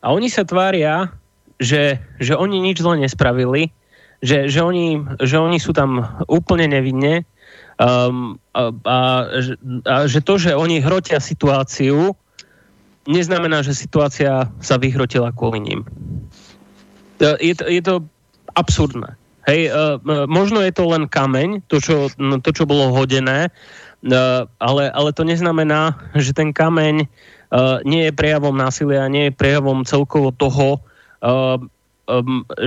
a oni sa tvária, že, že oni nič zle nespravili, že, že, oni, že oni sú tam úplne nevinne um, a, a, a že to, že oni hrotia situáciu, neznamená, že situácia sa vyhrotila kvôli ním. Je to, je to absurdné. Hej, uh, možno je to len kameň, to čo, to, čo bolo hodené, uh, ale, ale to neznamená, že ten kameň nie je prejavom násilia, nie je prejavom celkovo toho,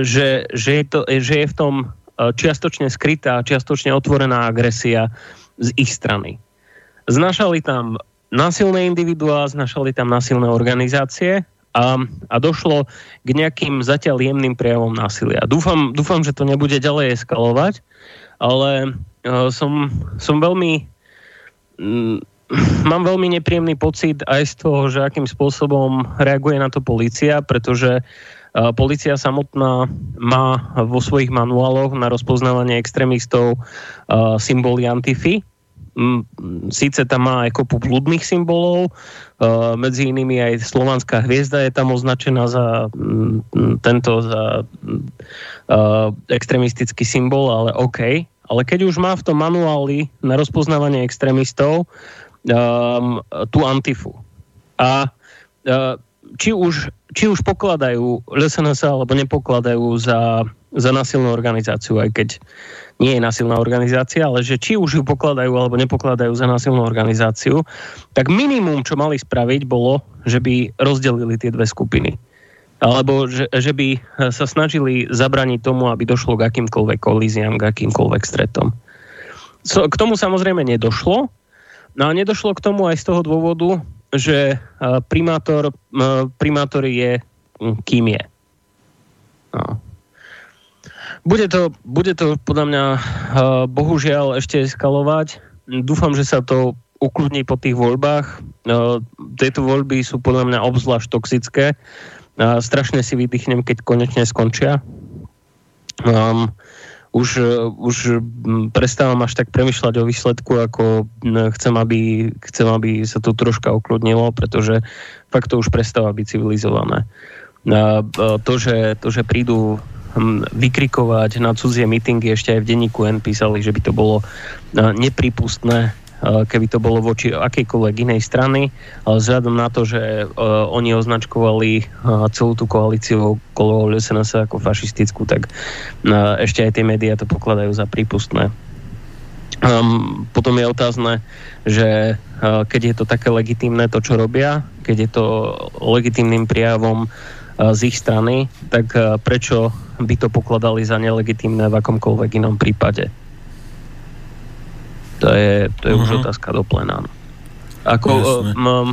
že, že, je to, že je v tom čiastočne skrytá, čiastočne otvorená agresia z ich strany. Znašali tam násilné individuá, znašali tam násilné organizácie a, a došlo k nejakým zatiaľ jemným prejavom násilia. Dúfam, dúfam že to nebude ďalej eskalovať, ale uh, som, som veľmi... Mm, mám veľmi nepríjemný pocit aj z toho, že akým spôsobom reaguje na to policia, pretože uh, policia samotná má vo svojich manuáloch na rozpoznávanie extrémistov uh, symboly Antify, síce tam má aj kopu blúdnych symbolov, medzi inými aj slovanská hviezda je tam označená za tento za extremistický symbol, ale OK. Ale keď už má v tom manuáli na rozpoznávanie extrémistov um, tú antifu a uh, či už, či už pokladajú LSNS alebo nepokladajú za, za násilnú organizáciu, aj keď nie je násilná organizácia, ale že či už ju pokladajú alebo nepokladajú za násilnú organizáciu, tak minimum, čo mali spraviť, bolo, že by rozdelili tie dve skupiny. Alebo že, že by sa snažili zabraniť tomu, aby došlo k akýmkoľvek kolíziám, k akýmkoľvek stretom. So, k tomu samozrejme nedošlo. No a nedošlo k tomu aj z toho dôvodu, že primátor, primátor je kým je. No. Bude to, bude to podľa mňa uh, bohužiaľ ešte eskalovať. Dúfam, že sa to ukludní po tých voľbách. Uh, tieto voľby sú podľa mňa obzvlášť toxické. Uh, strašne si vydýchnem, keď konečne skončia. Um, už, už prestávam až tak premyšľať o výsledku, ako chcem aby, chcem, aby sa to troška ukludnilo, pretože fakt to už prestáva byť civilizované. To, že, to, že prídu vykrikovať na cudzie mítingy, ešte aj v denníku N písali, že by to bolo eh, nepripustné, eh, keby to bolo voči akejkoľvek inej strany, ale vzhľadom na to, že uh, oni označkovali celú tú koalíciu okolo SNS ako fašistickú, tak ešte aj tie médiá to pokladajú za prípustné. Um, potom je otázne, že keď je to také legitímne to, čo robia, keď je to legitímnym prijavom z ich strany, tak prečo by to pokladali za nelegitímne v akomkoľvek inom prípade? To je, to je uh-huh. už mhm. otázka do plenánu. Ako, um,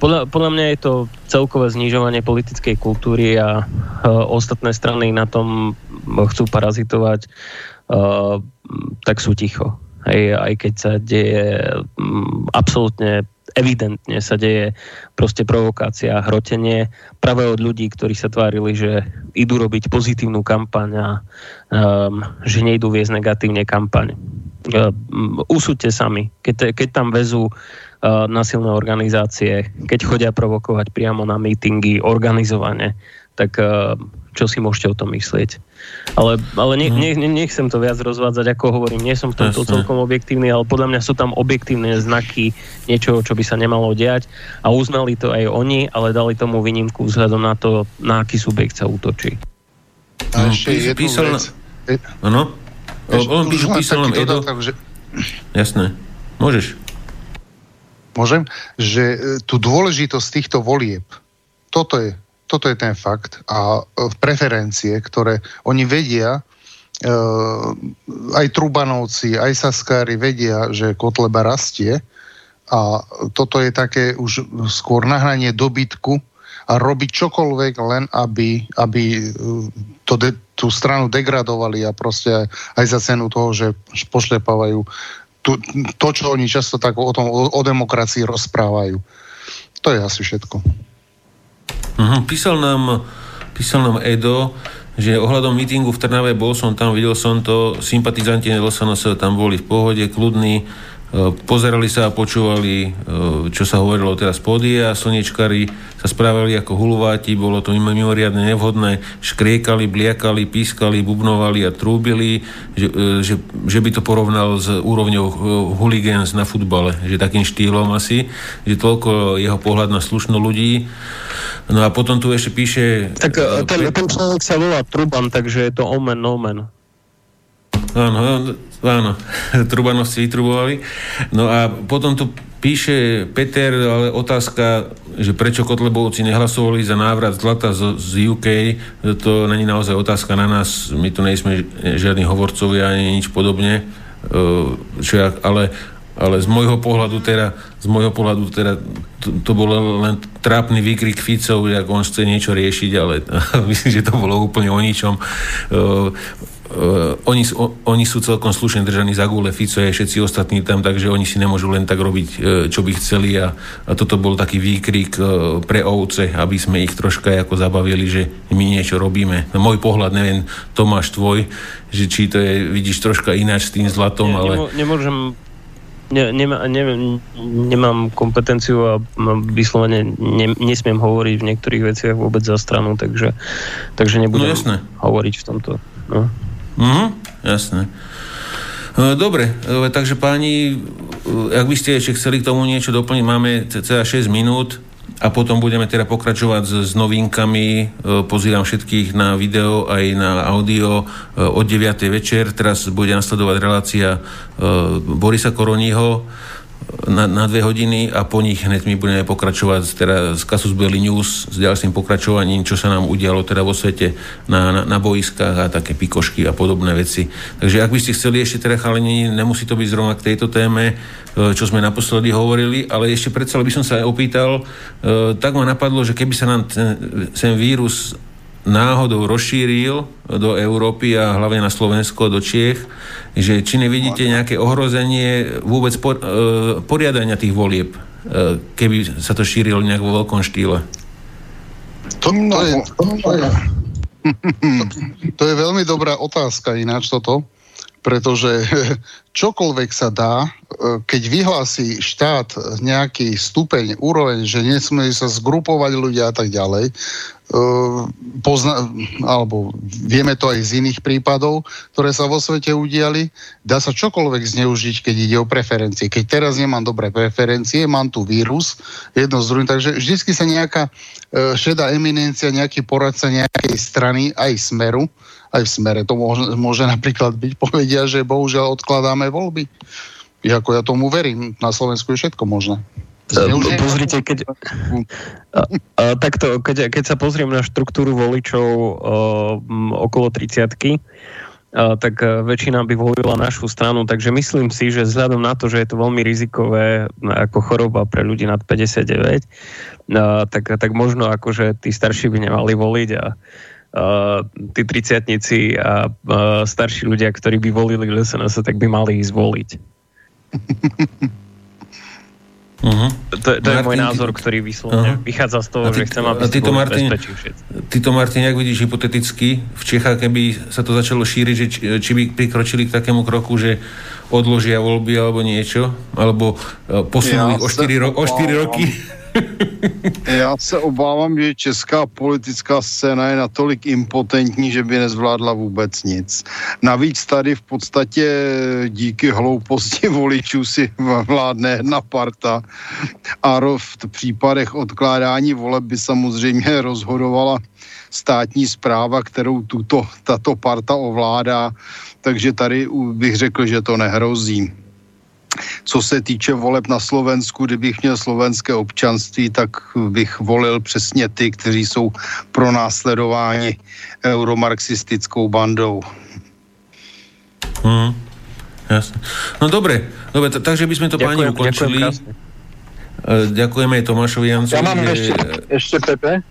podľa, podľa mňa je to celkové znižovanie politickej kultúry a uh, ostatné strany na tom chcú parazitovať, uh, tak sú ticho. Hej, aj keď sa deje um, absolútne evidentne sa deje proste provokácia, hrotenie práve od ľudí, ktorí sa tvárili, že idú robiť pozitívnu kampaň a um, že nejdú viesť negatívne kampaň. Um, usúďte sami, keď, keď tam vezú uh, nasilné organizácie, keď chodia provokovať priamo na mítingy organizovane, tak uh, čo si môžete o tom myslieť? Ale, ale ne, mhm. ne, nechcem to viac rozvádzať, ako hovorím, nie som v tomto Jasne. celkom objektívny, ale podľa mňa sú tam objektívne znaky niečoho, čo by sa nemalo diať a uznali to aj oni, ale dali tomu výnimku vzhľadom na to, na aký subjekt sa útočí. A ešte jednu písal... vec. Áno? On písal nám Edo... že, Jasné. Môžeš. Môžem? Že e, tú dôležitosť týchto volieb, toto je, toto je ten fakt a e, preferencie, ktoré oni vedia, e, aj Trubanovci, aj Saskári vedia, že Kotleba rastie a toto je také už skôr nahranie dobytku a robiť čokoľvek len, aby, aby to de, tú stranu degradovali a proste aj za cenu toho, že pošlepávajú tu, to, čo oni často tak o, tom, o, o demokracii rozprávajú. To je asi všetko. Uh-huh. Písal, nám, písal nám Edo, že ohľadom mítingu v Trnave bol som tam, videl som to, sympatizanti LSNS tam boli v pohode, kľudní, E, pozerali sa a počúvali, e, čo sa hovorilo teraz pódie a slnečkári sa správali ako hulváti, bolo to mimoriadne nevhodné, škriekali, bliakali, pískali, bubnovali a trúbili, že, e, že, že by to porovnal s úrovňou hooligans na futbale, že takým štýlom asi, že toľko jeho pohľad na slušnú ľudí. No a potom tu ešte píše... Tak ten, ten človek sa volá Truban, takže je to omen, omen. Áno, áno, Trubanovci vytrubovali. No a potom tu píše Peter, ale otázka, že prečo Kotlebovci nehlasovali za návrat zlata z, z UK, to není naozaj otázka na nás, my tu nejsme žiadni hovorcovia ani nič podobne, e, čo ale, ale z môjho pohľadu teda, z môjho pohľadu teda to, to bolo len trápny výkrik Ficov, ako on chce niečo riešiť, ale myslím, že to bolo úplne o ničom. Uh, oni, o, oni sú celkom slušne držaní za gule, Fico je všetci ostatní tam, takže oni si nemôžu len tak robiť, uh, čo by chceli a, a toto bol taký výkrik uh, pre ovce, aby sme ich troška ako zabavili, že my niečo robíme. No, môj pohľad, neviem, Tomáš tvoj, že či to je, vidíš troška ináč s tým zlatom, ja, ale... Nemôžem ne, nema, ne, nemám kompetenciu a vyslovene ne, nesmiem hovoriť v niektorých veciach vôbec za stranu, takže, takže nebudem no, hovoriť v tomto. No. Mhm, jasné. E, dobre, e, takže páni, e, ak by ste ešte chceli k tomu niečo doplniť, máme cca 6 minút a potom budeme teda pokračovať s, s novinkami. Pozývam všetkých na video aj na audio od 9. večer. Teraz bude nasledovať relácia Borisa Koroního na, na dve hodiny a po nich hneď my budeme pokračovať teda z Kasus Belli News s ďalším pokračovaním, čo sa nám udialo teda vo svete na, na, na boiskách a také pikošky a podobné veci. Takže ak by ste chceli ešte teda chalení, nemusí to byť zrovna k tejto téme, e, čo sme naposledy hovorili, ale ešte predsa by som sa opýtal, e, tak ma napadlo, že keby sa nám ten, ten vírus náhodou rozšíril do Európy a hlavne na Slovensko, do Čiech, že či nevidíte nejaké ohrozenie vôbec por, e, poriadania tých volieb, e, keby sa to šírilo nejak vo veľkom štýle? To, to, je, to, je, to, to je veľmi dobrá otázka ináč toto, pretože čokoľvek sa dá, e, keď vyhlási štát nejaký stupeň, úroveň, že nesmie sa zgrupovať ľudia a tak ďalej, Ehm, pozna, alebo vieme to aj z iných prípadov, ktoré sa vo svete udiali, dá sa čokoľvek zneužiť, keď ide o preferencie. Keď teraz nemám dobré preferencie, mám tu vírus, jedno z druhým, takže vždy sa nejaká e, šedá eminencia, nejaký poradca nejakej strany, aj smeru, aj v smere. To môže, môže napríklad byť, povedia, že bohužiaľ odkladáme voľby. Ako ja tomu verím, na Slovensku je všetko možné. Pozrite, keď, a, a, takto, keď, keď sa pozriem na štruktúru voličov a, okolo 30 tak väčšina by volila našu stranu, takže myslím si, že vzhľadom na to, že je to veľmi rizikové ako choroba pre ľudí nad 59, a, tak, tak možno akože tí starší by nemali voliť a, a tí triciatnici a, a starší ľudia, ktorí by volili LSNS, tak by mali ísť voliť. Uh-huh. To, to Martin, je môj názor, ktorý vyslovene uh-huh. vychádza z toho, ty, že chcem, aby si to Martin, Ty to, Martin, jak vidíš hypoteticky, v Čechách, keby sa to začalo šíriť, že či, či by prikročili k takému kroku, že odložia voľby alebo niečo, alebo uh, posunuli ja o 4, ro- o 4 roky Já se obávám, že česká politická scéna je natolik impotentní, že by nezvládla vůbec nic. Navíc tady v podstatě díky hlouposti voličů si vládne jedna parta a v případech odkládání voleb by samozřejmě rozhodovala státní zpráva, kterou tuto, tato parta ovládá, takže tady bych řekl, že to nehrozí. Co se týče voleb na Slovensku, kdybych měl slovenské občanství, tak bych volil přesně ty, kteří jsou pro následování euromarxistickou bandou. Hmm, jasne. No dobre, dobre t- takže by sme to ďakujem, páni ukončili. Ďakujem e, Ďakujeme aj Tomášovi Jancovi. Ja mám ešte, ešte Pepe.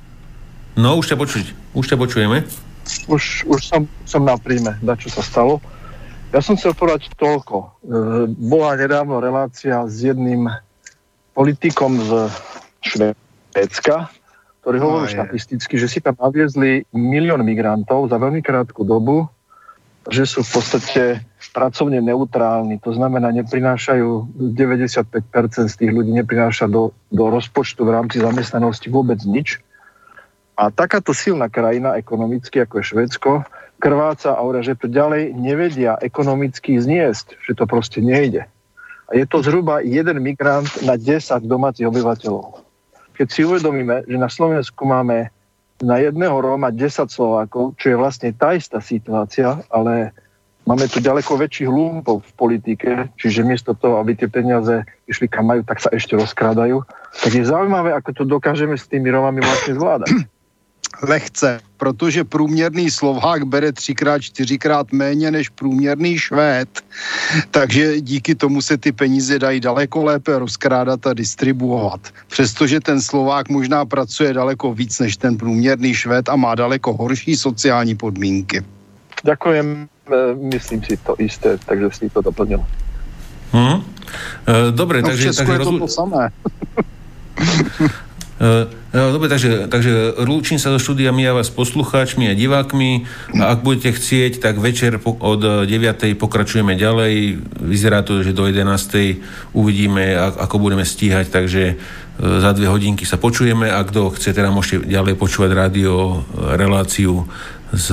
No, už ťa počuť. Už ťa počujeme. Už, už som, som na príjme, da čo sa stalo. Ja som chcel povedať toľko. E, bola nedávno relácia s jedným politikom z Švédska, ktorý hovoril štatisticky, že si tam naviezli milión migrantov za veľmi krátku dobu, že sú v podstate pracovne neutrálni. To znamená, neprinášajú 95% z tých ľudí neprináša do, do rozpočtu v rámci zamestnanosti vôbec nič. A takáto silná krajina ekonomicky, ako je Švedsko, krváca a hovoria, že to ďalej nevedia ekonomicky zniesť, že to proste nejde. A je to zhruba jeden migrant na 10 domácich obyvateľov keď si uvedomíme, že na Slovensku máme na jedného Róma 10 Slovákov, čo je vlastne tá istá situácia, ale máme tu ďaleko väčších lumpov v politike, čiže miesto toho, aby tie peniaze išli kam majú, tak sa ešte rozkrádajú. Tak je zaujímavé, ako to dokážeme s tými Rómami vlastne zvládať lehce, protože průměrný Slovák bere třikrát, čtyřikrát méně než průměrný Švéd. Takže díky tomu se ty peníze dají daleko lépe rozkrádat a distribuovat. Přestože ten Slovák možná pracuje daleko víc než ten průměrný Švéd a má daleko horší sociální podmínky. Ďakujem, e, myslím si to isté, takže si to doplnil. Hmm. Dobre, no, takže... takže je to to samé. Uh, dobre, takže, takže lúčim sa do štúdia my a vás poslucháčmi a divákmi a ak budete chcieť, tak večer po, od 9. pokračujeme ďalej. Vyzerá to, že do 11. uvidíme, ako budeme stíhať, takže uh, za dve hodinky sa počujeme a kto chce, teda môžete ďalej počúvať rádio, reláciu s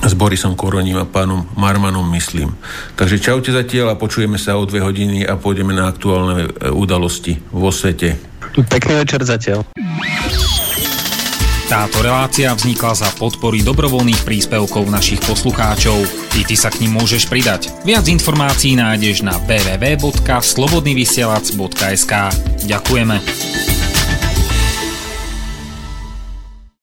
s Borisom Koroním a pánom Marmanom, myslím. Takže čaute zatiaľ a počujeme sa o dve hodiny a pôjdeme na aktuálne udalosti vo svete. Pekný večer zatiaľ. Táto relácia vznikla za podpory dobrovoľných príspevkov našich poslucháčov. I ty sa k ním môžeš pridať. Viac informácií nájdeš na www.slobodnyvysielac.sk Ďakujeme.